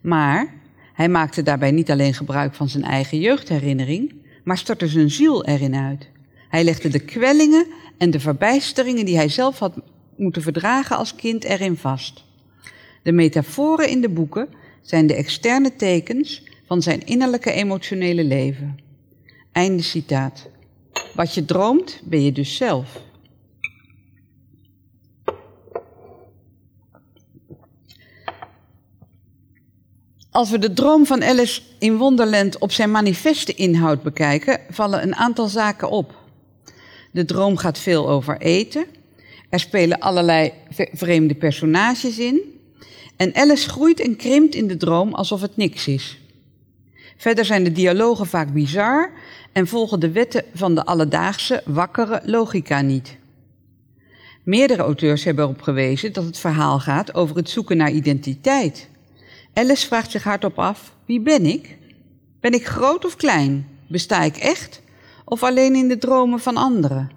Maar hij maakte daarbij niet alleen gebruik van zijn eigen jeugdherinnering, maar stortte zijn ziel erin uit. Hij legde de kwellingen en de verbijsteringen die hij zelf had moeten verdragen als kind erin vast. De metaforen in de boeken zijn de externe tekens van zijn innerlijke emotionele leven. Einde citaat. Wat je droomt, ben je dus zelf. Als we de droom van Alice in Wonderland op zijn manifeste inhoud bekijken, vallen een aantal zaken op. De droom gaat veel over eten. Er spelen allerlei vreemde personages in. En Alice groeit en krimpt in de droom alsof het niks is. Verder zijn de dialogen vaak bizar en volgen de wetten van de alledaagse, wakkere logica niet. Meerdere auteurs hebben erop gewezen dat het verhaal gaat over het zoeken naar identiteit. Alice vraagt zich hardop af: wie ben ik? Ben ik groot of klein? Besta ik echt of alleen in de dromen van anderen?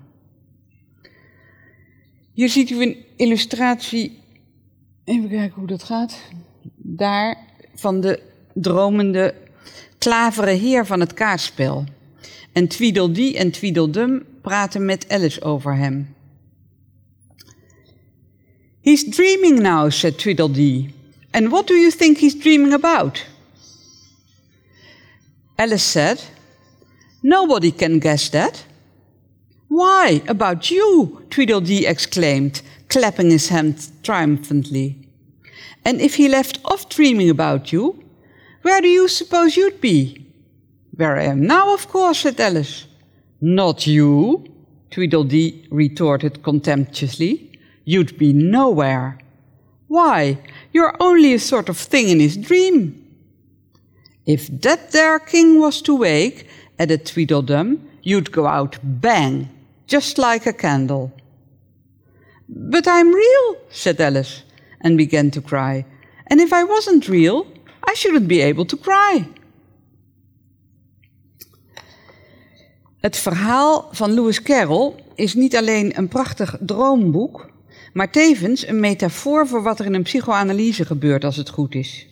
Hier ziet u een illustratie. Even kijken hoe dat gaat. Daar van de dromende klaveren heer van het kaartspel. En Tweedledee en Tweedledum praten met Alice over hem. He's dreaming now, said Tweedledee. And what do you think he's dreaming about? Alice said, Nobody can guess that. Why, about you, Tweedledee exclaimed, clapping his hands triumphantly. And if he left off dreaming about you, where do you suppose you'd be? Where I am now, of course, said Alice. Not you, Tweedledee retorted contemptuously. You'd be nowhere. Why, you're only a sort of thing in his dream. If that there king was to wake, added Tweedledum, you'd go out bang, just like a candle. But I'm real, said Alice, and began to cry. And if I wasn't real, I shouldn't be able to cry. Het verhaal van Lewis Carroll is niet alleen een prachtig droomboek, maar tevens een metafoor voor wat er in een psychoanalyse gebeurt als het goed is.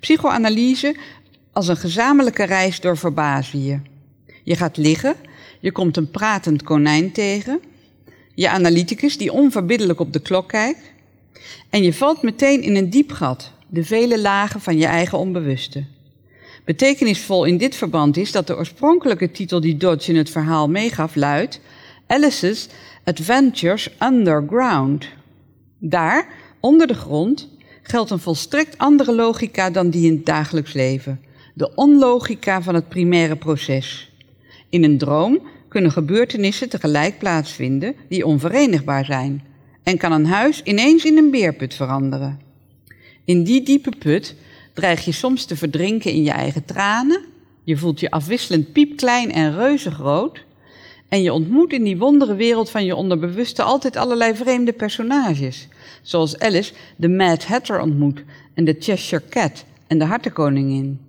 Psychoanalyse als een gezamenlijke reis door verbazingen. Je gaat liggen, je komt een pratend konijn tegen, je analyticus die onverbiddelijk op de klok kijkt, en je valt meteen in een diep gat, de vele lagen van je eigen onbewuste. Betekenisvol in dit verband is dat de oorspronkelijke titel die Dodge in het verhaal meegaf luidt Alice's Adventures Underground. Daar, onder de grond, geldt een volstrekt andere logica dan die in het dagelijks leven. De onlogica van het primaire proces. In een droom kunnen gebeurtenissen tegelijk plaatsvinden die onverenigbaar zijn. En kan een huis ineens in een beerput veranderen. In die diepe put dreig je soms te verdrinken in je eigen tranen. Je voelt je afwisselend piepklein en reuzegroot. En je ontmoet in die wondere wereld van je onderbewuste altijd allerlei vreemde personages. Zoals Alice de Mad Hatter ontmoet en de Cheshire Cat en de Hartenkoningin.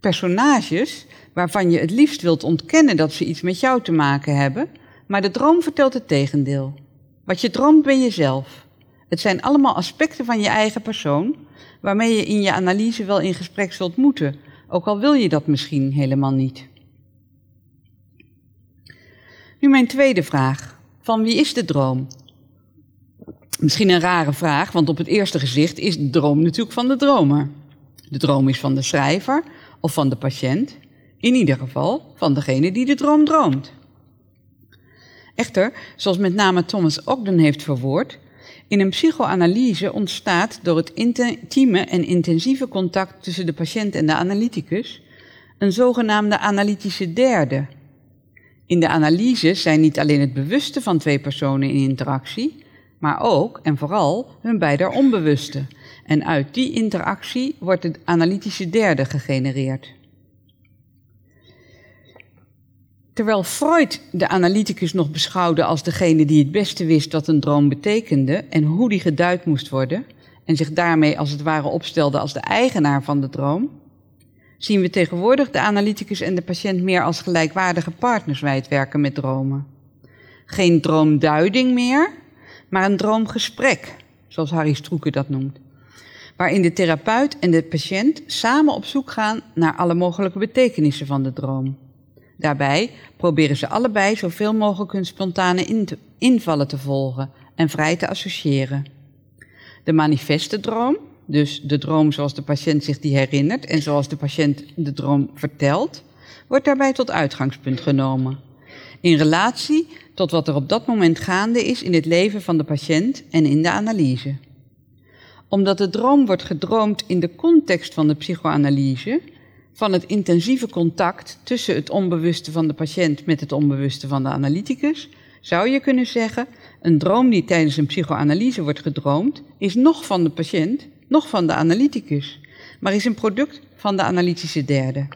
Personages waarvan je het liefst wilt ontkennen dat ze iets met jou te maken hebben, maar de droom vertelt het tegendeel. Wat je droomt ben jezelf. Het zijn allemaal aspecten van je eigen persoon, waarmee je in je analyse wel in gesprek zult moeten, ook al wil je dat misschien helemaal niet. Nu mijn tweede vraag. Van wie is de droom? Misschien een rare vraag, want op het eerste gezicht is de droom natuurlijk van de dromer. De droom is van de schrijver of van de patiënt, in ieder geval van degene die de droom droomt. Echter, zoals met name Thomas Ogden heeft verwoord, in een psychoanalyse ontstaat door het intieme en intensieve contact tussen de patiënt en de analyticus een zogenaamde analytische derde. In de analyse zijn niet alleen het bewuste van twee personen in interactie, maar ook en vooral hun beider onbewuste. En uit die interactie wordt de analytische derde gegenereerd. Terwijl Freud de analyticus nog beschouwde als degene die het beste wist wat een droom betekende en hoe die geduid moest worden, en zich daarmee als het ware opstelde als de eigenaar van de droom, zien we tegenwoordig de analyticus en de patiënt meer als gelijkwaardige partners bij het werken met dromen. Geen droomduiding meer, maar een droomgesprek, zoals Harry Stroeke dat noemt, waarin de therapeut en de patiënt samen op zoek gaan naar alle mogelijke betekenissen van de droom. Daarbij proberen ze allebei zoveel mogelijk hun spontane invallen te volgen en vrij te associëren. De manifeste droom, dus de droom zoals de patiënt zich die herinnert en zoals de patiënt de droom vertelt, wordt daarbij tot uitgangspunt genomen. In relatie tot wat er op dat moment gaande is in het leven van de patiënt en in de analyse. Omdat de droom wordt gedroomd in de context van de psychoanalyse, van het intensieve contact tussen het onbewuste van de patiënt met het onbewuste van de analyticus, zou je kunnen zeggen: een droom die tijdens een psychoanalyse wordt gedroomd, is nog van de patiënt, nog van de analyticus, maar is een product van de analytische derde.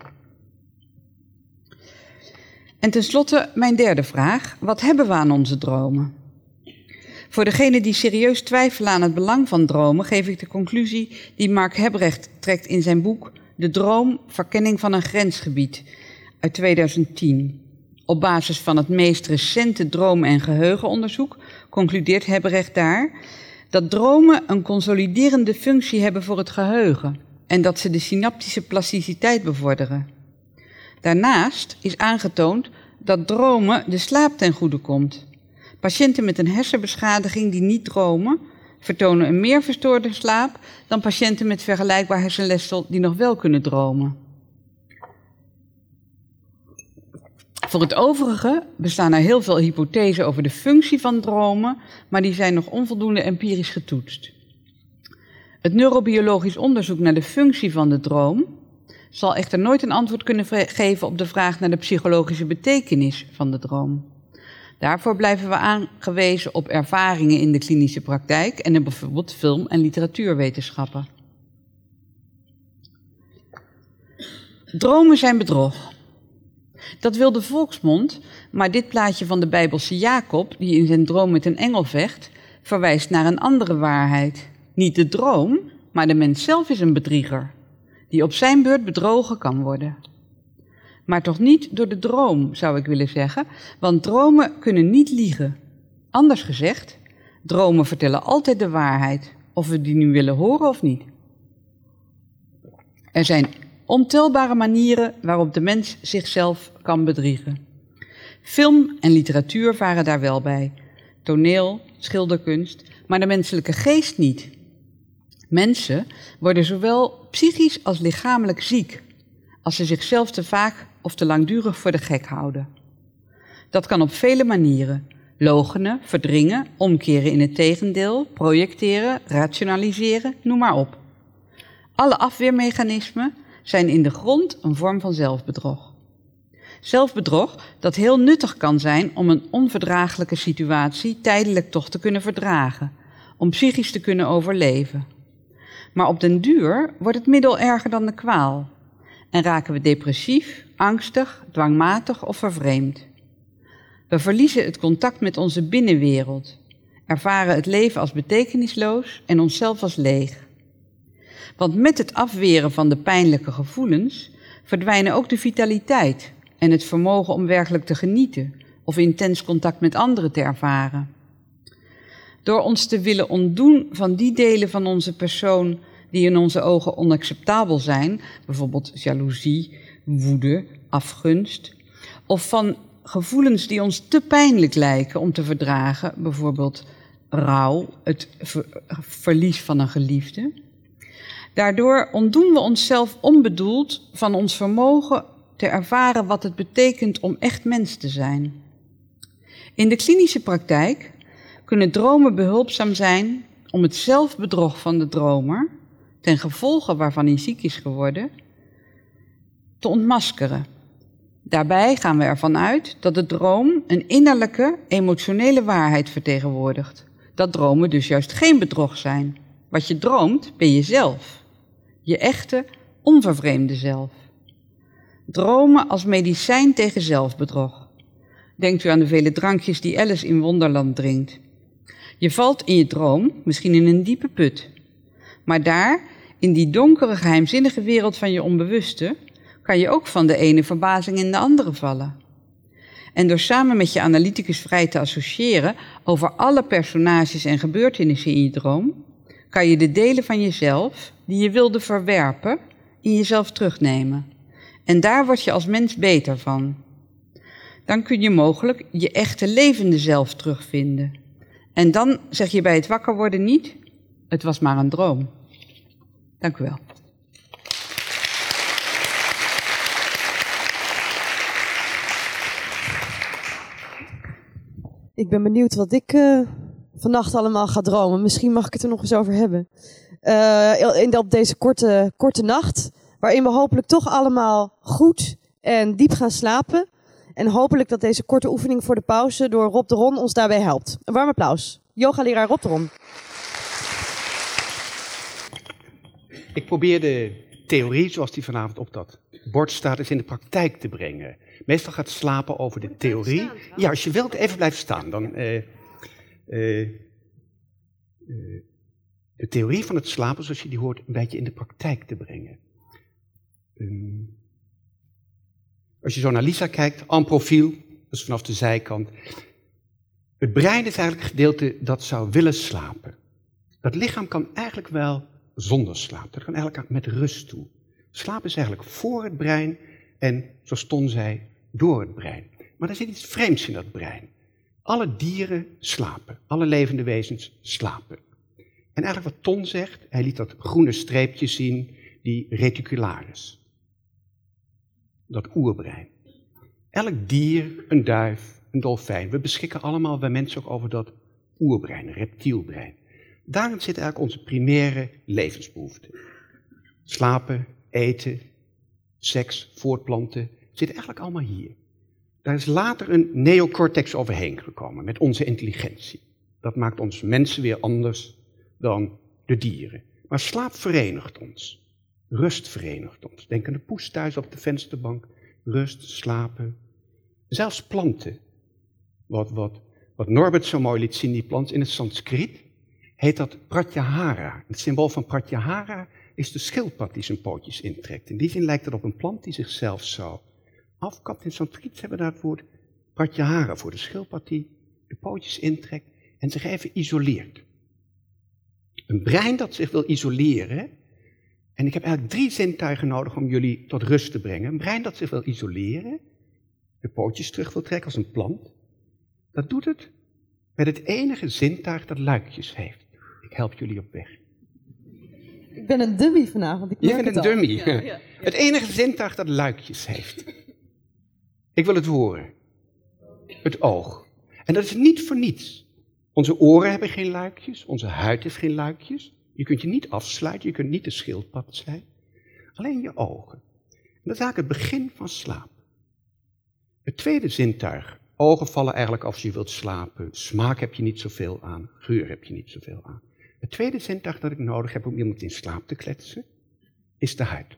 En tenslotte mijn derde vraag: wat hebben we aan onze dromen? Voor degenen die serieus twijfelen aan het belang van dromen, geef ik de conclusie die Mark Hebrecht trekt in zijn boek De Droom, Verkenning van een Grensgebied uit 2010. Op basis van het meest recente droom- en geheugenonderzoek concludeert Hebrecht daar dat dromen een consoliderende functie hebben voor het geheugen en dat ze de synaptische plasticiteit bevorderen. Daarnaast is aangetoond dat dromen de slaap ten goede komt. Patiënten met een hersenbeschadiging die niet dromen, vertonen een meer verstoorde slaap dan patiënten met vergelijkbaar hersenletsel die nog wel kunnen dromen. Voor het overige bestaan er heel veel hypothesen over de functie van dromen, maar die zijn nog onvoldoende empirisch getoetst. Het neurobiologisch onderzoek naar de functie van de droom zal echter nooit een antwoord kunnen geven op de vraag naar de psychologische betekenis van de droom. Daarvoor blijven we aangewezen op ervaringen in de klinische praktijk en in bijvoorbeeld film- en literatuurwetenschappen. Dromen zijn bedrog. Dat wil de volksmond, maar dit plaatje van de Bijbelse Jacob, die in zijn droom met een engel vecht, verwijst naar een andere waarheid. Niet de droom, maar de mens zelf is een bedrieger, die op zijn beurt bedrogen kan worden. Maar toch niet door de droom, zou ik willen zeggen, want dromen kunnen niet liegen. Anders gezegd, dromen vertellen altijd de waarheid, of we die nu willen horen of niet. Er zijn ontelbare manieren waarop de mens zichzelf kan bedriegen. Film en literatuur varen daar wel bij. Toneel, schilderkunst, maar de menselijke geest niet. Mensen worden zowel psychisch als lichamelijk ziek als ze zichzelf te vaak of te langdurig voor de gek houden. Dat kan op vele manieren. Logenen, verdringen, omkeren in het tegendeel, projecteren, rationaliseren, noem maar op. Alle afweermechanismen zijn in de grond een vorm van zelfbedrog. Zelfbedrog dat heel nuttig kan zijn om een onverdraaglijke situatie tijdelijk toch te kunnen verdragen, om psychisch te kunnen overleven. Maar op den duur wordt het middel erger dan de kwaal en raken we depressief, angstig, dwangmatig of vervreemd. We verliezen het contact met onze binnenwereld, ervaren het leven als betekenisloos en onszelf als leeg. Want met het afweren van de pijnlijke gevoelens verdwijnen ook de vitaliteit en het vermogen om werkelijk te genieten of intens contact met anderen te ervaren. Door ons te willen ontdoen van die delen van onze persoon die in onze ogen onacceptabel zijn, bijvoorbeeld jaloezie, woede, afgunst, of van gevoelens die ons te pijnlijk lijken om te verdragen, bijvoorbeeld rouw, het ver- verlies van een geliefde. Daardoor ontdoen we onszelf onbedoeld van ons vermogen te ervaren wat het betekent om echt mens te zijn. In de klinische praktijk kunnen dromen behulpzaam zijn om het zelfbedrog van de dromer, ten gevolge waarvan hij ziek is geworden, te ontmaskeren. Daarbij gaan we ervan uit dat de droom een innerlijke, emotionele waarheid vertegenwoordigt. Dat dromen dus juist geen bedrog zijn. Wat je droomt, ben je zelf. Je echte, onvervreemde zelf. Dromen als medicijn tegen zelfbedrog. Denkt u aan de vele drankjes die Alice in Wonderland drinkt. Je valt in je droom misschien in een diepe put. Maar daar, in die donkere, geheimzinnige wereld van je onbewuste, kan je ook van de ene verbazing in de andere vallen. En door samen met je analyticus vrij te associëren over alle personages en gebeurtenissen in je droom, kan je de delen van jezelf die je wilde verwerpen, in jezelf terugnemen. En daar word je als mens beter van. dan kun je mogelijk je echte levende zelf terugvinden. En dan zeg je bij het wakker worden niet, het was maar een droom. Dank u wel. Ik ben benieuwd wat ik eh, vannacht allemaal ga dromen. Misschien mag ik het er nog eens over hebben. Eh, in, op deze korte, korte nacht, waarin we hopelijk toch allemaal goed en diep gaan slapen. En hopelijk dat deze korte oefening voor de pauze door Rob de Ron ons daarbij helpt. Een warm applaus. Yoga-leraar Rob de Ron. Ik probeer de theorie zoals die vanavond op dat bord staat, eens in de praktijk te brengen. Meestal gaat slapen over de theorie. Ja, als je wilt, even blijven staan. Dan, eh, eh, eh, de theorie van het slapen, zoals je die hoort, een beetje in de praktijk te brengen. Ehm, als je zo naar Lisa kijkt, en profiel, dus vanaf de zijkant. Het brein is eigenlijk het gedeelte dat zou willen slapen. Dat lichaam kan eigenlijk wel zonder slaap. Dat kan eigenlijk met rust toe. Slaap is eigenlijk voor het brein en, zoals Ton zei, door het brein. Maar er zit iets vreemds in dat brein. Alle dieren slapen, alle levende wezens slapen. En eigenlijk wat Ton zegt, hij liet dat groene streepje zien, die reticularis. Dat oerbrein. Elk dier, een duif, een dolfijn, we beschikken allemaal, wij mensen ook over dat oerbrein, reptielbrein. Daarin zit eigenlijk onze primaire levensbehoeften. Slapen, eten, seks, voortplanten, zit eigenlijk allemaal hier. Daar is later een neocortex overheen gekomen met onze intelligentie. Dat maakt ons mensen weer anders dan de dieren. Maar slaap verenigt ons. Rust verenigt ons. Denk aan de poes thuis op de vensterbank. Rust, slapen. Zelfs planten. Wat, wat, wat Norbert zo mooi liet zien, die plant in het Sanskriet, heet dat Pratyahara. Het symbool van Pratyahara is de schildpad die zijn pootjes intrekt. In die zin lijkt het op een plant die zichzelf zo afkapt. In Sanskriet hebben we daar het woord Pratyahara voor. De schildpad die de pootjes intrekt en zich even isoleert. Een brein dat zich wil isoleren. En ik heb eigenlijk drie zintuigen nodig om jullie tot rust te brengen. Een brein dat zich wil isoleren, de pootjes terug wil trekken als een plant. Dat doet het met het enige zintuig dat luikjes heeft. Ik help jullie op weg. Ik ben een dummy vanavond. Ik bent een al. dummy. Ja, ja. Het enige zintuig dat luikjes heeft. Ik wil het horen. Het oog. En dat is niet voor niets. Onze oren hebben geen luikjes, onze huid heeft geen luikjes. Je kunt je niet afsluiten, je kunt niet de schildpad zijn. Alleen je ogen. En dat is eigenlijk het begin van slaap. Het tweede zintuig. Ogen vallen eigenlijk als je wilt slapen. Smaak heb je niet zoveel aan. Geur heb je niet zoveel aan. Het tweede zintuig dat ik nodig heb om iemand in slaap te kletsen, is de huid.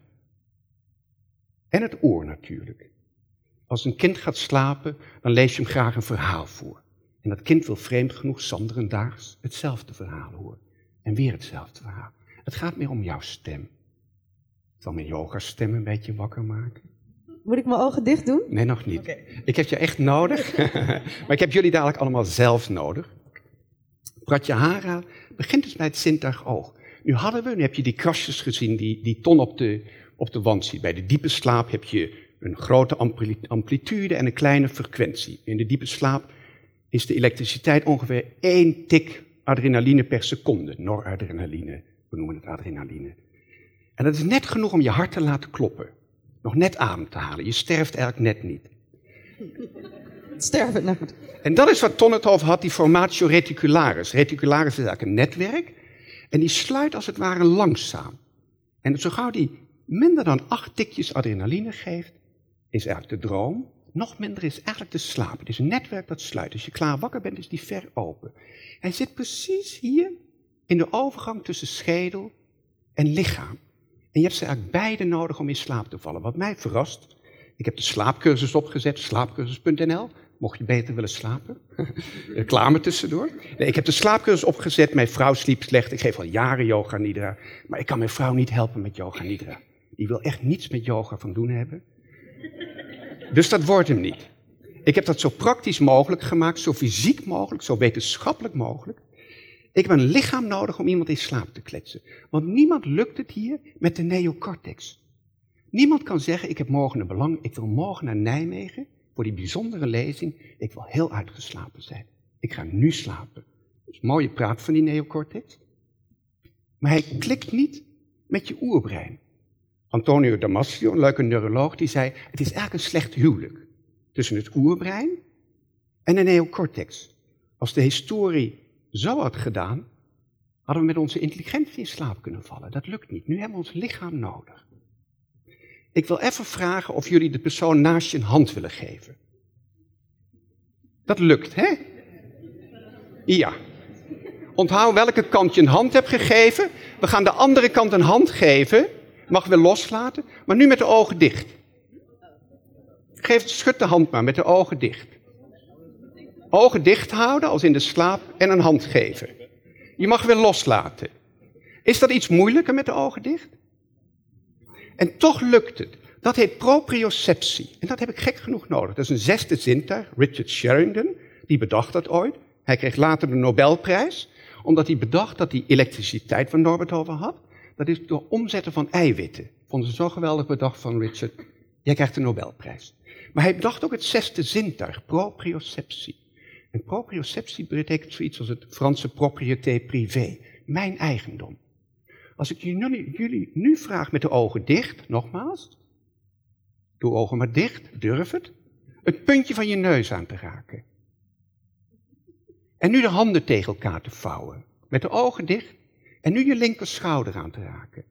En het oor natuurlijk. Als een kind gaat slapen, dan lees je hem graag een verhaal voor. En dat kind wil vreemd genoeg zanderendaags hetzelfde verhaal horen. En weer hetzelfde verhaal. Het gaat meer om jouw stem. Zal mijn yoga-stem een beetje wakker maken? Moet ik mijn ogen dicht doen? Nee, nog niet. Ik heb je echt nodig, maar ik heb jullie dadelijk allemaal zelf nodig. Pratyahara begint dus bij het zintuig oog. Nu hadden we, nu heb je die krasjes gezien die, die ton op de, op de wand ziet. Bij de diepe slaap heb je een grote ampli- amplitude en een kleine frequentie. In de diepe slaap is de elektriciteit ongeveer één tik adrenaline per seconde. Noradrenaline, we noemen het adrenaline. En dat is net genoeg om je hart te laten kloppen. Nog net adem te halen. Je sterft eigenlijk net niet. Sterven, nou. En dat is wat Ton het over had, die formatio reticularis. Reticularis is eigenlijk een netwerk. En die sluit als het ware langzaam. En zo gauw die minder dan acht tikjes adrenaline geeft, is eigenlijk de droom. Nog minder is eigenlijk de slaap. Het is een netwerk dat sluit. Als je klaar wakker bent, is die ver open. Hij zit precies hier in de overgang tussen schedel en lichaam. En je hebt ze eigenlijk beide nodig om in slaap te vallen. Wat mij verrast, ik heb de slaapcursus opgezet, slaapcursus.nl. Mocht je beter willen slapen. Reclame tussendoor. Nee, ik heb de slaapcursus opgezet. Mijn vrouw sliep slecht. Ik geef al jaren yoga nidra. Maar ik kan mijn vrouw niet helpen met yoga nidra. Die wil echt niets met yoga van doen hebben. Dus dat wordt hem niet. Ik heb dat zo praktisch mogelijk gemaakt, zo fysiek mogelijk, zo wetenschappelijk mogelijk. Ik heb een lichaam nodig om iemand in slaap te kletsen. Want niemand lukt het hier met de neocortex. Niemand kan zeggen, ik heb morgen een belang, ik wil morgen naar Nijmegen. Voor die bijzondere lezing. Ik wil heel uitgeslapen zijn. Ik ga nu slapen. Dat is mooie praat van die neocortex. Maar hij klikt niet met je oerbrein. Antonio Damasio, een leuke neuroloog, die zei: Het is eigenlijk een slecht huwelijk tussen het oerbrein en de neocortex. Als de historie zo had gedaan, hadden we met onze intelligentie in slaap kunnen vallen. Dat lukt niet. Nu hebben we ons lichaam nodig. Ik wil even vragen of jullie de persoon naast je een hand willen geven. Dat lukt, hè? Ja. Onthoud welke kant je een hand hebt gegeven. We gaan de andere kant een hand geven. Mag weer loslaten, maar nu met de ogen dicht. Geef, schud de hand maar met de ogen dicht. Ogen dicht houden als in de slaap en een hand geven. Je mag weer loslaten. Is dat iets moeilijker met de ogen dicht? En toch lukt het. Dat heet proprioceptie. En dat heb ik gek genoeg nodig. Dat is een zesde zintuig. Richard Sheridan, die bedacht dat ooit. Hij kreeg later de Nobelprijs, omdat hij bedacht dat die elektriciteit waar Norbert over had, dat is door omzetten van eiwitten. Vonden ze zo geweldig bedacht van Richard. Jij krijgt de Nobelprijs. Maar hij bedacht ook het zesde zintuig, proprioceptie. En proprioceptie betekent zoiets als het Franse propriété privé, mijn eigendom. Als ik jullie, nu vraag met de ogen dicht, nogmaals, doe ogen maar dicht, durf het, het puntje van je neus aan te raken. En nu de handen tegen elkaar te vouwen, met de ogen dicht, en nu je linker schouder aan te raken.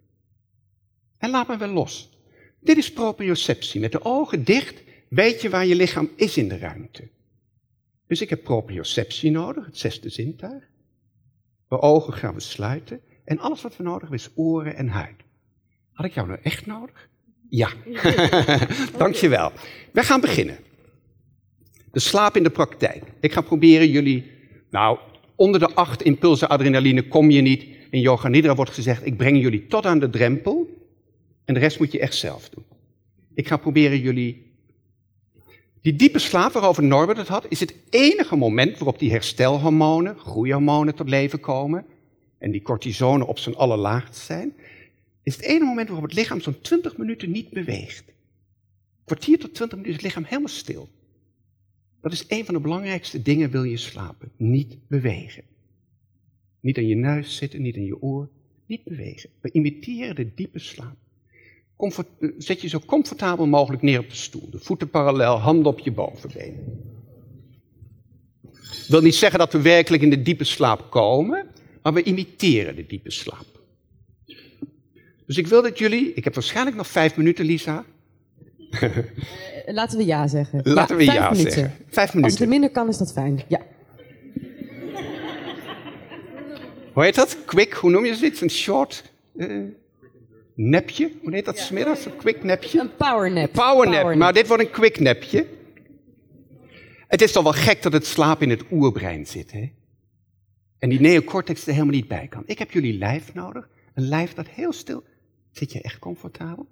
En laat me wel los. Dit is proprioceptie. Met de ogen dicht weet je waar je lichaam is in de ruimte. Dus ik heb proprioceptie nodig, het zesde zintuig. Mijn ogen gaan we sluiten. En alles wat we nodig hebben is oren en huid. Had ik jou nou echt nodig? Ja. Dankjewel. We gaan beginnen. De slaap in de praktijk. Ik ga proberen jullie, nou, onder de acht impulsen adrenaline kom je niet. In Yoga Nidra wordt gezegd, ik breng jullie tot aan de drempel. En de rest moet je echt zelf doen. Ik ga proberen jullie die diepe slaap waarover Norbert het had, is het enige moment waarop die herstelhormonen, groeihormonen tot leven komen en die cortisonen op zijn allerlaagst zijn, is het enige moment waarop het lichaam zo'n 20 minuten niet beweegt. Kwartier tot 20 minuten is het lichaam helemaal stil. Dat is een van de belangrijkste dingen wil je slapen. Niet bewegen. Niet aan je neus zitten, niet aan je oor. Niet bewegen. We imiteren de diepe slaap. Zet je zo comfortabel mogelijk neer op de stoel. De voeten parallel, handen op je bovenbeen. Ik wil niet zeggen dat we werkelijk in de diepe slaap komen, maar we imiteren de diepe slaap. Dus ik wil dat jullie, ik heb waarschijnlijk nog vijf minuten, Lisa. Laten we ja zeggen. Laten we ja minuten. zeggen. Vijf Als het er minuten. minder kan, is dat fijn. Ja. Hoe heet dat? Quick, hoe noem je dit? Een short eh, nepje? Hoe heet dat smiddags? Een quick nepje? Een powernap. Powernap, maar dit wordt een quick napje. Het is toch wel gek dat het slaap in het oerbrein zit, hè? En die neocortex er helemaal niet bij kan. Ik heb jullie lijf nodig. Een lijf dat heel stil... Zit je echt comfortabel?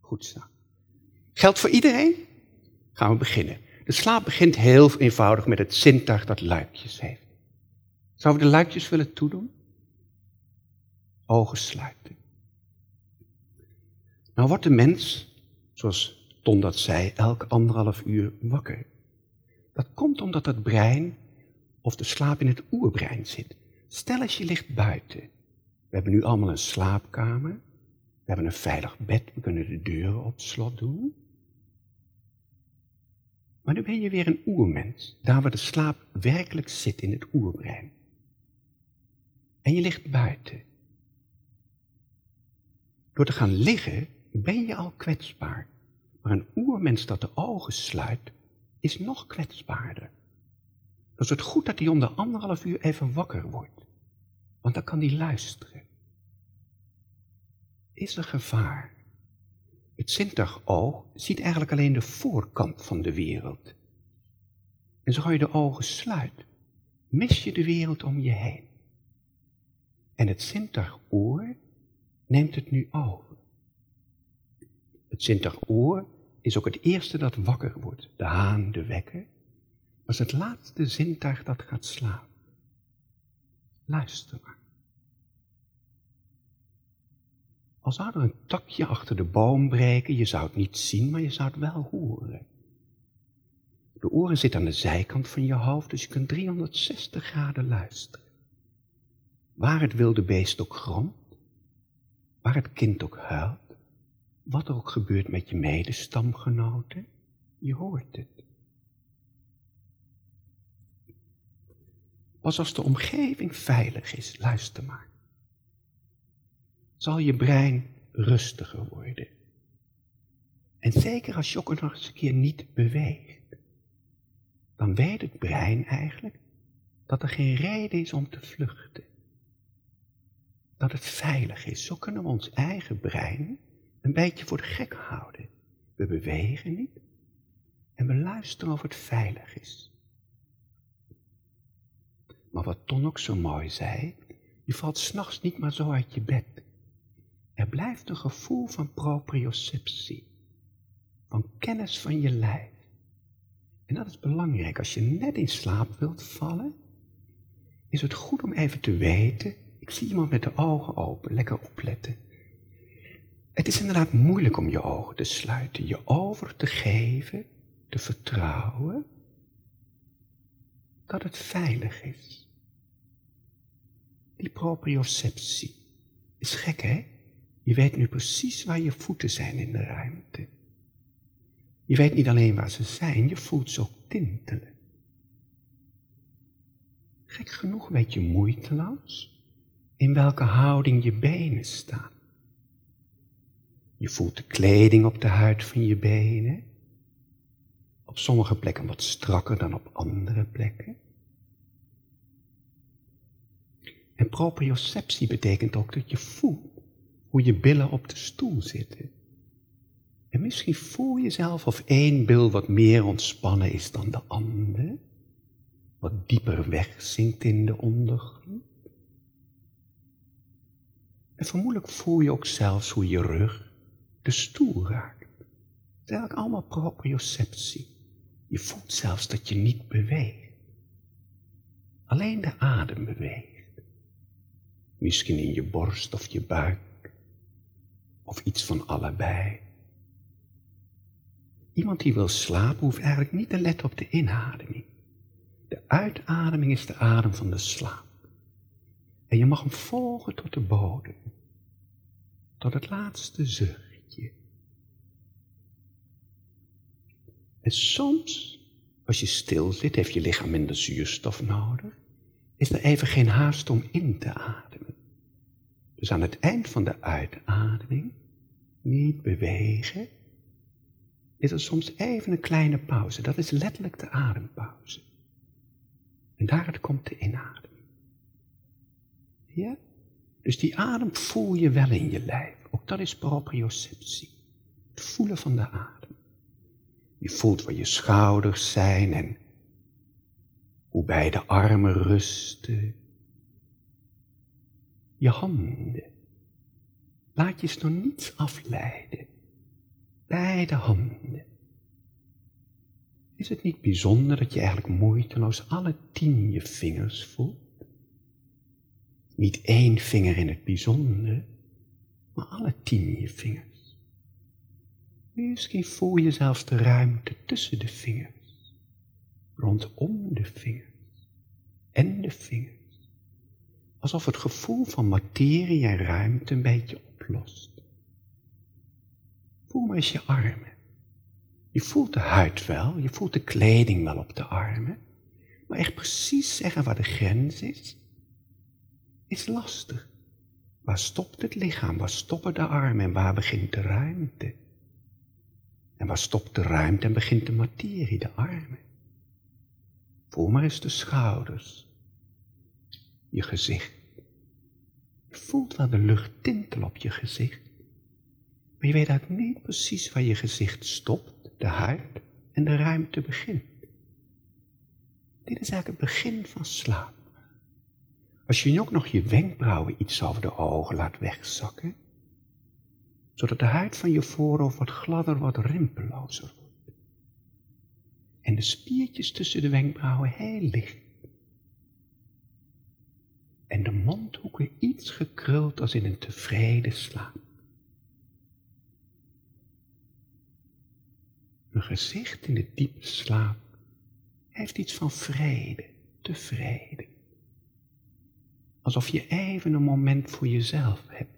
Goed zo. Geldt voor iedereen? Gaan we beginnen. De slaap begint heel eenvoudig met het zintuig dat luikjes heeft. Zouden we de luikjes willen toedoen? Ogen sluiten. Nou wordt de mens, zoals Ton dat zei, elk anderhalf uur wakker. Dat komt omdat het brein of de slaap in het oerbrein zit. Stel als je ligt buiten. We hebben nu allemaal een slaapkamer. We hebben een veilig bed. We kunnen de deuren op slot doen. Maar nu ben je weer een oermens. Daar waar de slaap werkelijk zit in het oerbrein. En je ligt buiten. Door te gaan liggen ben je al kwetsbaar. Maar een oermens dat de ogen sluit, is nog kwetsbaarder. Dan is het goed dat hij om de anderhalf uur even wakker wordt. Want dan kan hij luisteren. Is er gevaar? Het zintuig oog ziet eigenlijk alleen de voorkant van de wereld. En zo je de ogen sluit, mis je de wereld om je heen. En het zintuig oor neemt het nu over. Het zintuig oor is ook het eerste dat wakker wordt. De haan, de wekker. Is het laatste zintuig dat gaat slapen. Luister maar. Als zou er een takje achter de boom breken, je zou het niet zien, maar je zou het wel horen. De oren zitten aan de zijkant van je hoofd, dus je kunt 360 graden luisteren. Waar het wilde beest ook gromt, waar het kind ook huilt, wat er ook gebeurt met je medestamgenoten, je hoort het. Pas als de omgeving veilig is, luister maar, zal je brein rustiger worden. En zeker als je ook nog eens een keer niet beweegt, dan weet het brein eigenlijk dat er geen reden is om te vluchten. Dat het veilig is. Zo kunnen we ons eigen brein een beetje voor de gek houden. We bewegen niet en we luisteren of het veilig is. Maar wat Ton ook zo mooi zei, je valt s'nachts niet maar zo uit je bed. Er blijft een gevoel van proprioceptie, van kennis van je lijf. En dat is belangrijk. Als je net in slaap wilt vallen, is het goed om even te weten, ik zie iemand met de ogen open, lekker opletten. Het is inderdaad moeilijk om je ogen te sluiten, je over te geven, te vertrouwen dat het veilig is. Die proprioceptie is gek, hè? Je weet nu precies waar je voeten zijn in de ruimte. Je weet niet alleen waar ze zijn, je voelt ze ook tintelen. Gek genoeg weet je moeiteloos in welke houding je benen staan. Je voelt de kleding op de huid van je benen. Op sommige plekken wat strakker dan op andere plekken. En proprioceptie betekent ook dat je voelt hoe je billen op de stoel zitten. En misschien voel je zelf of één bil wat meer ontspannen is dan de andere, wat dieper wegzinkt in de ondergrond. En vermoedelijk voel je ook zelfs hoe je rug de stoel raakt. Het is eigenlijk allemaal proprioceptie. Je voelt zelfs dat je niet beweegt. Alleen de adem beweegt. Misschien in je borst of je buik. Of iets van allebei. Iemand die wil slapen hoeft eigenlijk niet te letten op de inademing. De uitademing is de adem van de slaap. En je mag hem volgen tot de bodem. Tot het laatste zuchtje. En soms, als je stil zit, heeft je lichaam minder zuurstof nodig. Is er even geen haast om in te ademen. Dus aan het eind van de uitademing niet bewegen is er soms even een kleine pauze. Dat is letterlijk de adempauze. En daaruit komt de inademing. Ja? Dus die adem voel je wel in je lijf. Ook dat is proprioceptie. Het voelen van de adem. Je voelt waar je schouders zijn en hoe beide armen rusten. Je handen. Laat je door niets afleiden beide handen. Is het niet bijzonder dat je eigenlijk moeiteloos alle tien je vingers voelt? Niet één vinger in het bijzonder, maar alle tien je vingers. Misschien voel je zelfs de ruimte tussen de vingers, rondom de vingers en de vingers. Alsof het gevoel van materie en ruimte een beetje oplost. Voel maar eens je armen. Je voelt de huid wel, je voelt de kleding wel op de armen. Maar echt precies zeggen waar de grens is, is lastig. Waar stopt het lichaam, waar stoppen de armen en waar begint de ruimte? En waar stopt de ruimte en begint de materie, de armen? Voel maar eens de schouders, je gezicht. Voelt wel de lucht tintel op je gezicht. Maar je weet eigenlijk niet precies waar je gezicht stopt, de huid en de ruimte begint. Dit is eigenlijk het begin van slaap. Als je nu ook nog je wenkbrauwen iets over de ogen laat wegzakken, zodat de huid van je voorhoofd wat gladder, wat rimpellozer wordt. En de spiertjes tussen de wenkbrauwen heel licht. En de mondhoeken iets gekruld als in een tevreden slaap. Een gezicht in de diepe slaap heeft iets van vrede, tevreden. Alsof je even een moment voor jezelf hebt.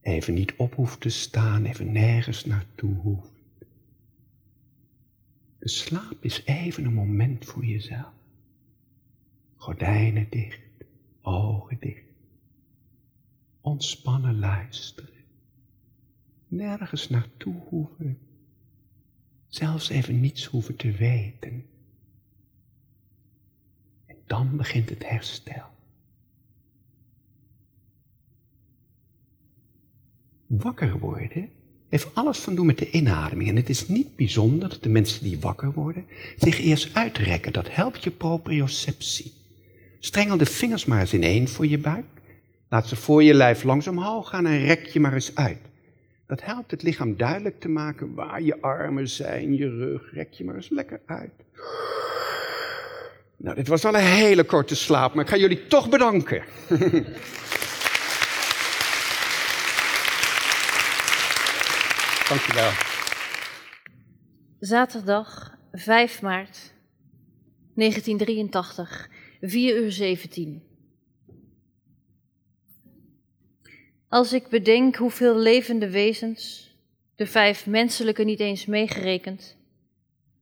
Even niet op hoeft te staan, even nergens naartoe hoeft. De slaap is even een moment voor jezelf. Gordijnen dicht, ogen dicht. Ontspannen luisteren. Nergens naartoe hoeven. Zelfs even niets hoeven te weten. En dan begint het herstel. Wakker worden heeft alles van doen met de inademing. En het is niet bijzonder dat de mensen die wakker worden zich eerst uitrekken. Dat helpt je proprioceptie. Strengel de vingers maar eens ineen voor je buik. Laat ze voor je lijf langs omhoog gaan en rek je maar eens uit. Dat helpt het lichaam duidelijk te maken waar je armen zijn, je rug. Rek je maar eens lekker uit. Nou, dit was al een hele korte slaap, maar ik ga jullie toch bedanken. Dankjewel. Zaterdag 5 maart 1983, 4 uur 17. Als ik bedenk hoeveel levende wezens, de vijf menselijke niet eens meegerekend,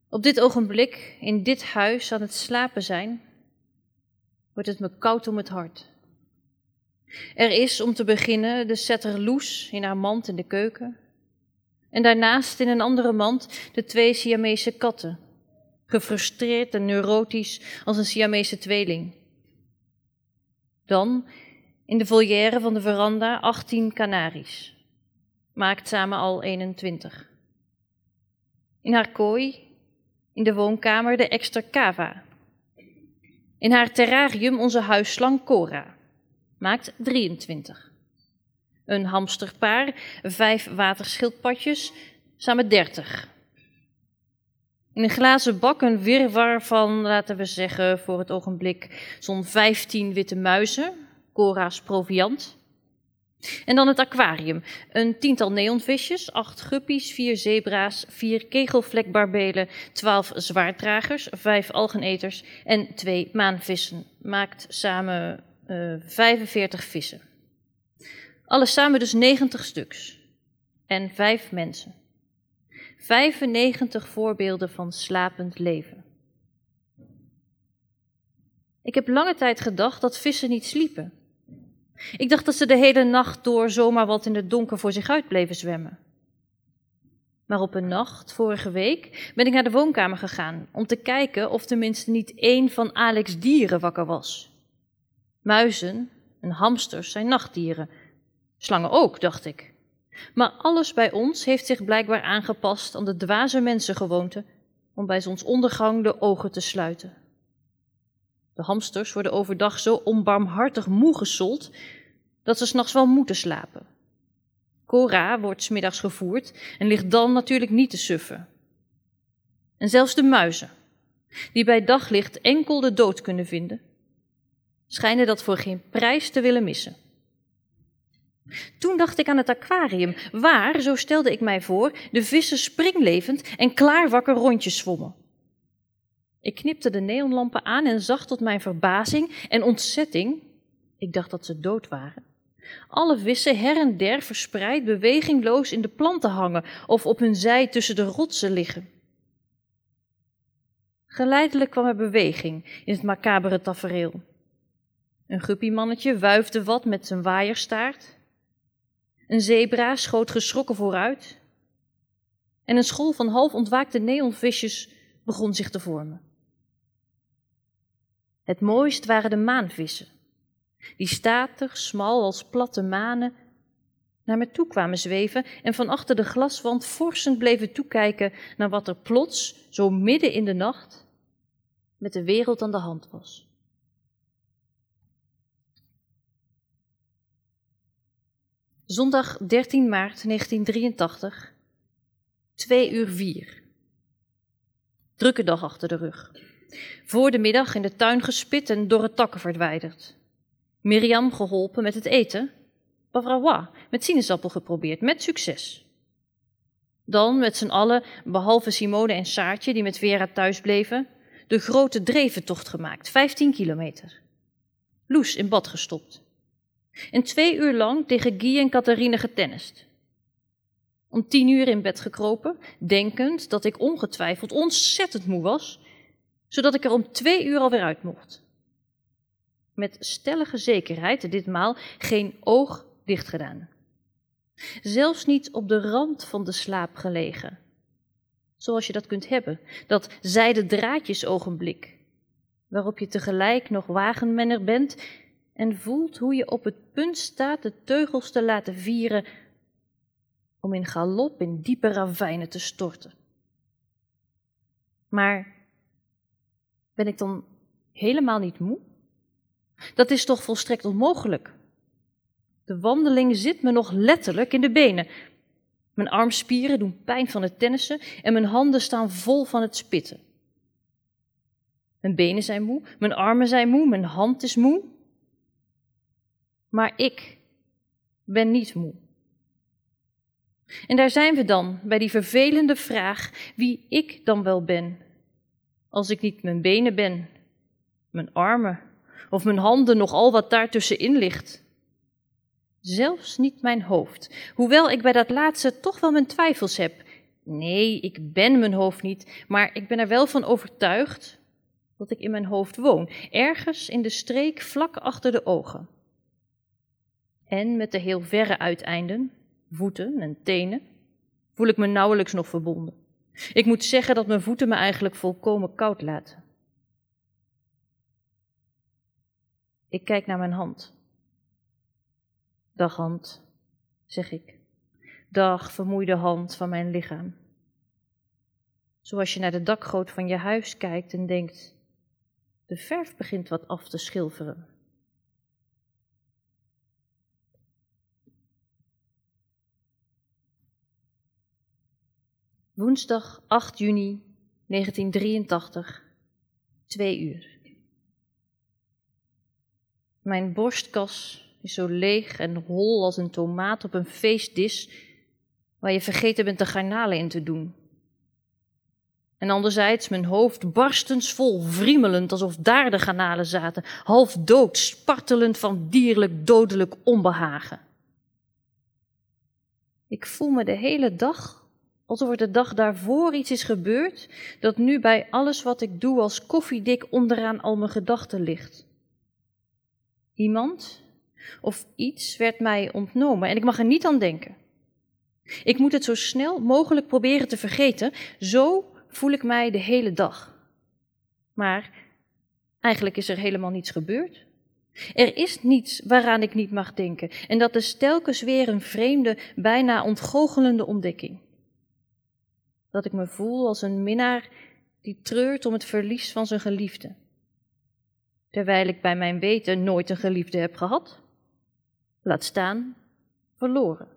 op dit ogenblik in dit huis aan het slapen zijn, wordt het me koud om het hart. Er is om te beginnen de setter Loes in haar mand in de keuken. En daarnaast in een andere mand de twee Siamese katten, gefrustreerd en neurotisch als een Siamese tweeling. Dan in de volière van de veranda 18 kanaries, maakt samen al 21. In haar kooi, in de woonkamer de extra cava. In haar terrarium onze huisslang Cora, maakt 23. Een hamsterpaar, vijf waterschildpadjes, samen 30. In een glazen bak een wirwar van, laten we zeggen, voor het ogenblik zo'n 15 witte muizen, Cora's proviant. En dan het aquarium. Een tiental neonvisjes, acht guppies, vier zebra's, vier kegelvlekbarbelen, twaalf zwaarddragers, vijf algeneters en twee maanvissen. Maakt samen uh, 45 vissen. Alles samen dus 90 stuks. En vijf mensen. 95 voorbeelden van slapend leven. Ik heb lange tijd gedacht dat vissen niet sliepen. Ik dacht dat ze de hele nacht door zomaar wat in het donker voor zich uit bleven zwemmen. Maar op een nacht, vorige week, ben ik naar de woonkamer gegaan om te kijken of tenminste niet één van Alex' dieren wakker was. Muizen en hamsters zijn nachtdieren. Slangen ook, dacht ik. Maar alles bij ons heeft zich blijkbaar aangepast aan de dwaze mensengewoonte om bij zonsondergang de ogen te sluiten. De hamsters worden overdag zo onbarmhartig moe gesold dat ze s'nachts wel moeten slapen. Cora wordt smiddags gevoerd en ligt dan natuurlijk niet te suffen. En zelfs de muizen, die bij daglicht enkel de dood kunnen vinden, schijnen dat voor geen prijs te willen missen. Toen dacht ik aan het aquarium, waar, zo stelde ik mij voor, de vissen springlevend en klaarwakker rondjes zwommen. Ik knipte de neonlampen aan en zag tot mijn verbazing en ontzetting, ik dacht dat ze dood waren, alle vissen her en der verspreid bewegingloos in de planten hangen of op hun zij tussen de rotsen liggen. Geleidelijk kwam er beweging in het macabere tafereel. Een guppiemannetje wuifde wat met zijn waaierstaart. Een zebra schoot geschrokken vooruit. En een school van half ontwaakte neonvisjes begon zich te vormen. Het mooist waren de maanvissen, die statig, smal als platte manen naar me toe kwamen zweven en van achter de glaswand forsend bleven toekijken naar wat er plots, zo midden in de nacht, met de wereld aan de hand was. Zondag 13 maart 1983, 2 uur 4. Drukke dag achter de rug. Voor de middag in de tuin gespit en door het takken verwijderd. Mirjam geholpen met het eten. Bavrawa met sinaasappel geprobeerd, met succes. Dan met z'n allen, behalve Simone en Saartje die met Vera thuis bleven, de grote dreventocht gemaakt, 15 kilometer. Loes in bad gestopt. En twee uur lang tegen Guy en Catharine getennist. Om tien uur in bed gekropen, denkend dat ik ongetwijfeld ontzettend moe was, zodat ik er om twee uur alweer uit mocht. Met stellige zekerheid ditmaal geen oog dicht gedaan. Zelfs niet op de rand van de slaap gelegen. Zoals je dat kunt hebben, dat zijde draadjesogenblik, waarop je tegelijk nog wagenmenner bent en voelt hoe je op het punt staat de teugels te laten vieren om in galop in diepe ravijnen te storten. Maar ben ik dan helemaal niet moe? Dat is toch volstrekt onmogelijk? De wandeling zit me nog letterlijk in de benen. Mijn armspieren doen pijn van het tennissen en mijn handen staan vol van het spitten. Mijn benen zijn moe, mijn armen zijn moe, mijn hand is moe. Maar ik ben niet moe. En daar zijn we dan, bij die vervelende vraag wie ik dan wel ben. Als ik niet mijn benen ben, mijn armen of mijn handen nog al wat daartussenin ligt. Zelfs niet mijn hoofd, hoewel ik bij dat laatste toch wel mijn twijfels heb. Nee, ik ben mijn hoofd niet, maar ik ben er wel van overtuigd dat ik in mijn hoofd woon, ergens in de streek vlak achter de ogen. En met de heel verre uiteinden, voeten en tenen, voel ik me nauwelijks nog verbonden. Ik moet zeggen dat mijn voeten me eigenlijk volkomen koud laten. Ik kijk naar mijn hand. Dag hand, zeg ik. Dag vermoeide hand van mijn lichaam. Zoals je naar de dakgoot van je huis kijkt en denkt: de verf begint wat af te schilferen. Woensdag 8 juni 1983, 2 uur. Mijn borstkas is zo leeg en hol als een tomaat op een feestdis waar je vergeten bent de garnalen in te doen. En anderzijds mijn hoofd barstensvol, vriemelend alsof daar de garnalen zaten, half dood, spartelend van dierlijk dodelijk onbehagen. Ik voel me de hele dag alsof er de dag daarvoor iets is gebeurd dat nu bij alles wat ik doe als koffiedik onderaan al mijn gedachten ligt. Iemand of iets werd mij ontnomen en ik mag er niet aan denken. Ik moet het zo snel mogelijk proberen te vergeten, zo voel ik mij de hele dag. Maar eigenlijk is er helemaal niets gebeurd. Er is niets waaraan ik niet mag denken en dat is telkens weer een vreemde, bijna ontgoochelende ontdekking. Dat ik me voel als een minnaar die treurt om het verlies van zijn geliefde. Terwijl ik bij mijn weten nooit een geliefde heb gehad. Laat staan, verloren.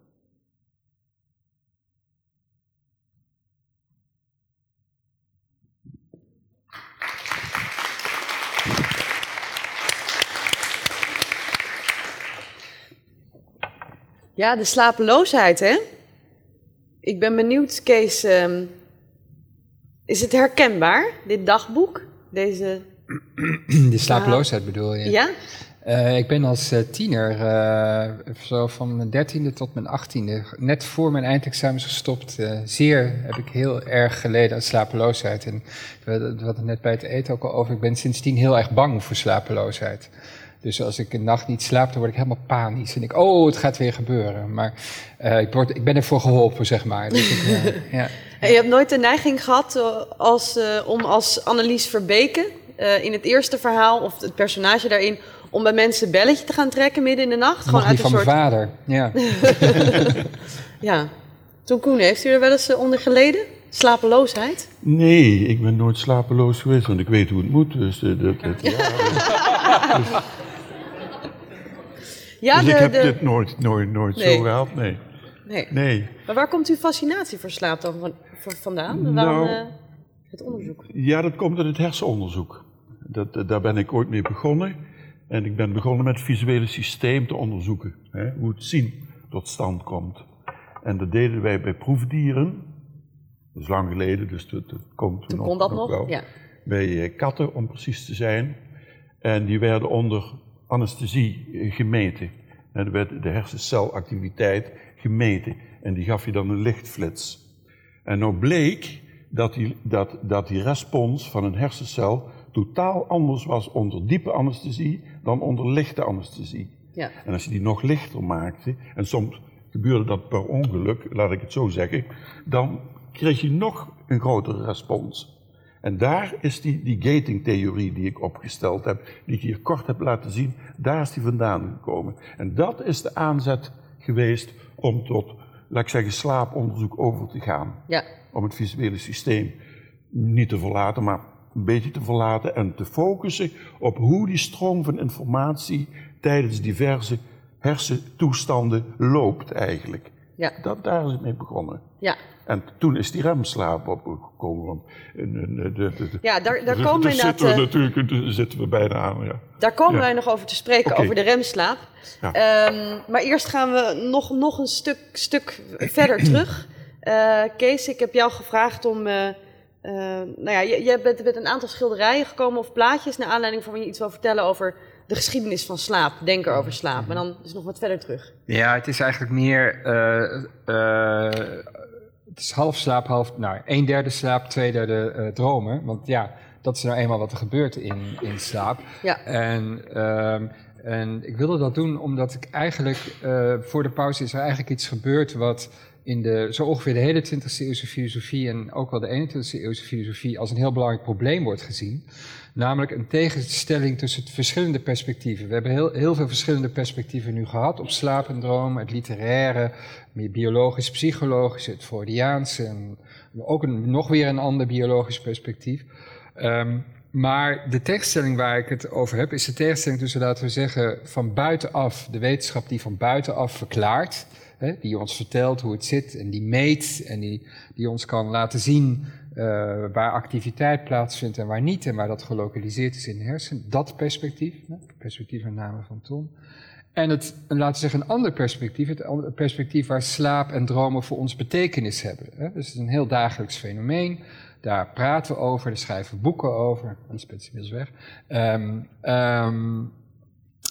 Ja, de slapeloosheid, hè? Ik ben benieuwd, Kees. ehm, is het herkenbaar, dit dagboek? Deze. De slapeloosheid bedoel je? Ja? Eh, ik ben als eh, tiener, eh, zo van mijn dertiende tot mijn achttiende, net voor mijn eindexamens gestopt. zeer heb ik heel erg geleden aan slapeloosheid. En we hadden het net bij het eten ook al over. Ik ben sindsdien heel erg bang voor slapeloosheid. Dus als ik een nacht niet slaap, dan word ik helemaal panisch. En ik, oh, het gaat weer gebeuren. Maar eh, ik, word, ik ben ervoor geholpen, zeg maar. Dus ik, eh, ja. En je hebt nooit de neiging gehad eh, als, eh, om als Annelies Verbeke eh, in het eerste verhaal, of het personage daarin, om bij mensen een belletje te gaan trekken midden in de nacht? Gewoon uit een van soort. mijn vader. Ja. Ja. Toen Koen, heeft u er wel eens onder geleden? Slapeloosheid? Nee, ik ben nooit slapeloos geweest, want ik weet hoe het moet. Dus, dat, dat- ja, dus- Ja, dus de, ik heb de- dit nooit, nooit, nooit Nee. zo gehad. Nee. Nee. nee. Maar waar komt uw fascinatie voor slaap dan van, van- vandaan? Nou- Waarom eh, het onderzoek? Ja, dat komt uit het hersenonderzoek. Dat, eh, daar ben ik ooit mee begonnen. En ik ben begonnen met het visuele systeem te onderzoeken. Hè, hoe het zien tot stand komt. En dat deden wij bij proefdieren. Dat is lang geleden, dus dat, dat komt Toen nog, kon dat nog nog, wel. ja. Bij katten, om precies te zijn. En die werden onder anesthesie eh, gemeten. En er werd de hersencelactiviteit gemeten. En die gaf je dan een lichtflits. En nou bleek dat die, dat, dat die respons van een hersencel totaal anders was onder diepe anesthesie dan onder lichte anesthesie. Ja. En als je die nog lichter maakte, en soms gebeurde dat per ongeluk, laat ik het zo zeggen, dan kreeg je nog een grotere respons. En daar is die, die gating-theorie die ik opgesteld heb, die ik hier kort heb laten zien, daar is die vandaan gekomen. En dat is de aanzet geweest om tot, laat ik zeggen, slaaponderzoek over te gaan. Ja. Om het visuele systeem niet te verlaten, maar een beetje te verlaten en te focussen op hoe die stroom van informatie tijdens diverse hersentoestanden loopt eigenlijk. Ja. Dat, daar is het mee begonnen. Ja. En toen is die remslaap opgekomen. Want eh, de, de, de, Ja, daar, daar komen we zitten we eh, natuurlijk zitten we bijna aan. Ja. daar komen Ja. wij nog over te spreken, over de remslaap. Ja. Ehm, maar eerst gaan we nog, nog een stuk, stuk verder terug. Eh, Kees, ik heb jou gevraagd om... eh, nou ja, je, je bent met een aantal schilderijen gekomen of plaatjes... naar aanleiding van je iets wil vertellen over de geschiedenis van slaap. Denken over slaap. Maar dan dus nog wat verder terug. Ja, het is eigenlijk meer. eh, eh, het is half slaap, half. Nou, een derde slaap, twee derde eh, dromen. Want ja, dat is nou eenmaal wat er gebeurt in, in slaap. Ja. En, ehm, en ik wilde dat doen omdat ik eigenlijk. voor de pauze is er eigenlijk iets gebeurd wat. In de, zo ongeveer de hele 20e eeuwse filosofie en ook wel de 21e eeuwse filosofie als een heel belangrijk probleem wordt gezien. Namelijk een tegenstelling tussen verschillende perspectieven. We hebben heel, heel veel verschillende perspectieven nu gehad op slaap en droom, het literaire, meer biologisch, psychologisch, het Freudiaanse, en ook nog weer een ander biologisch perspectief. Ehm, maar de tegenstelling waar ik het over heb, is de tegenstelling tussen, laten we zeggen, van buitenaf, de wetenschap die van buitenaf verklaart, hè, die ons vertelt hoe het zit en die meet en die, die ons kan laten zien waar activiteit plaatsvindt en waar niet en waar dat gelokaliseerd is in de hersenen. Dat perspectief, hè, perspectief met name van Tom. En het, en laten we zeggen, een ander perspectief, het perspectief waar slaap en dromen voor ons betekenis hebben. Hè. Dus het is een heel dagelijks fenomeen. Daar praten we over, daar schrijven we boeken over. Lisbeth is inmiddels weg. Ehm, ehm,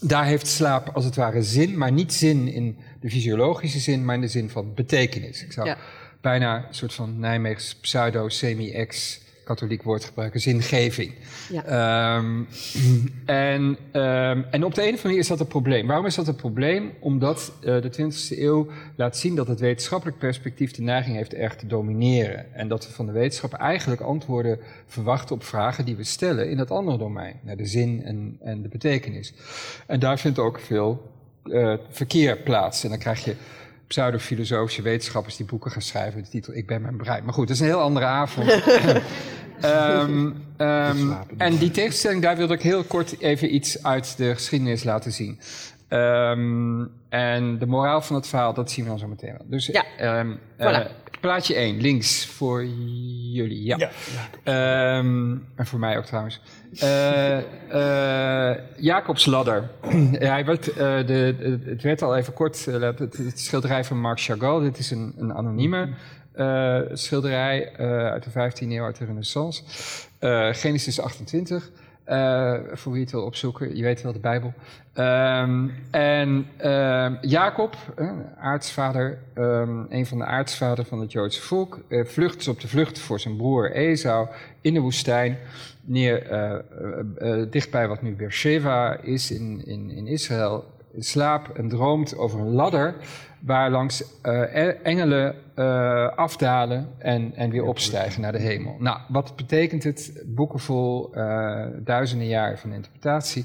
daar heeft slaap als het ware zin, maar niet zin in de fysiologische zin, maar in de zin van betekenis. Ik zou Ja. Bijna een soort van Nijmeegs pseudo-semi-ex katholiek woord gebruiken, zingeving. Ja. Ehm, en, ehm, en op de een of andere manier is dat een probleem. Waarom is dat een probleem? Omdat eh, de 20e eeuw laat zien dat het wetenschappelijk perspectief de neiging heeft erg te domineren. En dat we van de wetenschap eigenlijk antwoorden verwachten op vragen die we stellen in dat andere domein. Naar de zin en, en de betekenis. En daar vindt ook veel eh, verkeer plaats. En dan krijg je pseudofilosofische wetenschappers die boeken gaan schrijven met de titel Ik ben mijn brein. Maar goed, dat is een heel andere avond. Ehm, en die tegenstelling, daar wilde ik heel kort even iets uit de geschiedenis laten zien. Ehm, en de moraal van het verhaal, dat zien we dan zo meteen wel. Dus Ja. Voilà. eh, plaatje 1, links voor jullie. Ja. Ehm, en voor mij ook trouwens. Eh, eh, Jacobs ladder. Hij werd, eh, de, het werd al even kort, het, het, schilderij van Marc Chagall. Dit is een, een anonieme schilderij uit de 15e eeuw, uit de Renaissance. Genesis 28. Eh, voor wie het wil opzoeken, je weet wel de Bijbel. Ehm, en ehm, Jacob, eh, aartsvader, ehm, een van de aartsvaderen van het Joodse volk, eh, vlucht op de vlucht voor zijn broer Esau in de woestijn, neer, dichtbij wat nu Beersheba is in, in, in Israël, in slaap en droomt over een ladder waar langs eh, engelen eh, afdalen en, en weer opstijgen naar de hemel. Nou, wat betekent het? Boeken vol, eh, duizenden jaren van interpretatie.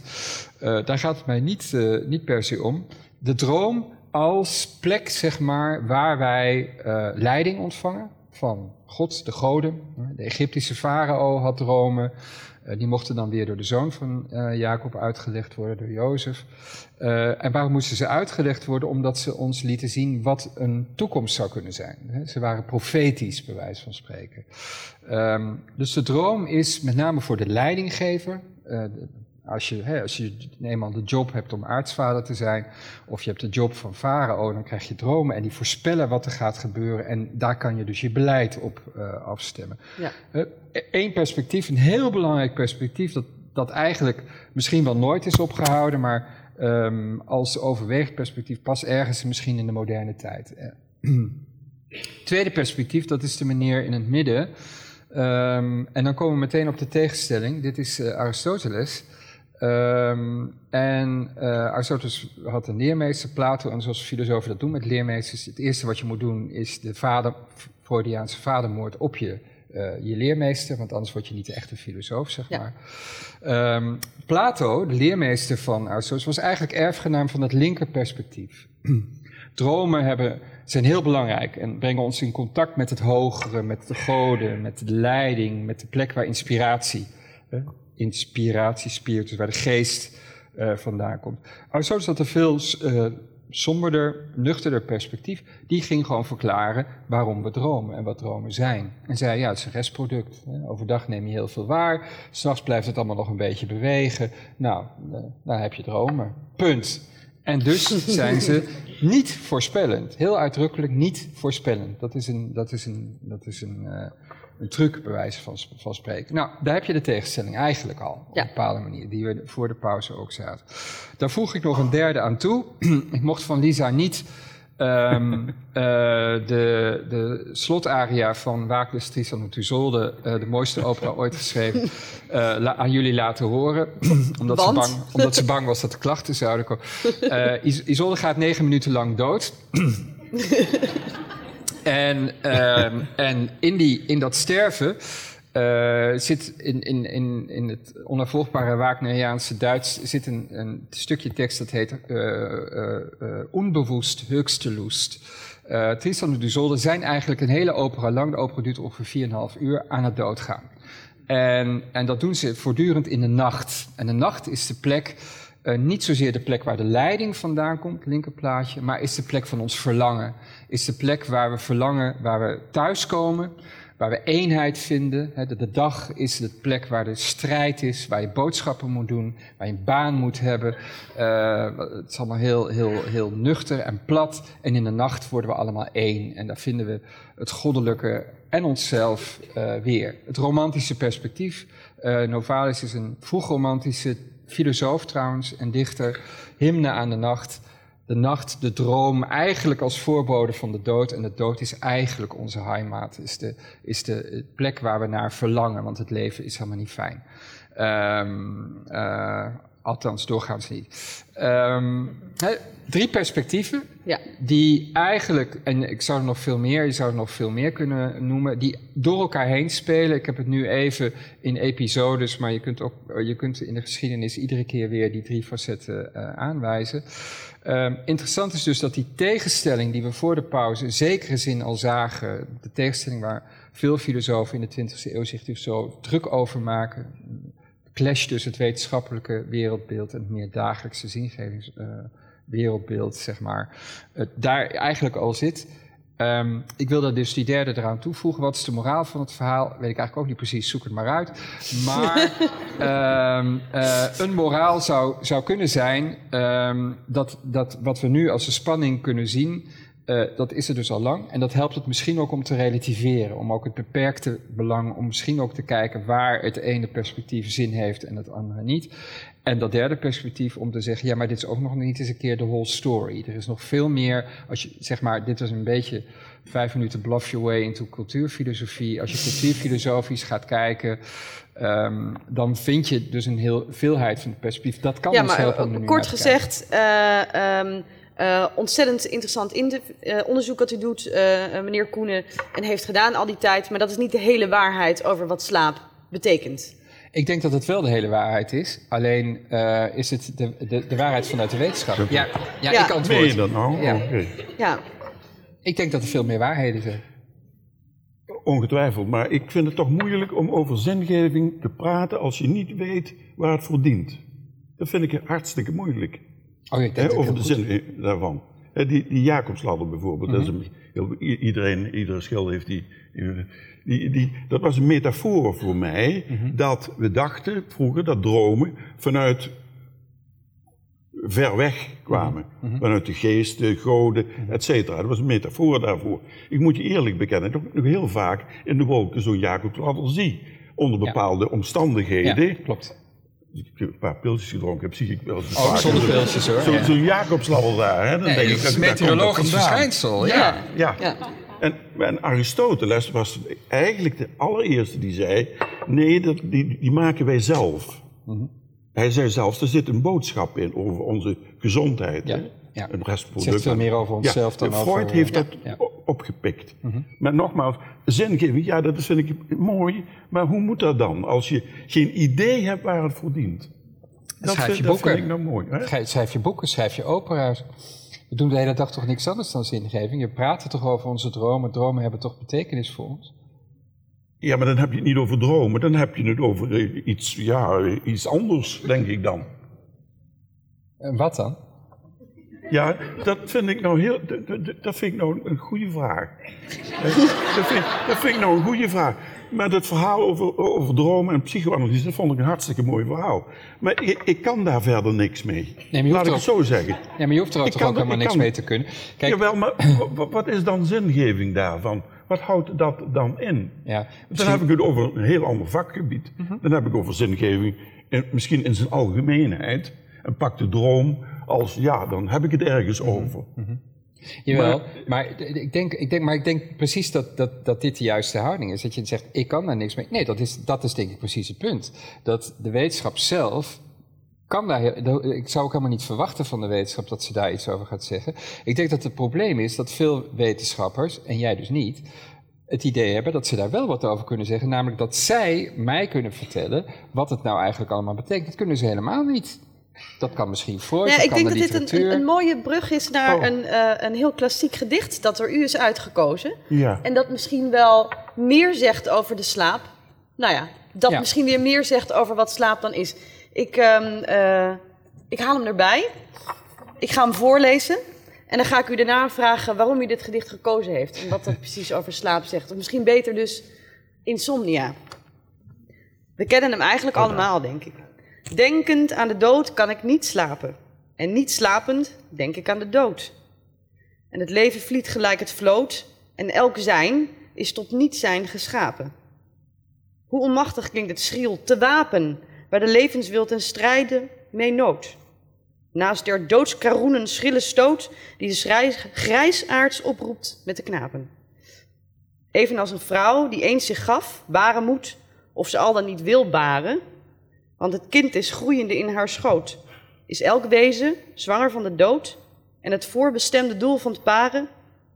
Daar gaat het mij niet, niet per se om. De droom als plek, zeg maar, waar wij leiding ontvangen van God, de goden. De Egyptische farao had dromen. Eh, die mochten dan weer door de zoon van eh, Jacob uitgelegd worden, door Jozef. Eh, en waarom moesten ze uitgelegd worden? Omdat ze ons lieten zien wat een toekomst zou kunnen zijn. Ze waren profetisch, bij wijze van spreken. Ehm, dus de droom is met name voor de leidinggever, Als je, hè, als je eenmaal de job hebt om aartsvader te zijn, of je hebt de job van farao, dan krijg je dromen en die voorspellen wat er gaat gebeuren. En daar kan je dus je beleid op uh, afstemmen. Ja. Eén perspectief, een heel belangrijk perspectief, dat, dat eigenlijk misschien wel nooit is opgehouden, maar um, als overwegend perspectief pas ergens misschien in de moderne tijd. Tweede perspectief, dat is de meneer in het midden. Um, en dan komen we meteen op de tegenstelling. Dit is uh, Aristoteles. Um, en uh, Aristoteles had een leermeester, Plato, en zoals filosofen dat doen met leermeesters, het eerste wat je moet doen is de vader, Freudiaanse vadermoord op je, uh, je leermeester, want anders word je niet echt een filosoof, zeg Ja. maar. Um, Plato, de leermeester van Aristoteles, was eigenlijk erfgenaam van het linkerperspectief. Dromen hebben, zijn heel belangrijk en brengen ons in contact met het hogere, met de goden, met de leiding, met de plek waar inspiratie, eh, inspiratie, spiritus, waar de geest uh, vandaan komt. Aristoteles had een veel uh, somberder, nuchterder perspectief. Die ging gewoon verklaren waarom we dromen en wat dromen zijn. En zei, ja, het is een restproduct. Hè. Overdag neem je heel veel waar, s'nachts blijft het allemaal nog een beetje bewegen. Nou, dan heb je dromen. Punt. En dus zijn ze niet voorspellend. Heel uitdrukkelijk niet voorspellend. Dat is een, dat is een, dat is een, uh, een truc, bij wijze van, van spreken. Nou, daar heb je de tegenstelling eigenlijk al. Op Ja. een bepaalde manier, die we voor de pauze ook zaten. Daar voeg ik nog een derde aan toe. ik mocht van Lisa niet um, uh, de, de slotaria van Waakles Tristan met Isolde, uh, de mooiste opera ooit geschreven, uh, la aan jullie laten horen. omdat, ze bang, omdat ze bang was dat er klachten zouden komen. Is Isolde gaat negen minuten lang dood. en, um, en in, die, in dat sterven uh, zit in, in, in, in het onafvolgbare Wagneriaanse Duits zit een, een stukje tekst dat heet uh, uh, Onbewust höchste Tristan en Isolde zijn eigenlijk een hele opera lang, de opera duurt ongeveer 4,5 uur, aan het doodgaan. En, en dat doen ze voortdurend in de nacht. En de nacht is de plek, uh, niet zozeer de plek waar de leiding vandaan komt, linkerplaatje, maar is de plek van ons verlangen. Is de plek waar we verlangen, waar we thuiskomen, waar we eenheid vinden. De, de dag is de plek waar de strijd is, waar je boodschappen moet doen, waar je een baan moet hebben. Uh, het is allemaal heel, heel, heel nuchter en plat. En in de nacht worden we allemaal één. En daar vinden we het goddelijke en onszelf uh, weer. Het romantische perspectief. Novalis is een vroegromantische filosoof trouwens en dichter. Hymne aan de nacht. De nacht, de droom, eigenlijk als voorbode van de dood. En de dood is eigenlijk onze heimat, is de, is de plek waar we naar verlangen, want het leven is helemaal niet fijn. Um, althans, doorgaans niet. Um, he, drie perspectieven, Ja. die eigenlijk, en ik zou er nog veel meer, je zou er nog veel meer kunnen noemen, die door elkaar heen spelen. Ik heb het nu even in episodes, maar je kunt, ook, je kunt in de geschiedenis iedere keer weer die drie facetten uh, aanwijzen. Um, interessant is dus dat die tegenstelling die we voor de pauze in zekere zin al zagen, de tegenstelling waar veel filosofen in de 20e eeuw zich dus zo druk over maken, clash tussen het wetenschappelijke wereldbeeld en het meer dagelijkse zingevingswereldbeeld, uh, zeg maar, uh, daar eigenlijk al zit. Um, ik wil daar dus die derde eraan toevoegen. Wat is de moraal van het verhaal? Weet ik eigenlijk ook niet precies, zoek het maar uit. Maar um, uh, een moraal zou, zou kunnen zijn um, dat, dat wat we nu als een spanning kunnen zien, uh, dat is er dus al lang. En dat helpt het misschien ook om te relativeren. Om ook het beperkte belang, om misschien ook te kijken waar het ene perspectief zin heeft en het andere niet. En dat derde perspectief om te zeggen, ja, maar dit is ook nog niet eens een keer de whole story. Er is nog veel meer, als je, zeg maar, dit was een beetje vijf minuten bluff your way into cultuurfilosofie. Als je cultuurfilosofisch gaat kijken, um, dan vind je dus een heel veelheid van perspectief. Dat kan ja, ons maar helpen kort gezegd, uh, um, uh, ontzettend interessant in de, uh, onderzoek dat u doet, uh, meneer Koenen, en heeft gedaan al die tijd. Maar dat is niet de hele waarheid over wat slaap betekent. Ik denk dat het wel de hele waarheid is. Alleen uh, is het de, de, de, waarheid vanuit de wetenschap. Ja, ja, Ja. ik antwoord. Meen je dat nou? Ja. Oké. Ja, Ik denk dat er veel meer waarheden zijn. Ongetwijfeld, maar ik vind het toch moeilijk om over zingeving te praten als je niet weet waar het voor dient. Dat vind ik hartstikke moeilijk, Oh, ik denk over de goed- zin daarvan. Hè, die, die Jacobsladder bijvoorbeeld, dat is een, heel- iedereen, iedere schilder heeft die, die, die. Dat was een metafoor voor mij, dat we dachten vroeger dat dromen vanuit ver weg kwamen. Vanuit de geest, de goden, et cetera. Dat was een metafoor daarvoor. Ik moet je eerlijk bekennen, dat ik nog heel vaak in de wolken zo'n Jacobsladder zie. Onder bepaalde omstandigheden. Ja, klopt. Ik een paar pilsjes gedronken heb, zie ik wel eens Oh, zonder zo'n- pilsjes, hoor. Zo'n Ja. zo'n Jacobsladder daar. Hè? Dan Nee, denk ik, het is een dat meteorologisch verschijnsel. Ja. Ja. Ja. En, en Aristoteles was eigenlijk de allereerste die zei: nee, dat, die, die maken wij zelf. Mhm. Hij zei zelfs: er zit een boodschap in over onze gezondheid. Ja, hè? ja. Een restproduct. Zegt veel meer over onszelf dan Freud over- heeft ja, dat Mhm. opgepikt. Maar nogmaals, zingeving, ja, dat vind ik mooi. Maar hoe moet dat dan als je geen idee hebt waar het voor dient? Dat, schrijf je dat vind boeken. ik nou mooi. Hè? Schrijf- je boeken, schrijf je opera's. We doen de hele dag toch niks anders dan zingeving. Je praat er toch over onze dromen. Dromen hebben toch betekenis voor ons? Ja, maar dan heb je het niet over dromen, dan heb je het over eh, iets, ja, eh, iets anders, denk ik dan. En wat dan? Ja, dat vind ik nou heel, dat- vind ik nou een goede vraag. Eh, dat, vind, dat vind ik nou een goede vraag. Maar dat verhaal over, over dromen en psychoanalyse, dat vond ik een hartstikke mooi verhaal. Maar ik, ik kan daar verder niks mee. Nee, Laat ik het zo zeggen. Ja, maar je hoeft er toch ook helemaal ik niks kan- mee te kunnen. Kijk, Jawel, maar wa- wat is dan zingeving daarvan? Wat houdt dat dan in? ja, Dan heb ik het over een heel ander vakgebied. Dan heb ik over zingeving, in, misschien in zijn algemeenheid. En pak de droom als, ja, dan heb ik het ergens over. Jawel, maar, ik, denk, ik, denk, maar ik denk precies dat, dat, dat dit de juiste houding is. Dat je zegt, ik kan daar niks mee. Nee, dat is, dat is denk ik precies het punt. Dat de wetenschap zelf kan daar... Ik zou ook helemaal niet verwachten van de wetenschap dat ze daar iets over gaat zeggen. Ik denk dat het probleem is dat veel wetenschappers, en jij dus niet... het idee hebben dat ze daar wel wat over kunnen zeggen. Namelijk dat zij mij kunnen vertellen wat het nou eigenlijk allemaal betekent. Dat kunnen ze helemaal niet. Dat kan misschien Ja, dat ik kan denk de dat dit een, literatuur. een, een mooie brug is naar Oh. een, eh, een heel klassiek gedicht dat door u is uitgekozen. Ja. En dat misschien wel meer zegt over de slaap. Nou ja, dat Ja. misschien weer meer zegt over wat slaap dan is. Ik, ehm, eh, ik haal hem erbij. Ik ga hem voorlezen. En dan ga ik u daarna vragen waarom u dit gedicht gekozen heeft. En wat dat precies over slaap zegt. Of misschien beter dus insomnia. We kennen hem eigenlijk allemaal, denk ik. Denkend aan de dood kan ik niet slapen. En niet slapend denk ik aan de dood. En het leven vliet gelijk het vloot. En elk zijn is tot niet zijn geschapen. Hoe onmachtig klinkt het schriel te wapen, waar de levenswil ten strijde mee nood. Naast der doodskaroenen schrille stoot, die de grijsaards oproept met de knapen. Evenals een vrouw die eens zich gaf, baren moet, of ze al dan niet wil baren, want het kind is groeiende in haar schoot. Is elk wezen zwanger van de dood, en het voorbestemde doel van het paren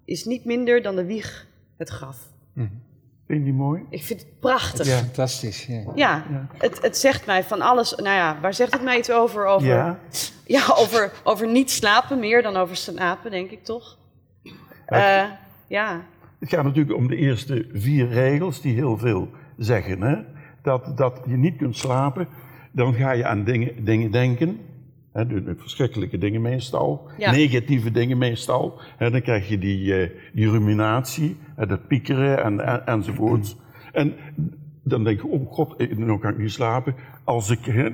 is niet minder dan de wieg het graf. Vind je die mooi? Ik vind het prachtig. Ja, Ja, fantastisch. Ja. Het, het zegt mij van alles. Nou ja, waar zegt het mij iets over? Over, Ja. ja, over, over niet slapen, meer dan over slapen, denk ik toch? Eh, ja. Het gaat natuurlijk om de eerste vier regels die heel veel zeggen. Hè? Dat, dat je niet kunt slapen, dan ga je aan dingen, dingen denken. Hè, verschrikkelijke dingen meestal, Ja. negatieve dingen meestal. Hè, dan krijg je die, eh, die ruminatie, hè, dat piekeren en, en, enzovoorts. En dan denk je, oh god, nu kan ik niet slapen. Als ik, hè,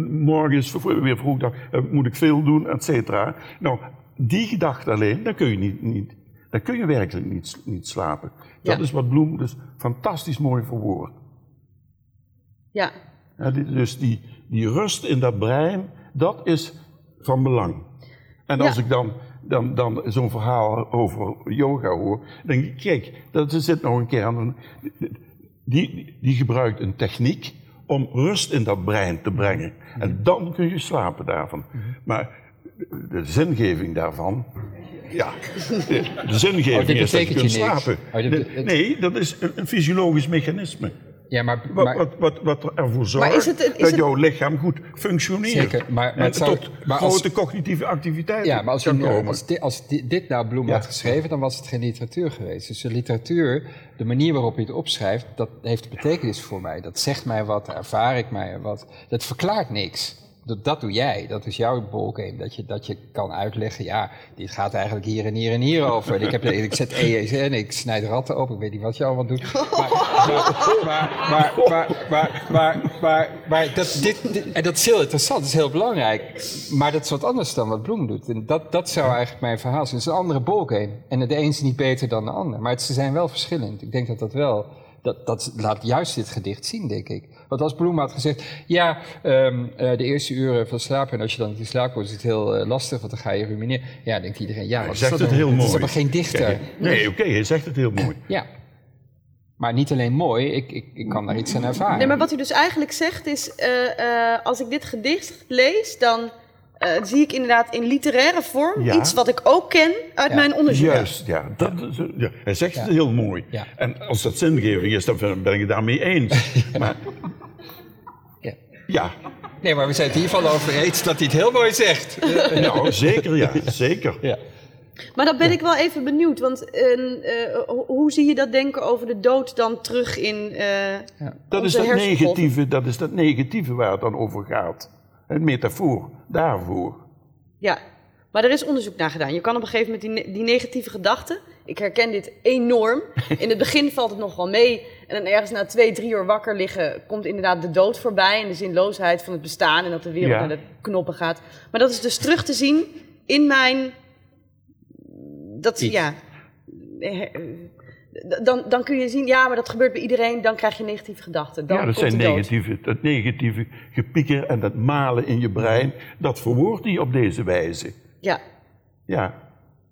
morgen is weer vroeg, dan eh, moet ik veel doen, et cetera. Nou, die gedachte alleen, dan kun je niet, niet dan kun je werkelijk niet, niet slapen. Dat Ja. is wat Bloem dus fantastisch mooi verwoordt. Ja. Ja, die- dus die, die rust in dat brein, dat is van belang. En als Ja. ik dan, dan, dan zo'n verhaal over yoga hoor, dan denk ik, kijk, dat zit nog een kern. van- Die, die gebruikt een techniek om rust in dat brein te brengen. En dan kun je slapen daarvan. Maar de, zingeving daarvan, ja, de, zingeving Oh, is dat je kunt slapen. Oh, dit- nee, dat is een, een fysiologisch mechanisme. Ja, maar, Wat, maar, wat, wat, wat ervoor zorgt is het- is dat het- jouw lichaam goed functioneert. Zeker, maar- maar en zou- tot maar als- grote cognitieve activiteiten ja, maar als, je, kan nu- komen. als, dit, als di- dit nou Bloem Ja. had geschreven, dan was het geen literatuur geweest. Dus de literatuur, de manier waarop je het opschrijft, dat heeft betekenis voor mij. Dat zegt mij wat, daar ervaar ik mij wat. Dat verklaart niks. Dat, dat doe jij, dat is jouw ballgame. Dat je, dat je kan uitleggen, ja, dit gaat eigenlijk hier en hier en hier over. En ik, heb, ik zet ESN, ik snijd ratten op, ik weet niet wat je allemaal doet. Maar, dat, dit, en dat is heel interessant, dat is heel belangrijk. Maar dat is wat anders dan wat Bloem doet. En dat, dat zou eigenlijk mijn verhaal zijn. Het is een andere ballgame. En de een is niet beter dan de ander. Maar ze zijn wel verschillend. Ik denk dat dat wel... Dat, dat laat juist dit gedicht zien, denk ik. Want als Bloem had gezegd... Ja, ehm, eh, de eerste uren van slapen... en als je dan niet in slaap komt, is het heel eh, lastig... want dan ga je rumineren. Ja, denkt iedereen... Ja, wat is zegt dat het heel Het is mooi. maar geen dichter. Kijk, Nee, oké, hij zegt het heel mooi. Ja. Maar niet alleen mooi, ik, ik, ik kan daar iets aan ervaren. Nee, maar wat u dus eigenlijk zegt is, eh, eh, als ik dit gedicht lees, dan eh, zie ik inderdaad in literaire vorm Ja. iets wat ik ook ken uit Ja. mijn onderzoek. Juist, ja. Dat, ja. Hij zegt Ja. het heel mooi. Ja. En als dat zingeving is, dan ben ik het daarmee eens. Maar Ja. ja, Nee, maar we zijn het in ieder geval over eens dat hij het heel mooi zegt. nou, zeker ja, zeker. Ja. Maar dan ben ik wel even benieuwd, want eh, eh, ho- hoe zie je dat denken over de dood dan terug in eh Dat is dat, negatieve, dat is dat negatieve waar het dan over gaat. Een metafoor daarvoor. Ja, maar er is onderzoek naar gedaan. Je kan op een gegeven moment die, ne- die negatieve gedachten. Ik herken dit enorm. In het begin valt het nog wel mee. En dan ergens na twee, drie uur wakker liggen, komt inderdaad de dood voorbij. En de zinloosheid van het bestaan en dat de wereld Ja. naar de knoppen gaat. Maar dat is dus terug te zien in mijn. Dat, Iets. ja. Dan, dan kun je zien, ja, maar dat gebeurt bij iedereen. Dan krijg je negatieve gedachten. Dan ja, dat zijn negatieve, dat negatieve gepieker en dat malen in je brein. Dat verwoordt hij op deze wijze. Ja, Ja.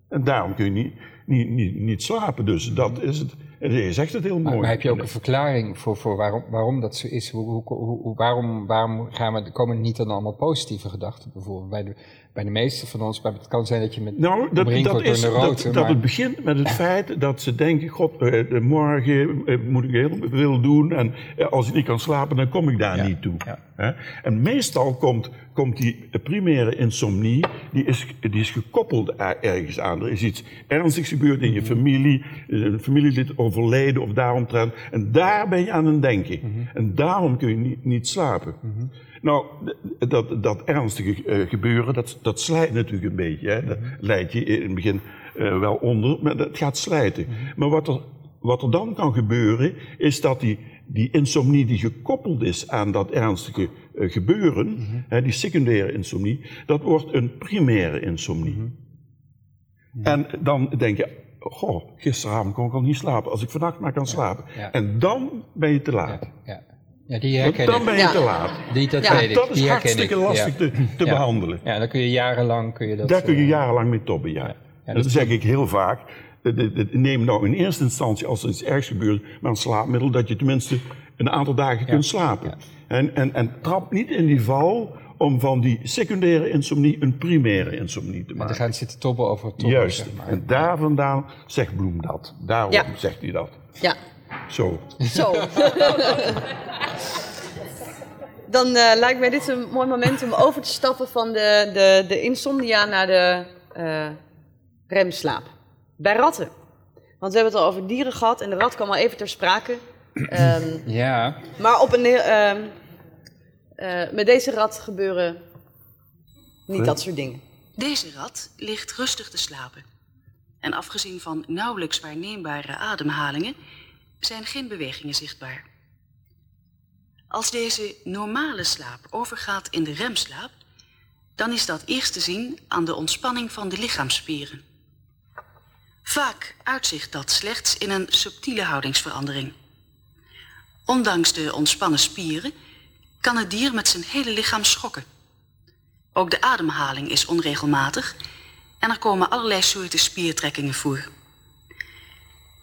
En daarom kun je niet, niet, niet, niet slapen. Dus dat is het. En je zegt het heel Maar, mooi. maar heb je ook een verklaring voor, voor waarom, waarom dat zo is? Hoe, hoe, hoe, waarom, waarom gaan we, komen er niet dan allemaal positieve gedachten bijvoorbeeld? Bij de, bij de meeste van ons, maar het kan zijn dat je met Nou, dat, dat, door is, neuroten, dat, het begint met het feit dat ze denken: God, eh, morgen eh, moet ik heel veel doen. En eh, als ik niet kan slapen, dan kom ik daar Ja, niet toe. ja. Hè? En meestal komt, komt die primaire insomnie, die is, die is gekoppeld ergens aan. Er is iets ernstigs gebeurd in je Mhm. familie, een familielid overleden of daaromtrent. En daar ben je aan het denken. Mhm. En daarom kun je niet, niet slapen. Nou, dat, dat ernstige eh, gebeuren, dat, dat slijt natuurlijk een beetje. Hè. Dat leidt je in het begin eh, wel onder, maar dat gaat slijten. Maar wat er, wat er dan kan gebeuren, is dat die, die insomnie die gekoppeld is aan dat ernstige eh, gebeuren, hè, die secundaire insomnie, dat wordt een primaire insomnie. En dan denk je, goh, gisteravond kon ik al niet slapen. Als ik vannacht maar kan slapen. ja. En dan ben je te laat. Ja, ja die Want dan ik. ben je Ja. te laat. Die, dat Ja, weet ik. Dat is die hartstikke ik. lastig ja. te, te Ja. behandelen. Ja, dan kun je jarenlang kun je dat. Daar kun je eh, jarenlang mee tobben, ja. Ja, dat dat- zeg ik heel vaak. Neem nou in eerste instantie, als er iets ergs gebeurt, maar een slaapmiddel, dat je tenminste een aantal dagen kunt slapen. En, en, en trap niet in die val om van die secundaire insomnie een primaire insomnie te Maar dan maken. gaan ze zitten tobben over tobben, Juist. zeg maar. En daar vandaan zegt Bloem dat. Daarom Ja. zegt hij dat. ja. Zo. Zo. Dan eh, lijkt mij dit een mooi moment om over te stappen van de, de, de insomnia naar de eh, remslaap. Bij ratten. Want we hebben het al over dieren gehad en de rat kwam al even ter sprake. Ehm, Ja, maar op een, heel- ehm, eh, met deze rat gebeuren niet dat soort dingen. Deze rat ligt rustig te slapen. En afgezien van nauwelijks waarneembare ademhalingen zijn geen bewegingen zichtbaar. Als deze normale slaap overgaat in de remslaap, dan is dat eerst te zien aan de ontspanning van de lichaamsspieren. Vaak uitzicht dat slechts in een subtiele houdingsverandering. Ondanks de ontspannen spieren kan het dier met zijn hele lichaam schokken. Ook de ademhaling is onregelmatig en er komen allerlei soorten spiertrekkingen voor.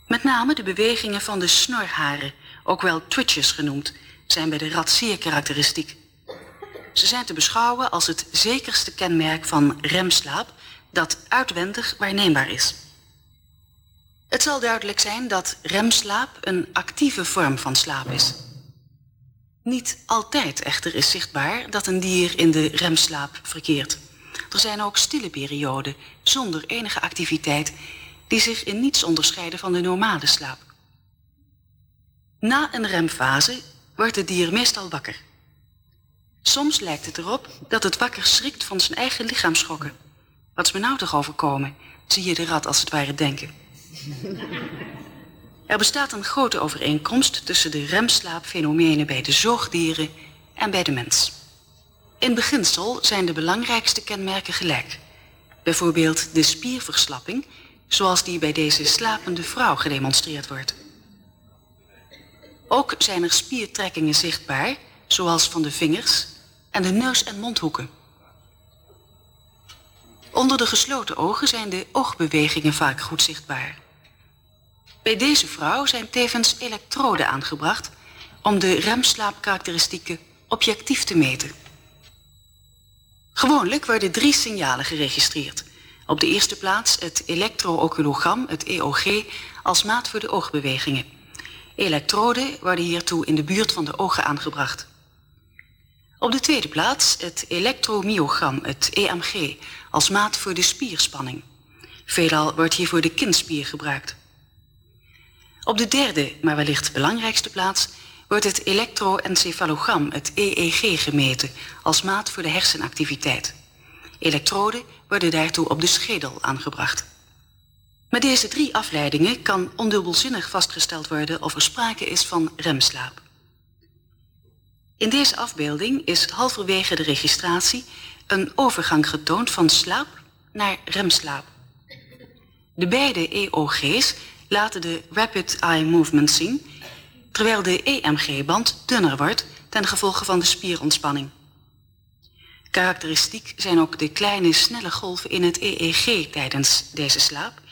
Met name de bewegingen van de snorharen, ook wel twitches genoemd, zijn bij de rat zeer karakteristiek. Ze zijn te beschouwen als het zekerste kenmerk van remslaap dat uitwendig waarneembaar is. Het zal duidelijk zijn dat remslaap een actieve vorm van slaap is. Niet altijd echter is zichtbaar dat een dier in de remslaap verkeert. Er zijn ook stille perioden zonder enige activiteit die zich in niets onderscheiden van de normale slaap. Na een remfase wordt het dier meestal wakker. Soms lijkt het erop dat het wakker schrikt van zijn eigen lichaamsschokken. Wat is me nou toch overkomen? Zie je de rat als het ware denken. Er bestaat een grote overeenkomst tussen de remslaapfenomenen bij de zoogdieren en bij de mens. In beginsel zijn de belangrijkste kenmerken gelijk. Bijvoorbeeld de spierverslapping, zoals die bij deze slapende vrouw gedemonstreerd wordt. Ook zijn er spiertrekkingen zichtbaar, zoals van de vingers en de neus- en mondhoeken. Onder de gesloten ogen zijn de oogbewegingen vaak goed zichtbaar. Bij deze vrouw zijn tevens elektroden aangebracht om de remslaapkarakteristieken objectief te meten. Gewoonlijk worden drie signalen geregistreerd. Op de eerste plaats het elektrooculogram, het EOG, als maat voor de oogbewegingen. Elektroden worden hiertoe in de buurt van de ogen aangebracht. Op de tweede plaats het elektromyogram, het EMG, als maat voor de spierspanning. Veelal wordt hiervoor de kinspier gebruikt. Op de derde, maar wellicht belangrijkste plaats, wordt het elektroencefalogram, het EEG, gemeten als maat voor de hersenactiviteit. Elektroden worden daartoe op de schedel aangebracht. Met deze drie afleidingen kan ondubbelzinnig vastgesteld worden of er sprake is van remslaap. In deze afbeelding is halverwege de registratie een overgang getoond van slaap naar remslaap. De beide EOG's laten de rapid eye movement zien, terwijl de EMG-band dunner wordt ten gevolge van de spierontspanning. Karakteristiek zijn ook de kleine snelle golven in het EEG tijdens deze slaap,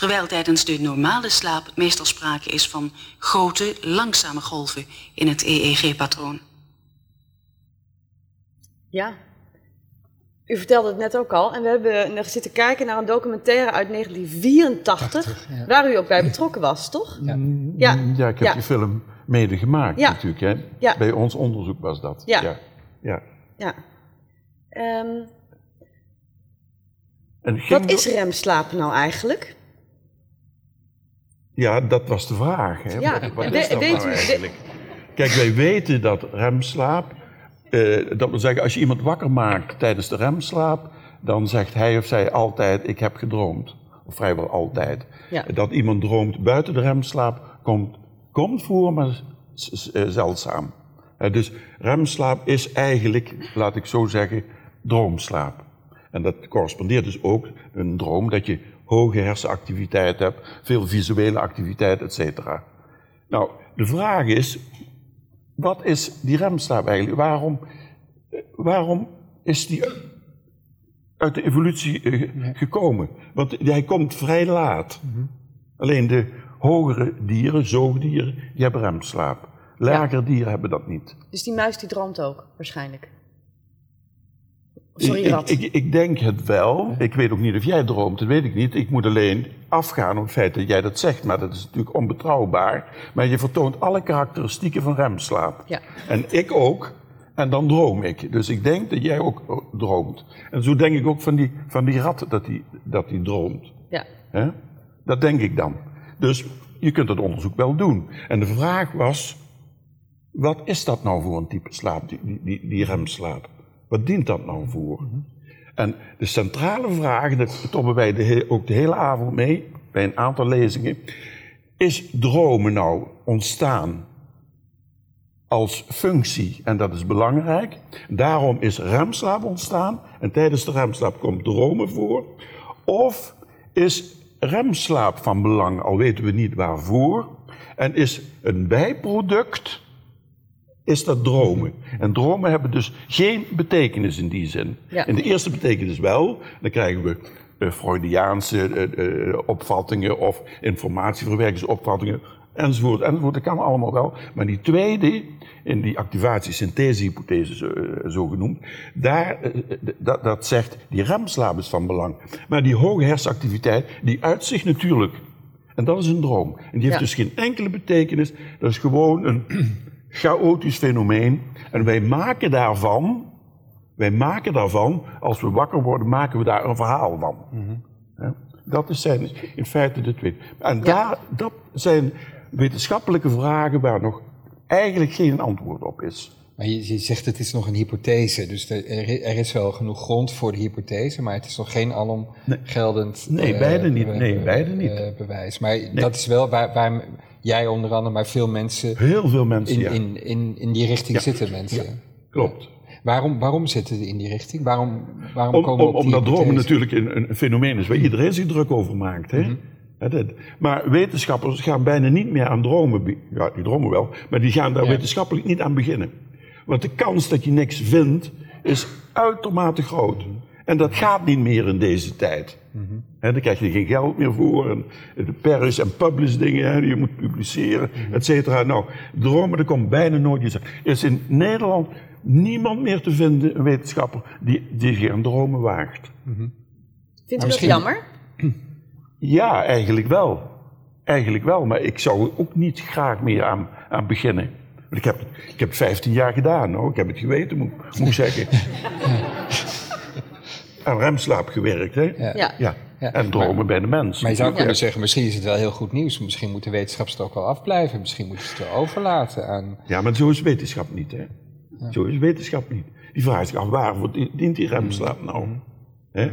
terwijl tijdens de normale slaap meestal sprake is van grote, langzame golven in het EEG-patroon. Ja. U vertelde het net ook al. En we hebben zitten kijken naar een documentaire uit 1984. 80, ja. Waar u ook bij betrokken was, toch? Ja. Ja. Ja, ik heb Ja. die film mede gemaakt Ja. natuurlijk. Hè? Ja. Bij ons onderzoek was dat. Ja. ja. ja. Ja. Ehm, En wat is remslaap nou eigenlijk? Ja, dat was de vraag. Hè? Ja, Wat, is dat nou eigenlijk? Kijk, wij weten dat remslaap, eh, dat wil zeggen, als je iemand wakker maakt tijdens de remslaap, dan zegt hij of zij altijd, ik heb gedroomd. Of vrijwel altijd. Ja. Dat iemand droomt buiten de remslaap komt, komt voor, maar eh, zeldzaam. Dus remslaap is eigenlijk, laat ik zo zeggen, droomslaap. En dat correspondeert dus ook een droom dat je hoge hersenactiviteit hebt, veel visuele activiteit, et cetera. Nou, de vraag is, wat is die remslaap eigenlijk? Waarom, waarom is die uit de evolutie eh, gekomen? Want hij komt vrij laat. Alleen de hogere dieren, zoogdieren, die hebben remslaap. Lagere dieren hebben dat niet. Dus die muis die droomt ook, waarschijnlijk. Sorry, ik, ik, rat. ik, ik denk het wel. Ik weet ook niet of jij droomt, dat weet ik niet. Ik moet alleen afgaan op het feit dat jij dat zegt, maar dat is natuurlijk onbetrouwbaar. Maar je vertoont alle karakteristieken van remslaap. Ja. En ik ook. En dan droom ik. Dus ik denk dat jij ook droomt. En zo denk ik ook van die, van die rat dat die, dat die droomt. Ja. Dat denk ik dan. Dus je kunt het onderzoek wel doen. En de vraag was, wat is dat nou voor een type slaap, die, die, die remslaap? Wat dient dat nou voor? En de centrale vraag, en dat tobben wij de ook de hele avond mee, bij een aantal lezingen, is dromen nou ontstaan als functie, en dat is belangrijk. Daarom is remslaap ontstaan, en tijdens de remslaap komt dromen voor. Of is remslaap van belang, al weten we niet waarvoor, en is een bijproduct, is dat dromen. En dromen hebben dus geen betekenis in die zin. Ja. In de eerste betekenis wel, dan krijgen we eh, Freudiaanse eh, eh, opvattingen of informatieverwerkingsopvattingen, enzovoort, enzovoort. Dat kan allemaal wel. Maar die tweede, in die activatie-synthese-hypothese zo, zo genoemd, daar, dat, dat zegt, die remslaap is van belang. Maar die hoge hersenactiviteit, die uit zich natuurlijk, en dat is een droom. En die heeft Ja. dus geen enkele betekenis, dat is gewoon een chaotisch fenomeen. En wij maken daarvan, wij maken daarvan, als we wakker worden, maken we daar een verhaal van. Hè? Dat is zijn in feite de twee. En daar, dat zijn wetenschappelijke vragen waar nog eigenlijk geen antwoord op is. Maar je, je zegt het is nog een hypothese, dus er, er is wel genoeg grond voor de hypothese, maar het is nog geen alom geldend Nee, eh, beide niet. Nee, beide niet. eh, bewijs. Maar dat is wel waar, waar jij onder andere, maar veel mensen Heel veel mensen, in, ja. in, in, in die richting Ja. zitten mensen. Klopt. Waarom, waarom zitten ze in die richting? Waarom, waarom Om, komen om, omdat dromen natuurlijk een, een fenomeen is waar iedereen zich druk over maakt. Hè? Dat- Maar wetenschappers gaan bijna niet meer aan dromen. Ja, die dromen wel, maar die gaan daar wetenschappelijk niet aan beginnen. Want de kans dat je niks vindt is uitermate groot. En dat gaat niet meer in deze tijd. Hè, daar krijg je geen geld meer voor. En de pers en publish dingen, hè, die je moet publiceren, et cetera. Nou, dromen, er komt bijna nooit iets. Er is in Nederland niemand meer te vinden, een wetenschapper, die, die zich aan dromen waagt. Vindt u dat jammer? Ja, eigenlijk wel. Eigenlijk wel, maar ik zou er ook niet graag meer aan, aan beginnen. Want ik heb, ik heb het 15 jaar gedaan, hoor. ik heb het geweten, moet, moet ik zeggen. aan remslaap gewerkt, hè? Ja. Ja. Ja. Ja, En dromen bij de mens. Maar je zou Ja. kunnen zeggen, misschien is het wel heel goed nieuws. Misschien moeten wetenschappers het ook wel afblijven. Misschien moeten ze het wel overlaten aan... Ja, maar zo is wetenschap niet, hè? Zo is wetenschap niet. Die vraagt zich af, waarvoor di- dient die remslaap nou? Hè?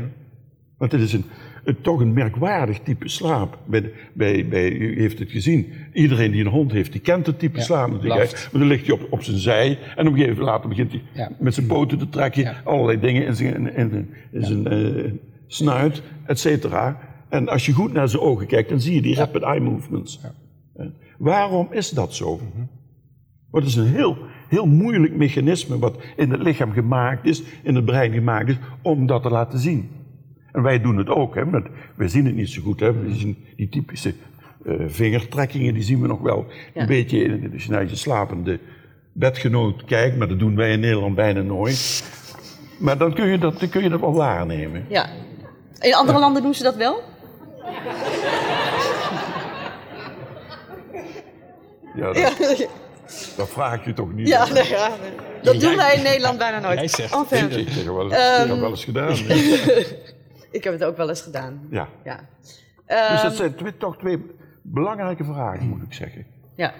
Want het is een, een, toch een merkwaardig type slaap. Bij, bij, bij, u heeft het gezien. Iedereen die een hond heeft, die kent het type Ja, slaap natuurlijk. Maar dan ligt hij op, op zijn zij en op een gegeven moment later begint hij Ja. met zijn poten te trekken. Ja. Allerlei dingen in zijn, in, zijn eh, snuit, et cetera. En als je goed naar zijn ogen kijkt, dan zie je die rapid eye movements. Waarom is dat zo? Mhm. Want het is een heel, heel moeilijk mechanisme wat in het lichaam gemaakt is, in het brein gemaakt is, om dat te laten zien. En wij doen het ook, hè, wij zien het niet zo goed. Hè. We zien die typische eh, vingertrekkingen, die zien we nog wel Ja. een beetje in- als je naar je slapende bedgenoot kijkt, maar dat doen wij in Nederland bijna nooit. Maar dan kun je dat, dan kun je dat wel waarnemen. Ja. In andere landen doen ze dat wel? Ja, dat, dat vraag ik je toch niet. Ja, nee, ja. dat doen wij in Nederland bijna nooit. Jij zegt Enfin, Ik, eens, Ehm, ik heb wel eens gedaan. ik heb het ook wel eens gedaan. Ja. Ja. Dus Ehm, dat zijn twee, toch twee belangrijke vragen, moet ik zeggen. ja.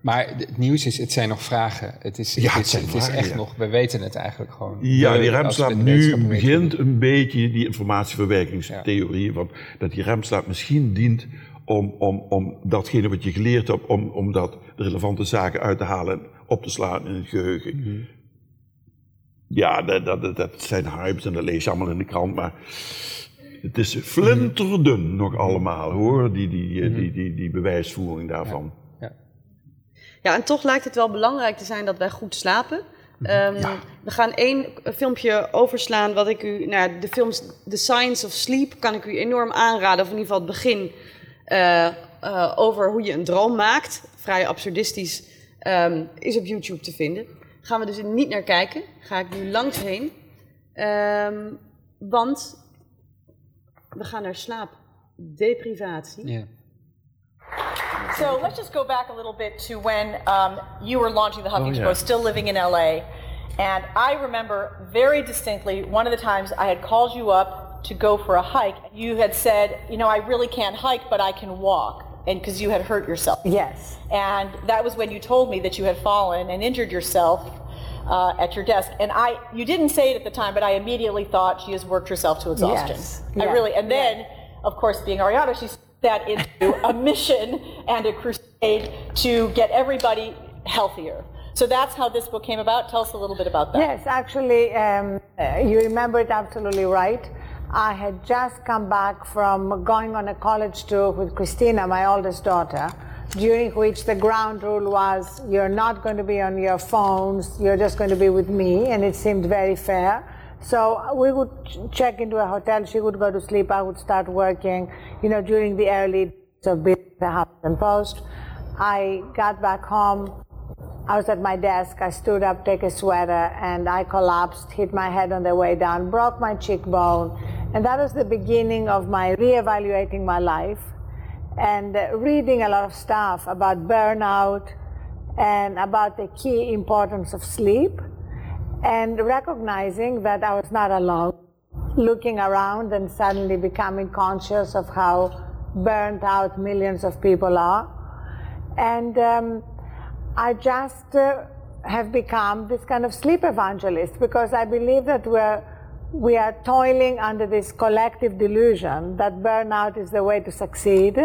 Maar het nieuws is, het zijn nog vragen. Het is, Ja, het is, het echt ja. nog, we weten het eigenlijk gewoon. Ja, die remslaap nu begint een beetje die informatieverwerkingstheorie, van dat die remslaap misschien dient om, om, om datgene wat je geleerd hebt, om, om dat de relevante zaken uit te halen en op te slaan in het geheugen. Mhm. Ja, dat, dat, dat- dat zijn hypes en dat lees je allemaal in de krant, maar het is flinterdun nog allemaal hoor, die, die, die, die, die bewijsvoering daarvan. Ja, en toch lijkt het wel belangrijk te zijn dat wij goed slapen. Ehm, We gaan één filmpje overslaan wat ik u... Nou, de films The Science of Sleep kan ik u enorm aanraden. Of in ieder geval het begin eh, eh, over hoe je een droom maakt. Vrij absurdistisch. ehm, is op YouTube te vinden. Gaan we dus niet naar kijken. Ga ik nu langs heen. Ehm, want we gaan naar slaapdeprivatie. Ja. So let's just go back a little bit to when um, you were launching the Huffington yeah. Post, still living in LA. And I remember very distinctly one of the times I had called you up to go for a hike. You had said, You know, I really can't hike, but I can walk. And because you had hurt yourself. Yes. And that was when you told me that you had fallen and injured yourself uh, at your desk. And I, you didn't say it at the time, but I immediately thought she has worked herself to exhaustion. Yes. I really, and then, of course, being Ariana, she set that into a mission and a crusade to get everybody healthier. So that's how this book came about. Tell us a little bit about that. Yes, actually, um, uh, you remember it absolutely right. I had just come back from going on a college tour with Christina, my oldest daughter, during which the ground rule was you're not going to be on your phones, you're just going to be with me, and it seemed very fair. So we would ch- check into a hotel, she would go to sleep, I would start working, you know, during the early days of building the Huffington Post. I got back home, I was at my desk. I stood up, take a sweater, and I collapsed, hit my head on the way down, broke my cheekbone. And that was the beginning of my reevaluating my life and reading a lot of stuff about burnout and about the key importance of sleep and recognizing that I was not alone, looking around and suddenly becoming conscious of how burnt out millions of people are. And um, I just uh, have become this kind of sleep evangelist because I believe that we're, we are toiling under this collective delusion that burnout is the way to succeed.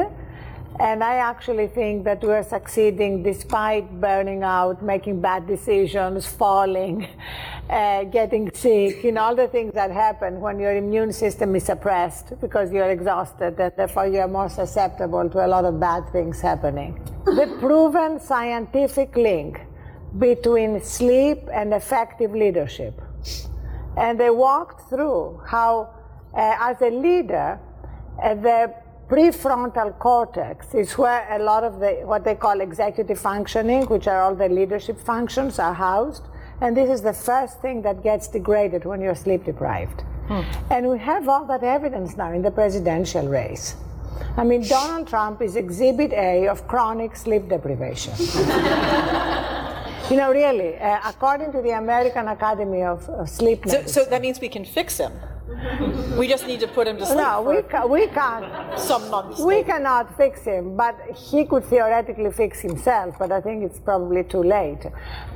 And I actually think that we're succeeding despite burning out, making bad decisions, falling, uh, getting sick, you know, all the things that happen when your immune system is suppressed because you're exhausted, and therefore you're more susceptible to a lot of bad things happening. the proven scientific link between sleep and effective leadership. And they walked through how, uh, as a leader, uh, the prefrontal cortex is where a lot of the what they call executive functioning, which are all the leadership functions, are housed. And this is the first thing that gets degraded when you're sleep deprived. And we have all that evidence now in the presidential race. I mean, Donald Trump is exhibit A of chronic sleep deprivation. you know, really, uh, according to the American Academy of, of Sleep So, Medicine. so that means we can fix him. We just need to put him to sleep. no, we, ca- we can't. some months. We cannot fix him, but he could theoretically fix himself, but I think it's probably too late.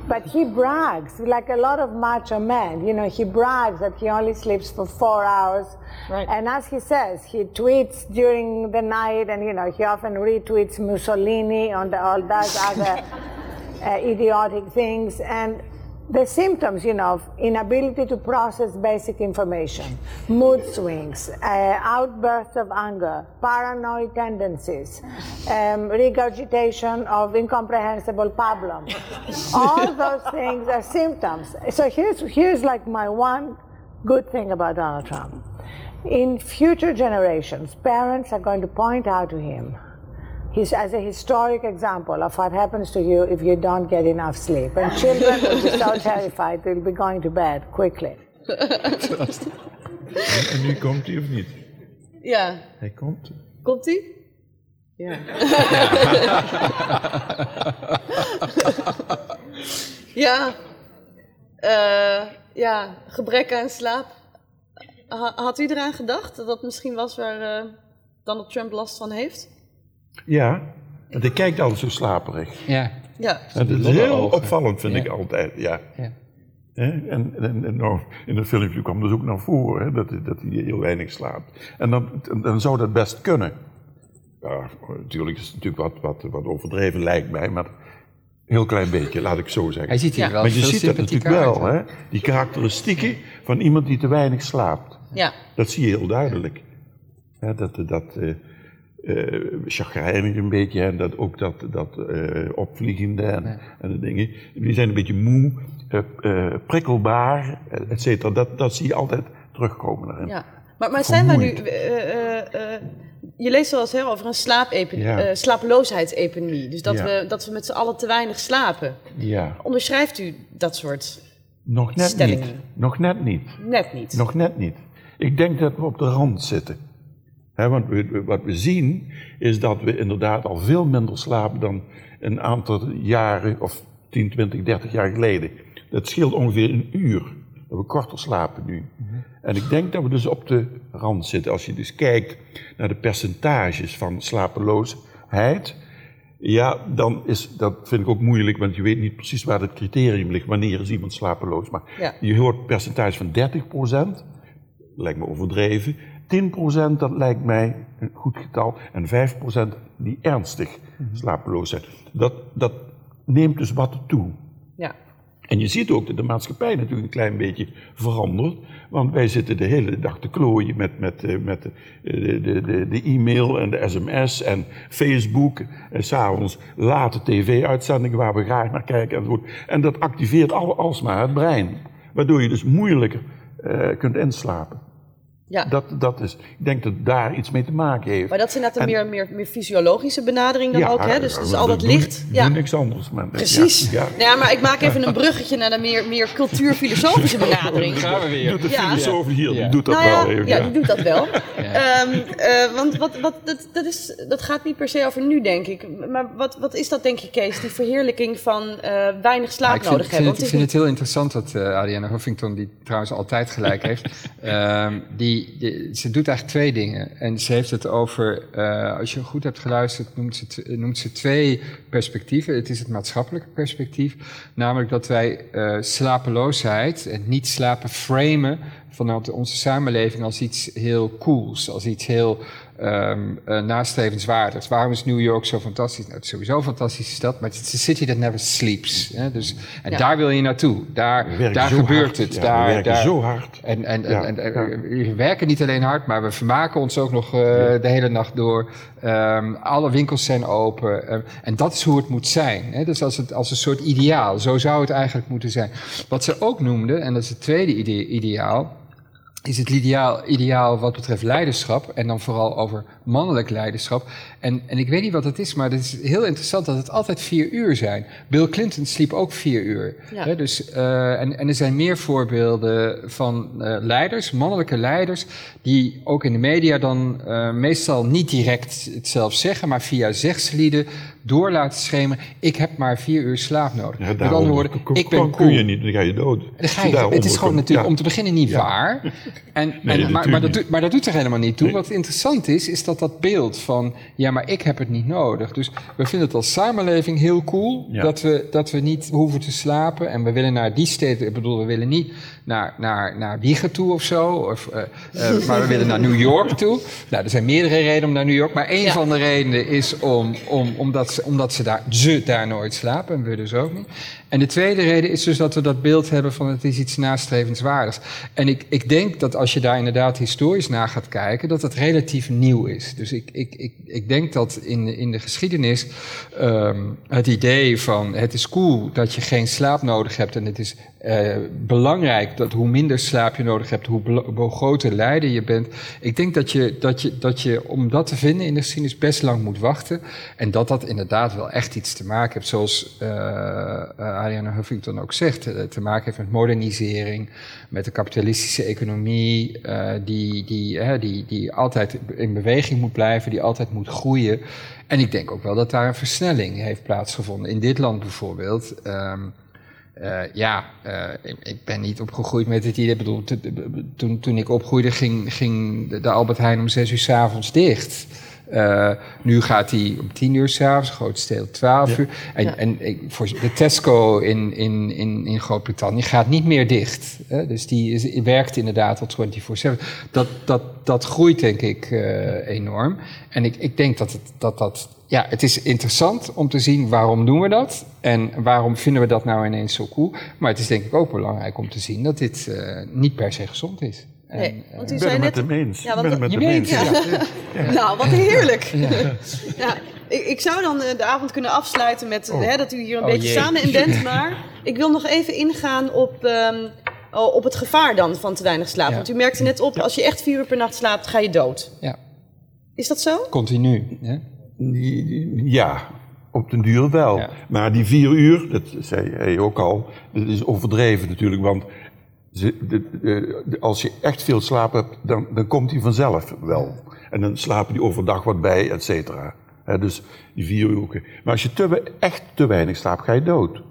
But he brags, like a lot of macho men, you know, he brags that he only sleeps for four hours. Right. And as he says, he tweets during the night and, you know, he often retweets Mussolini and all those other uh, idiotic things. And the symptoms, you know, inability to process basic information, mood swings, uh, outbursts of anger, paranoid tendencies, um, regurgitation of incomprehensible problems. All those things are symptoms. So here's, here's like my one good thing about Donald Trump. In future generations, parents are going to point out to him He's as a historic example of what happens to you if you don't get enough sleep. And children will be so terrified they'll be going to bed quickly. En nu komt hij of niet? Ja, Hij komt. komt ie? Ja. ja. Eh, ja, gebrek aan slaap. Ha- had u eraan gedacht dat dat misschien was waar eh, Donald Trump last van heeft? Ja, want hij kijkt altijd zo slaperig. Ja. Ja. En dat is heel opvallend, vind Ja. ik altijd. Ja. Ja. Hè? En, en, en nou, in het filmpje kwam dus ook naar voren hè, dat, hij- dat hij heel weinig slaapt. En dan, dan zou dat best kunnen. Ja, natuurlijk is het natuurlijk wat, wat, wat overdreven, lijkt mij, maar een heel klein beetje, laat ik zo zeggen. Hij ziet hier Ja. wel maar je ziet dat natuurlijk wel, hè? die karakteristieken van iemand die te weinig slaapt. Ja. Dat zie je heel duidelijk. Hè, dat dat eh, chagrijnig een beetje, en dat, ook dat, dat eh, opvliegende en, en de dingen. Die zijn een beetje moe, eh, prikkelbaar, et cetera. Dat, dat zie je altijd terugkomen daarin. Ja, maar, maar zijn wij nu... Je leest wel eens hè, over een slaapepidemie, Ja. Dus dat, Ja. we, dat we met z'n allen te weinig slapen. Ja, Onderschrijft u dat soort? nog net Stellingen. niet. Nog net niet. Net niet. Nog net niet. Ik denk dat we op de rand zitten. Want we- wat we zien is dat we inderdaad al veel minder slapen dan een aantal jaren of 10, 20, 30 jaar geleden. Dat scheelt ongeveer een uur. Dat we korter slapen nu. En ik denk dat we dus op de rand zitten. Als je dus kijkt naar de percentages van slapeloosheid. Ja, dan is dat vind ik ook moeilijk, want je weet niet precies waar het criterium ligt. Wanneer is iemand slapeloos? Maar Ja. je hoort percentage van 30% lijkt me overdreven. 10% dat lijkt mij een goed getal. En 5% die ernstig slapeloos zijn. Dat, dat neemt dus wat toe. Ja. En je ziet ook dat de maatschappij natuurlijk een klein beetje verandert. Want wij zitten de hele dag te klooien met, met, eh, met de, de, de, de, de e-mail en de sms en Facebook. En s'avonds late tv-uitzendingen waar we graag naar kijken enzovoort. En dat activeert al, alsmaar het brein. Waardoor je dus moeilijker eh, kunt inslapen. Ja. Dat, dat is, ik denk dat daar iets mee te maken heeft. Maar dat is inderdaad een En- meer, meer, meer fysiologische benadering dan ook, hè? Dus, dus al dat licht. doen Ja, niks anders. Maar, precies. Ja, Ja. maar ik maak even een bruggetje naar de meer, meer cultuurfilosofische benadering. Gaan we weer. De Ja. filosoof hier, die doet dat nou ja, wel even. ja, die doet dat wel. Ehm, eh, want wat, wat, dat, dat, is, dat gaat niet per se over nu, denk ik. Maar wat, wat is dat, denk je, Kees? Die verheerlijking van eh, weinig slaap Ja, ik vind, nodig ik hebben. vind, het, ik vind het heel interessant dat eh Adriana Huffington, die trouwens altijd gelijk heeft, ehm, die ze doet eigenlijk twee dingen. En ze heeft het over, eh, als je goed hebt geluisterd, noemt ze, noemt ze twee perspectieven. Het is het maatschappelijke perspectief, namelijk dat wij eh, slapeloosheid en niet slapen framen vanuit onze samenleving als iets heel cools, als iets heel ehm eh, nastrevenswaardigs. Waarom is New York zo fantastisch? Nou, het is sowieso een fantastische stad, maar het is a city that never sleeps. Hè? Dus, en Ja. daar wil je naartoe. Daar, daar gebeurt hard. het. Ja, daar, we werken daar, zo hard. en, en, Ja, en, en, ja. we werken niet alleen hard, maar we vermaken ons ook nog eh, de hele nacht door. Ehm, alle winkels zijn open. Ehm, en dat is hoe het moet zijn. Hè? Dus als, het, als een soort ideaal. Zo zou het eigenlijk moeten zijn. Wat ze ook noemde, en dat is het tweede ide- ideaal. Is het ideaal, ideaal wat betreft leiderschap en dan vooral over mannelijk leiderschap. En, en ik weet niet wat het is, maar het is heel interessant dat het altijd vier uur zijn. Bill Clinton sliep ook vier uur. Ja. Hè, dus, eh, en, en er zijn meer voorbeelden van eh, leiders, mannelijke leiders, die ook in de media dan eh, meestal niet direct het zelf zeggen, maar via zegslieden door laten schemeren. Ik heb maar vier uur slaap nodig. Ja, Met andere woorden, kun- ik ben kun cool. je niet, dan ga je dood. Dan Als ga je je, het is gewoon natuurlijk ja. om te beginnen niet Ja. waar. En, en, maar, maar, dat doet, maar dat doet er helemaal niet toe. Nee. Wat interessant is, is dat dat beeld van... ja, maar ik heb het niet nodig. Dus we vinden het als samenleving heel cool... Ja. Dat, we, dat we niet hoeven te slapen. En we willen naar die steden... ik bedoel, we willen niet naar, naar, naar Wiegen toe of zo... Of, eh, eh, maar we willen naar New York toe. Nou, er zijn meerdere redenen om naar New York... maar één Ja. van de redenen is om, om, omdat, ze, omdat ze, daar, ze daar nooit slapen... en we dus ook niet. En de tweede reden is dus dat we dat beeld hebben van het is iets nastrevenswaardigs. En ik, ik denk dat als je daar inderdaad historisch naar gaat kijken, dat het relatief nieuw is. Dus ik, ik, ik, ik denk dat in, in de geschiedenis ehm, het idee van het is cool dat je geen slaap nodig hebt en het is eh, belangrijk dat hoe minder slaap je nodig hebt, hoe, groter lijden je bent. Ik denk dat je, dat, je, dat je om dat te vinden in de geschiedenis best lang moet wachten. En dat dat inderdaad wel echt iets te maken heeft, zoals eh, Ariane Huffington ook zegt, te maken heeft met modernisering, met de kapitalistische economie, eh, die, die, hè, die, die altijd in beweging moet blijven, die altijd moet groeien. En ik denk ook wel dat daar een versnelling heeft plaatsgevonden. In dit land bijvoorbeeld. ehm, eh, ja, eh, ik, ben niet opgegroeid met het idee. Bedoel, toen, toen ik opgroeide ging, ging de- de Albert Heijn om zes uur s'avonds dicht. Eh, nu gaat hij om tien uur s'avonds, grootste deel twaalf uur. En, Ja. en ik, voor de Tesco in, in, in, in Groot-Brittannië gaat niet meer dicht. Hè? Dus die is, werkt inderdaad tot 24-7. Dat, dat, dat groeit denk ik eh, enorm. En ik, ik denk dat het, dat, dat ja, het is interessant om te zien waarom doen we dat en waarom vinden we dat nou ineens zo cool. Maar het is denk ik ook belangrijk om te zien dat dit eh, niet per se gezond is. Nee, eh, want u Ik ben zei het net... met hem eens. Ja, ik want- ben het met je hem weet, eens. ja. Nou, wat heerlijk. Ja, ik, ik zou dan eh, de avond kunnen afsluiten met Oh. hè, dat u hier een Oh, beetje jee. samen in bent. Maar ik wil nog even ingaan op, ehm, oh, op het gevaar dan van te weinig slaap. Ja. Want u merkte net op, als je echt vier uur per nacht slaapt, ga je dood. Ja, Is dat zo? continu. Hè? Ja, op den duur wel. Ja. Maar die vier uur, dat zei hij ook al, dat is overdreven natuurlijk. Want als je echt veel slaap hebt, dan, dan komt die vanzelf wel. En dan slapen die overdag wat bij, et cetera. Dus die vier uur. Maar als je te, echt te weinig slaapt, ga je dood.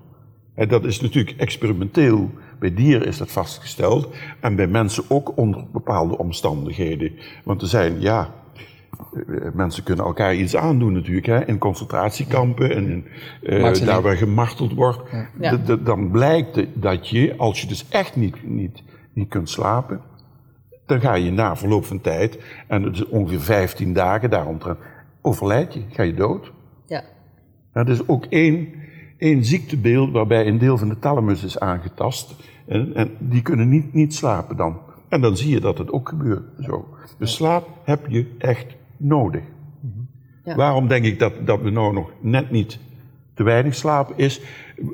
Hè, dat is natuurlijk experimenteel. Bij dieren is dat vastgesteld. En bij mensen ook onder bepaalde omstandigheden. Want er zijn, ja, mensen kunnen elkaar iets aandoen natuurlijk. Hè? In concentratiekampen en in, eh, daar waar gemarteld wordt. Ja. Dan blijkt dat je, als je dus echt niet, niet, niet kunt slapen... dan ga je na verloop van tijd, en het is ongeveer 15 dagen daaromtrent... overlijd je, ga je dood. Ja. Nou, er is ook één, één ziektebeeld waarbij een deel van de thalamus is aangetast. En, en die kunnen niet, niet slapen dan. En dan zie je dat het ook gebeurt. Zo. Dus slaap heb je echt nodig. Ja. Waarom denk ik dat, dat we nou nog net niet te weinig slapen is?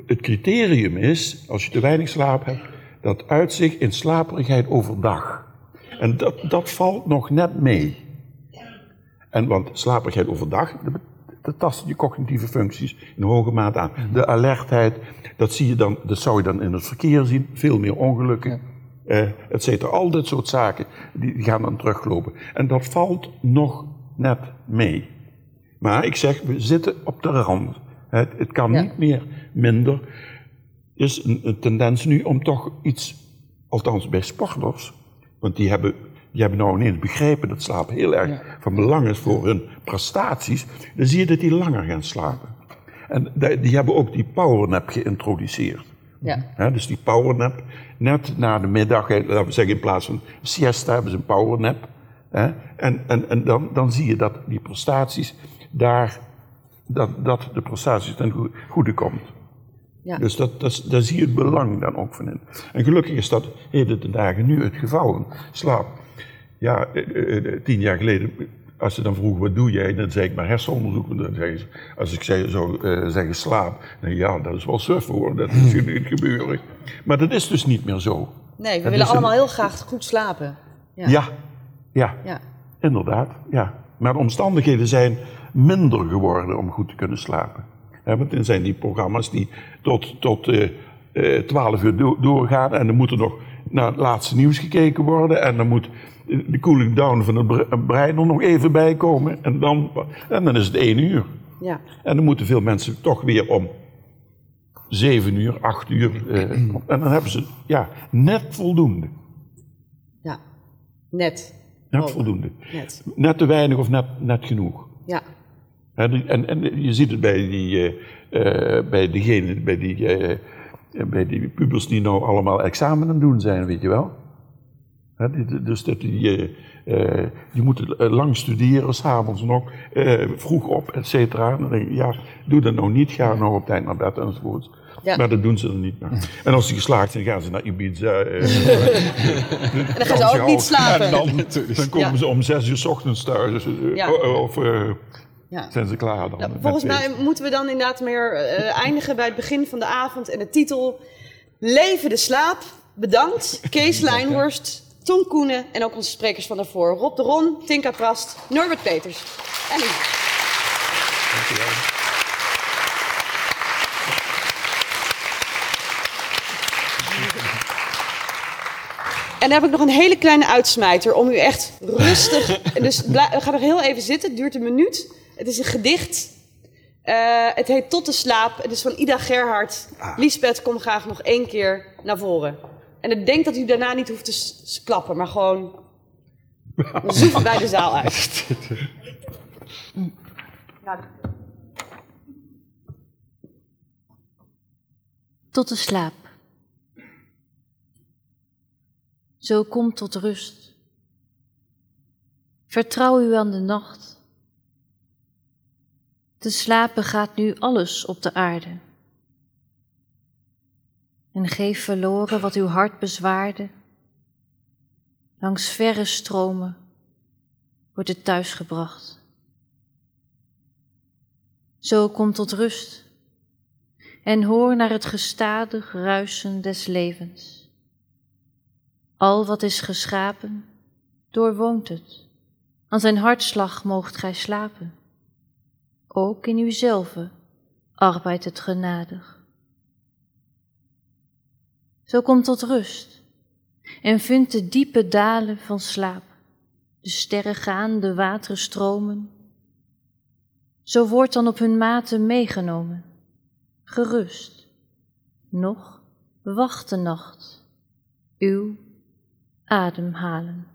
Het criterium is, als je te weinig slaap hebt, dat uitzicht in slaperigheid overdag. En dat, dat valt nog net mee. En want slaperigheid overdag, dat, tast je cognitieve functies in hoge mate aan. De alertheid, dat, zie je dan, dat zou je dan in het verkeer zien, veel meer ongelukken, eh, et cetera. Al dat soort zaken, die gaan dan teruglopen. En dat valt nog net mee. Maar ik zeg, we zitten op de rand. Het, het kan Ja. niet meer minder. Er is een, een tendens nu om toch iets, althans bij sporters, want die hebben die hebben nou ineens begrepen dat slapen heel erg Ja. van belang is voor hun prestaties, dan zie je dat die langer gaan slapen. En die die hebben ook die powernap geïntroduceerd. Ja. Dus die powernap, net na de middag, laten we zeggen in plaats van siesta hebben ze een powernap. Hè, en en, en dan, dan zie je dat die prestaties daar, dat, dat de prestaties ten goe- goede komt. Ja. Dus dat, dat, daar zie je het belang dan ook van in. En gelukkig is dat heden de dagen nu het geval. Slaap. Ja, eh, eh, eh, tien jaar geleden, als ze dan vroegen wat doe jij, dan zei ik maar hersenonderzoek. Dan zeggen ze, als ik zei, zou zeggen slaap, dan ja, dat is wel suffen hoor, dat is hier niet gebeuren. Maar dat is dus niet meer zo. Nee, we willen allemaal een- heel graag goed slapen. Ja. Ja, ja, Ja. inderdaad. Ja. Maar de omstandigheden zijn minder geworden om goed te kunnen slapen. Hè, want dan zijn die programma's die tot, tot eh, eh, 12 uur do- doorgaan en dan moet er nog naar het laatste nieuws gekeken worden en dan moet de cooling down van het bre- brein er nog even bij komen en dan, en dan is het 1 uur. Ja. En dan moeten veel mensen toch weer om 7 uur, 8 uur. eh, en dan hebben ze ja, net voldoende. ja. Net. Net voldoende. Net. Net te weinig of net, net genoeg. Ja. Die- en, en je ziet het bij, die, eh, eh, bij, diegene, bij, die, eh, bij die pubers die nou allemaal examen aan het doen zijn, weet je wel. Dus dat die, eh, die moeten lang studeren, s'avonds nog, vroeg op, et cetera. Dan denk ik, ja, doe dat nou niet, ga nou op tijd naar bed enzovoort. Ja. Maar dat doen ze dan niet meer. En als die geslaagd zijn, gaan ze naar Ibiza. eh, En dan gaan ze ook niet slapen. En dan, dan komen Ja. ze om zes uur 's ochtends thuis. eh, Ja. o- Of eh, Ja. zijn ze klaar dan? Nou, volgens mij moeten we dan inderdaad meer eh, eindigen bij het begin van de avond en de titel Leven de slaap. Bedankt Kees Lijnhorst, Tom Koenen en ook onze sprekers van daarvoor. Rob de Ron, Tinka Prast, Norbert Peters. En u. En dan heb ik nog een hele kleine uitsmijter om u echt rustig. Dus ga nog heel even zitten, het duurt een minuut. Het is een gedicht. Eh, het heet Tot de slaap. Het is van Ida Gerhard. Liesbeth, kom graag nog één keer naar voren. En ik denk dat u daarna niet hoeft te klappen, maar gewoon zoef bij de zaal uit. tot de slaap. Zo kom tot rust. Vertrouw u aan de nacht. Te slapen gaat nu alles op de aarde. En geef verloren wat uw hart bezwaarde. Langs verre stromen wordt het thuisgebracht. Zo kom tot rust en hoor naar het gestadig ruisen des levens. Al wat is geschapen, doorwoont het. Aan zijn hartslag moogt gij slapen. Ook in uzelve arbeidt het genadig. Zo kom tot rust en vind de diepe dalen van slaap. De sterren gaan, de wateren stromen. Zo wordt dan op hun maten meegenomen gerust. Nog wacht de nacht, uw Atem halen.